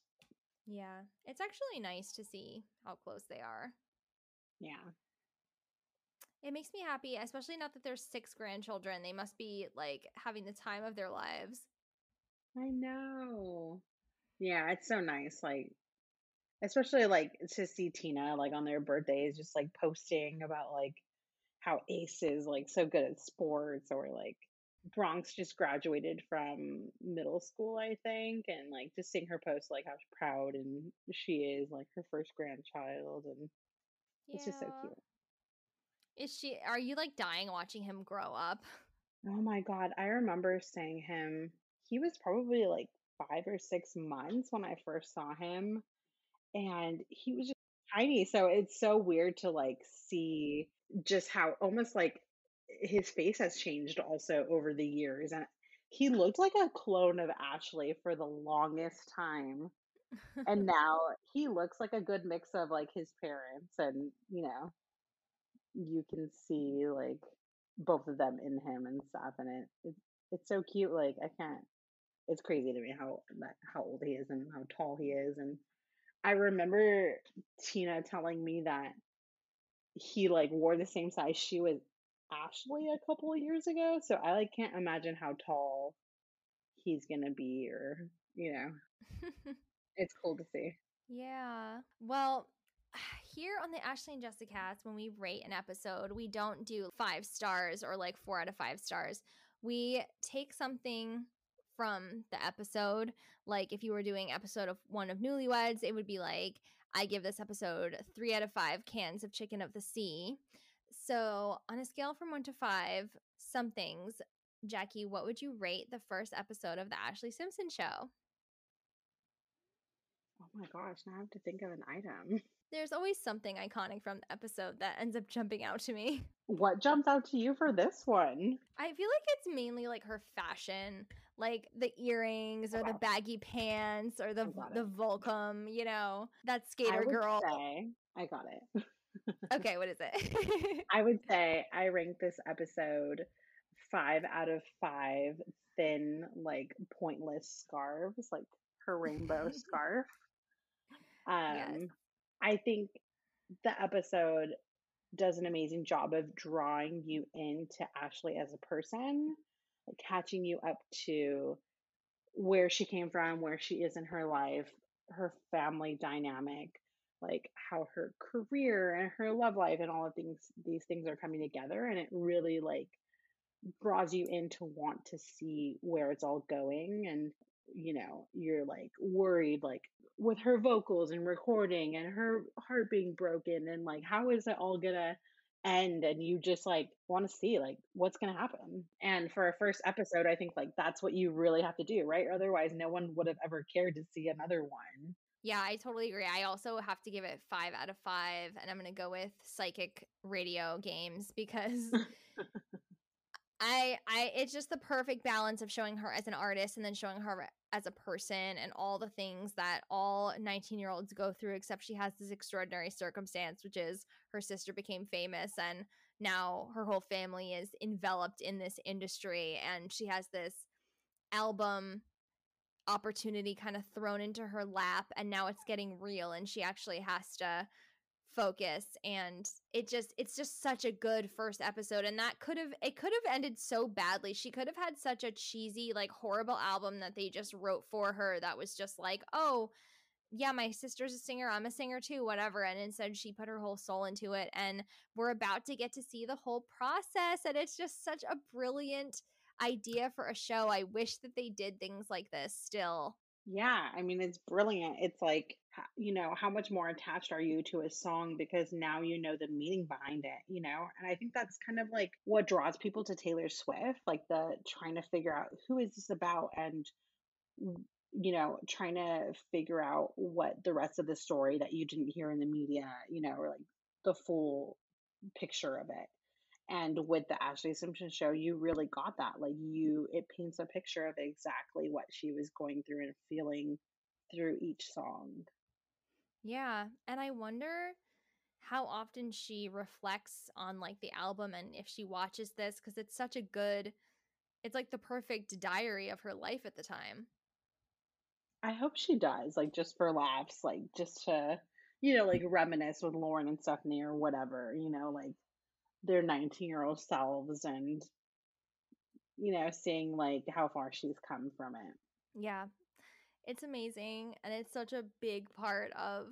Yeah, it's actually nice to see how close they are. Yeah. It makes me happy, especially now that there's six grandchildren. They must be like having the time of their lives. I know. Yeah, it's so nice. Like, Especially like to see Tina like on their birthdays, just like posting about like how Ace is like so good at sports or like Bronx just graduated from middle school, I think, and like just seeing her post like how proud and she is, like her first grandchild, and it's just so cute. Is she? Are you like dying watching him grow up? Oh my God, I remember seeing him. He was probably like five or six months when I first saw him, and he was just tiny. So it's so weird to like see just how almost like his face has changed also over the years. And he looked like a clone of Ashlee for the longest time. And now he looks like a good mix of like his parents and, you know, you can see like both of them in him and stuff and it, it it's so cute like I can't it's crazy to me how how old he is and how tall he is and I remember Tina telling me that he like wore the same size shoe as Ashlee a couple of years ago so I like can't imagine how tall he's gonna be or you know it's cool to see Yeah. Well, here on the Ashlee and Jessicast, when we rate an episode, we don't do five stars or like four out of five stars. We take something from the episode. Like if you were doing episode of one of Newlyweds, it would be like, I give this episode three out of five cans of chicken of the sea. So on a scale from one to five, somethings, Jackie, what would you rate the first episode of the Ashlee Simpson show? oh my gosh now I have to think of an item There's always something iconic from the episode that ends up jumping out to me. what jumps out to you for this one I feel like it's mainly like her fashion, like the earrings or the baggy pants or the the Volcom, you know, that I skater would girl. say I got it Okay, what is it? I would say I rank this episode five out of five thin, like pointless scarves, like her rainbow scarf. Um, I think the episode does an amazing job of drawing you into Ashlee as a person, like catching you up to where she came from, where she is in her life, her family dynamic, like how her career and her love life and all of things these things are coming together and it really like draws you in to want to see where it's all going and you know you're like worried like with her vocals and recording and her heart being broken and like how is it all gonna end and you just like want to see like what's gonna happen. And for a first episode i think like that's what you really have to do right? Otherwise no one would have ever cared to see another one. Yeah, I totally agree. I also have to give it five out of five, and I'm gonna go with psychic radio games because I I it's just the perfect balance of showing her as an artist and then showing her as a person and all the things that all 19 year olds go through except she has this extraordinary circumstance which is her sister became famous and now her whole family is enveloped in this industry and she has this album opportunity kind of thrown into her lap and now it's getting real and she actually has to focus and it just it's just such a good first episode and that could have it could have ended so badly. She could have had such a cheesy like horrible album that they just wrote for her that was just like oh yeah my sister's a singer i'm a singer too whatever and instead she put her whole soul into it and we're about to get to see the whole process and it's just such a brilliant idea for a show. I wish that they did things like this still. Yeah, I mean, it's brilliant. It's like, you know, how much more attached are you to a song because now you know the meaning behind it, you know? And I think that's kind of like what draws people to Taylor Swift, like the trying to figure out who is this about and, you know, trying to figure out what the rest of the story that you didn't hear in the media, you know, or like the full picture of it. And with the Ashlee Simpson show, you really got that. Like you, it paints a picture of exactly what she was going through and feeling through each song. Yeah, and I wonder how often she reflects on like the album and if she watches this because it's such a good it's like the perfect diary of her life at the time. I hope she does, like just for laughs, like just to, you know, like reminisce with Lauren and Stephanie or whatever, you know, like their 19 year old selves and, you know, seeing like how far she's come from it. Yeah. It's amazing and it's such a big part of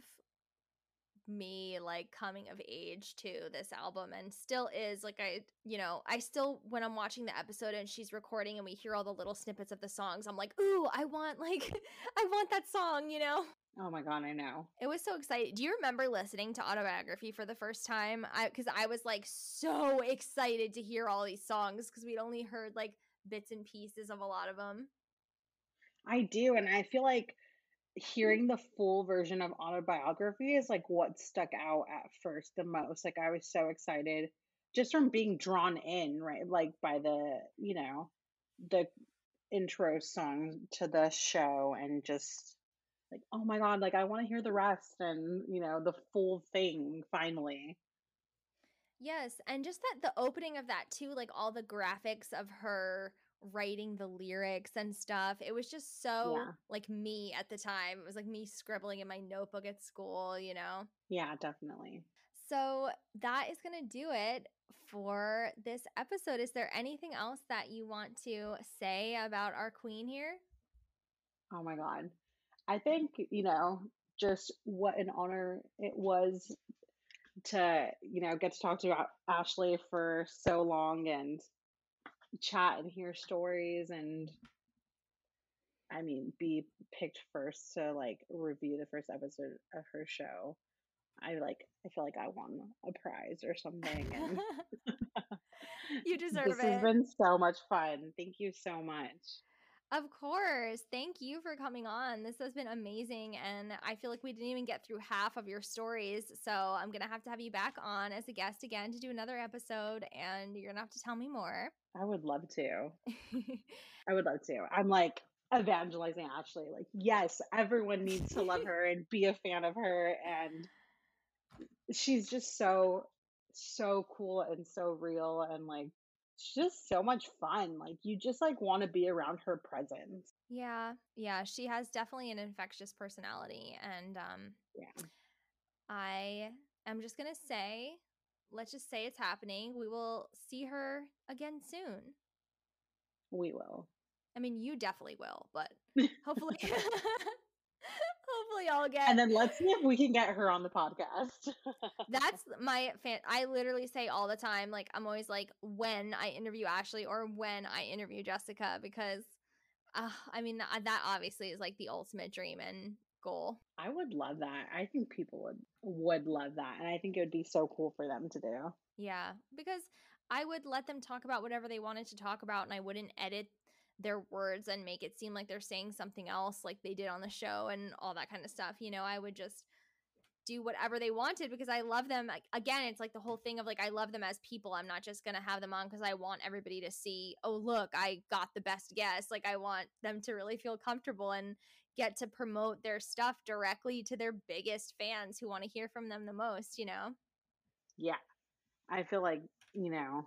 me like coming of age to this album and still is like I you know I still when I'm watching the episode and she's recording and we hear all the little snippets of the songs I'm like ooh I want like I want that song you know? Oh my god, I know. it was so exciting do you remember listening to autobiography for the first time? I because I was like so excited to hear all these songs because we'd only heard like bits and pieces of a lot of them I do, and I feel like hearing the full version of autobiography is like what stuck out at first the most. Like I was so excited just from being drawn in, right? Like by the, you know, the intro song to the show and just like, oh my God, like I want to hear the rest and, you know, the full thing finally. Yes, and just that the opening of that too, like all the graphics of her writing the lyrics and stuff. It was just so Yeah. like me at the time. It was like me scribbling in my notebook at school, you know. Yeah, definitely. So that is going to do it for this episode. Is there anything else that you want to say about our queen here? Oh my God. I think, you know, just what an honor it was to, you know, get to talk to Ashlee for so long and chat and hear stories and I mean, be picked first to like review the first episode of her show. I like I feel like I won a prize or something and You deserve it. this has been so much fun. Thank you so much. Of course. Thank you for coming on. This has been amazing. And I feel like we didn't even get through half of your stories. So I'm going to have to have you back on as a guest again to do another episode. And you're going to have to tell me more. I would love to. I would love to. I'm like evangelizing Ashlee. Like, yes, everyone needs to love her and be a fan of her. And she's just so, so cool and so real. And like, she's just so much fun. Like, you just like want to be around her presence. Yeah. Yeah. She has definitely an infectious personality. And um, Yeah. I am just going to say, let's just say it's happening. We will see her again soon. We will. I mean, you definitely will, but hopefully, hopefully, I'll get. And then let's see if we can get her on the podcast. That's my fan. I literally say all the time, like I'm always like when I interview Ashlee or when I interview Jessica because, uh, I mean that, that obviously is like the ultimate dream and goal. I would love that. I think people would would love that. And I think it would be so cool for them to do. Yeah, because I would let them talk about whatever they wanted to talk about, and I wouldn't edit their words and make it seem like they're saying something else, like they did on the show and all that kind of stuff. You know, I would just do whatever they wanted because I love them. Again, it's like the whole thing of like I love them as people. I'm not just gonna have them on because I want everybody to see. Oh, look, I got the best guest. Like I want them to really feel comfortable and get to promote their stuff directly to their biggest fans who want to hear from them the most. You know. Yeah. I feel like, you know,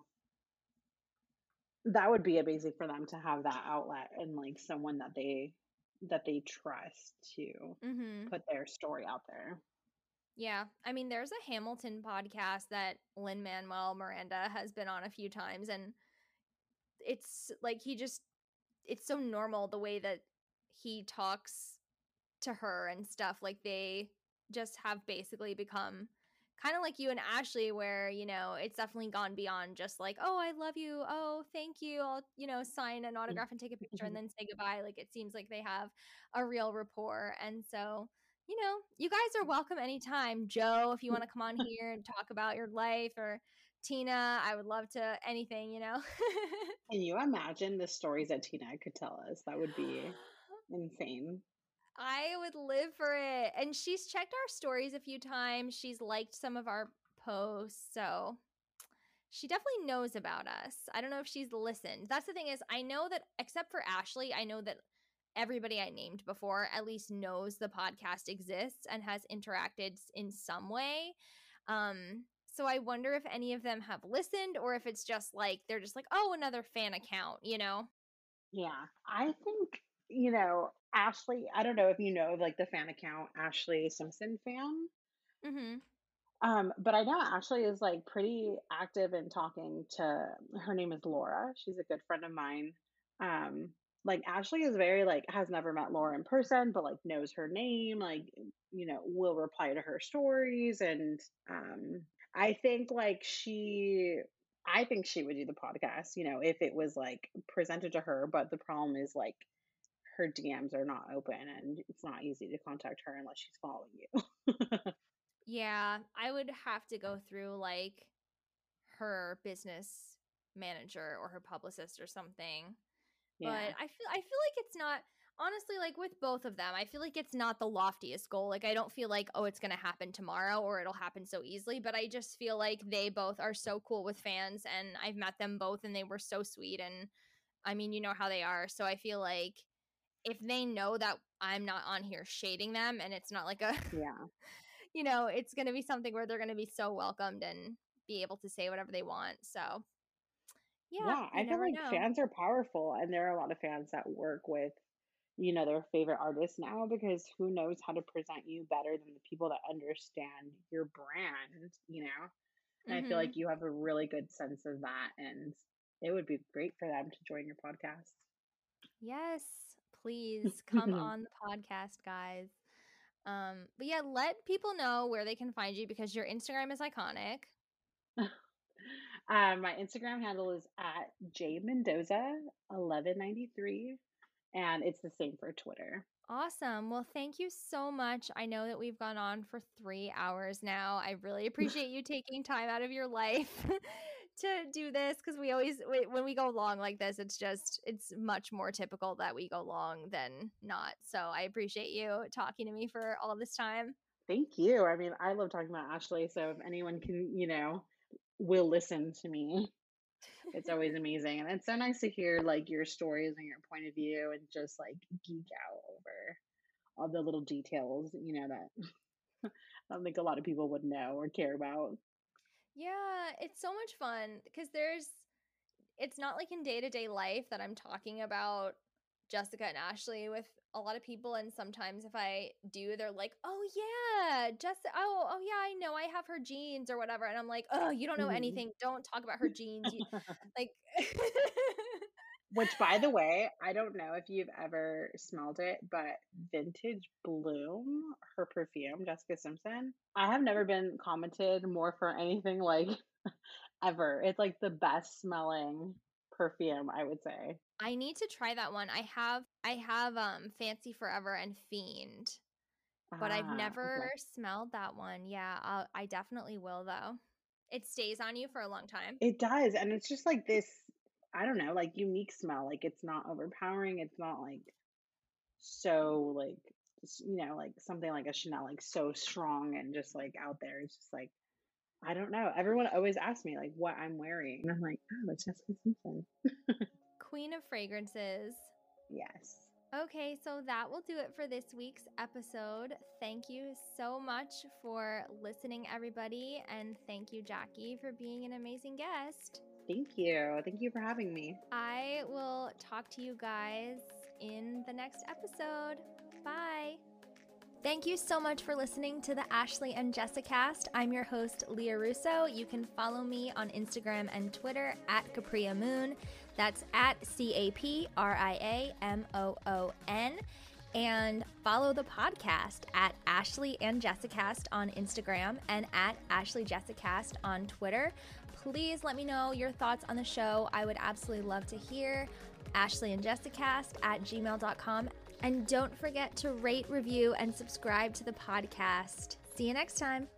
that would be amazing for them to have that outlet and like someone that they that they trust to Mm-hmm. put their story out there. Yeah. I mean, there's a Hamilton podcast that Lin-Manuel Miranda has been on a few times, and it's like he just, it's so normal the way that he talks to her and stuff. Like they just have basically become kind of like you and Ashlee, where, you know, it's definitely gone beyond just like, oh, I love you. Oh, thank you. I'll, you know, sign an autograph and take a picture and then say goodbye. Like it seems like they have a real rapport. And so, you know, you guys are welcome anytime. Joe, if you want to come on here and talk about your life or Tina, I would love to anything, you know. Can you imagine the stories that Tina could tell us? That would be insane. I would live for it. And she's checked our stories a few times. She's liked some of our posts. So she definitely knows about us. I don't know if she's listened. That's the thing is, I know that except for Ashlee, I know that everybody I named before at least knows the podcast exists and has interacted in some way. Um so I wonder if any of them have listened or if it's just like they're just like, "Oh, another fan account," you know. Yeah. I think, you know, Ashlee, I don't know if you know of like the fan account Ashlee Simpson fan. Mhm. Um, but I know Ashlee is like pretty active in talking to her name is Laura. She's a good friend of mine. Um, like Ashlee is very like has never met Laura in person, but like knows her name, like you know, will reply to her stories and um I think like she I think she would do the podcast, you know, if it was like presented to her, but the problem is like her DMs are not open and it's not easy to contact her unless she's following you. Yeah, I would have to go mm. through like her business manager or her publicist or something. But I feel I feel like it's not honestly like with both of them. I feel like it's not the loftiest goal. Like I don't feel like oh it's going to happen tomorrow or it'll happen so easily, but I just feel like they both are so cool with fans and I've met them both and they were so sweet and I mean, you know how they are. So I feel like if they know that I'm not on here shading them and it's not like a yeah. you know, it's going to be something where they're going to be so welcomed and be able to say whatever they want. So, yeah, Yeah, I feel like know. fans are powerful, and there are a lot of fans that work with, you know, their favorite artists now because who knows how to present you better than the people that understand your brand, you know? And I feel Mhm. like you have a really good sense of that, and it would be great for them to join your podcast. Yes, please come on the podcast, guys. Um, but yeah, let people know where they can find you because your Instagram is iconic. Um, my Instagram handle is at jmendoza1193, and it's the same for Twitter. Awesome. Well, thank you so much. I know that we've gone on for three hours now. I really appreciate you taking time out of your life to do this because we always, when we go long like this, it's just, it's much more typical that we go long than not. So I appreciate you talking to me for all this time. Thank you. I mean, I love talking about Ashlee, so if anyone can, you know, will listen to me, it's always amazing. And it's so nice to hear like your stories and your point of view and just like geek out over all the little details, you know, that I don't think a lot of people would know or care about. Yeah, it's so much fun because there's it's not like in day-to-day life that I'm talking about Jessica and Ashlee with a lot of people and sometimes if I do they're like, "Oh yeah, Jessica oh oh yeah, I know. I have her jeans or whatever." And I'm like, "Oh, you don't know Mhm. anything. Don't talk about her jeans." You, like Which, by the way, I don't know if you've ever smelled it, but Vintage Bloom, her perfume, Jessica Simpson, I have never been commented more for anything like ever. It's like the best smelling perfume, I would say. I need to try that one. I have I have um Fancy Forever and Fiend, but I've Ah, never okay. smelled that one. Yeah, I'll, I definitely will though. It stays on you for a long time. It does. And it's just like this, I don't know, like unique smell. Like it's not overpowering. It's not like so, like, you know, like something like a Chanel, like so strong and just like out there. It's just like, I don't know. Everyone always asks me like what I'm wearing. And I'm like, oh, it's Jessica Simpson. Queen of fragrances. Yes. Okay, so that will do it for this week's episode. Thank you so much for listening, everybody. And thank you, Jackie, for being an amazing guest. Thank you. Thank you for having me. I will talk to you guys in the next episode. Bye. Thank you so much for listening to the Ashlee and Jessicast. I'm your host, Lia Russo. You can follow me on Instagram and Twitter at Capria Moon. That's at C A P R I A M O O N. And follow the podcast at Ashlee and Jessicast on Instagram and at Ashlee Jessicast on Twitter. Please let me know your thoughts on the show. I would absolutely love to hear. Ashlee and Jessicast at gmail.com. And don't forget to rate, review, and subscribe to the podcast. See you next time.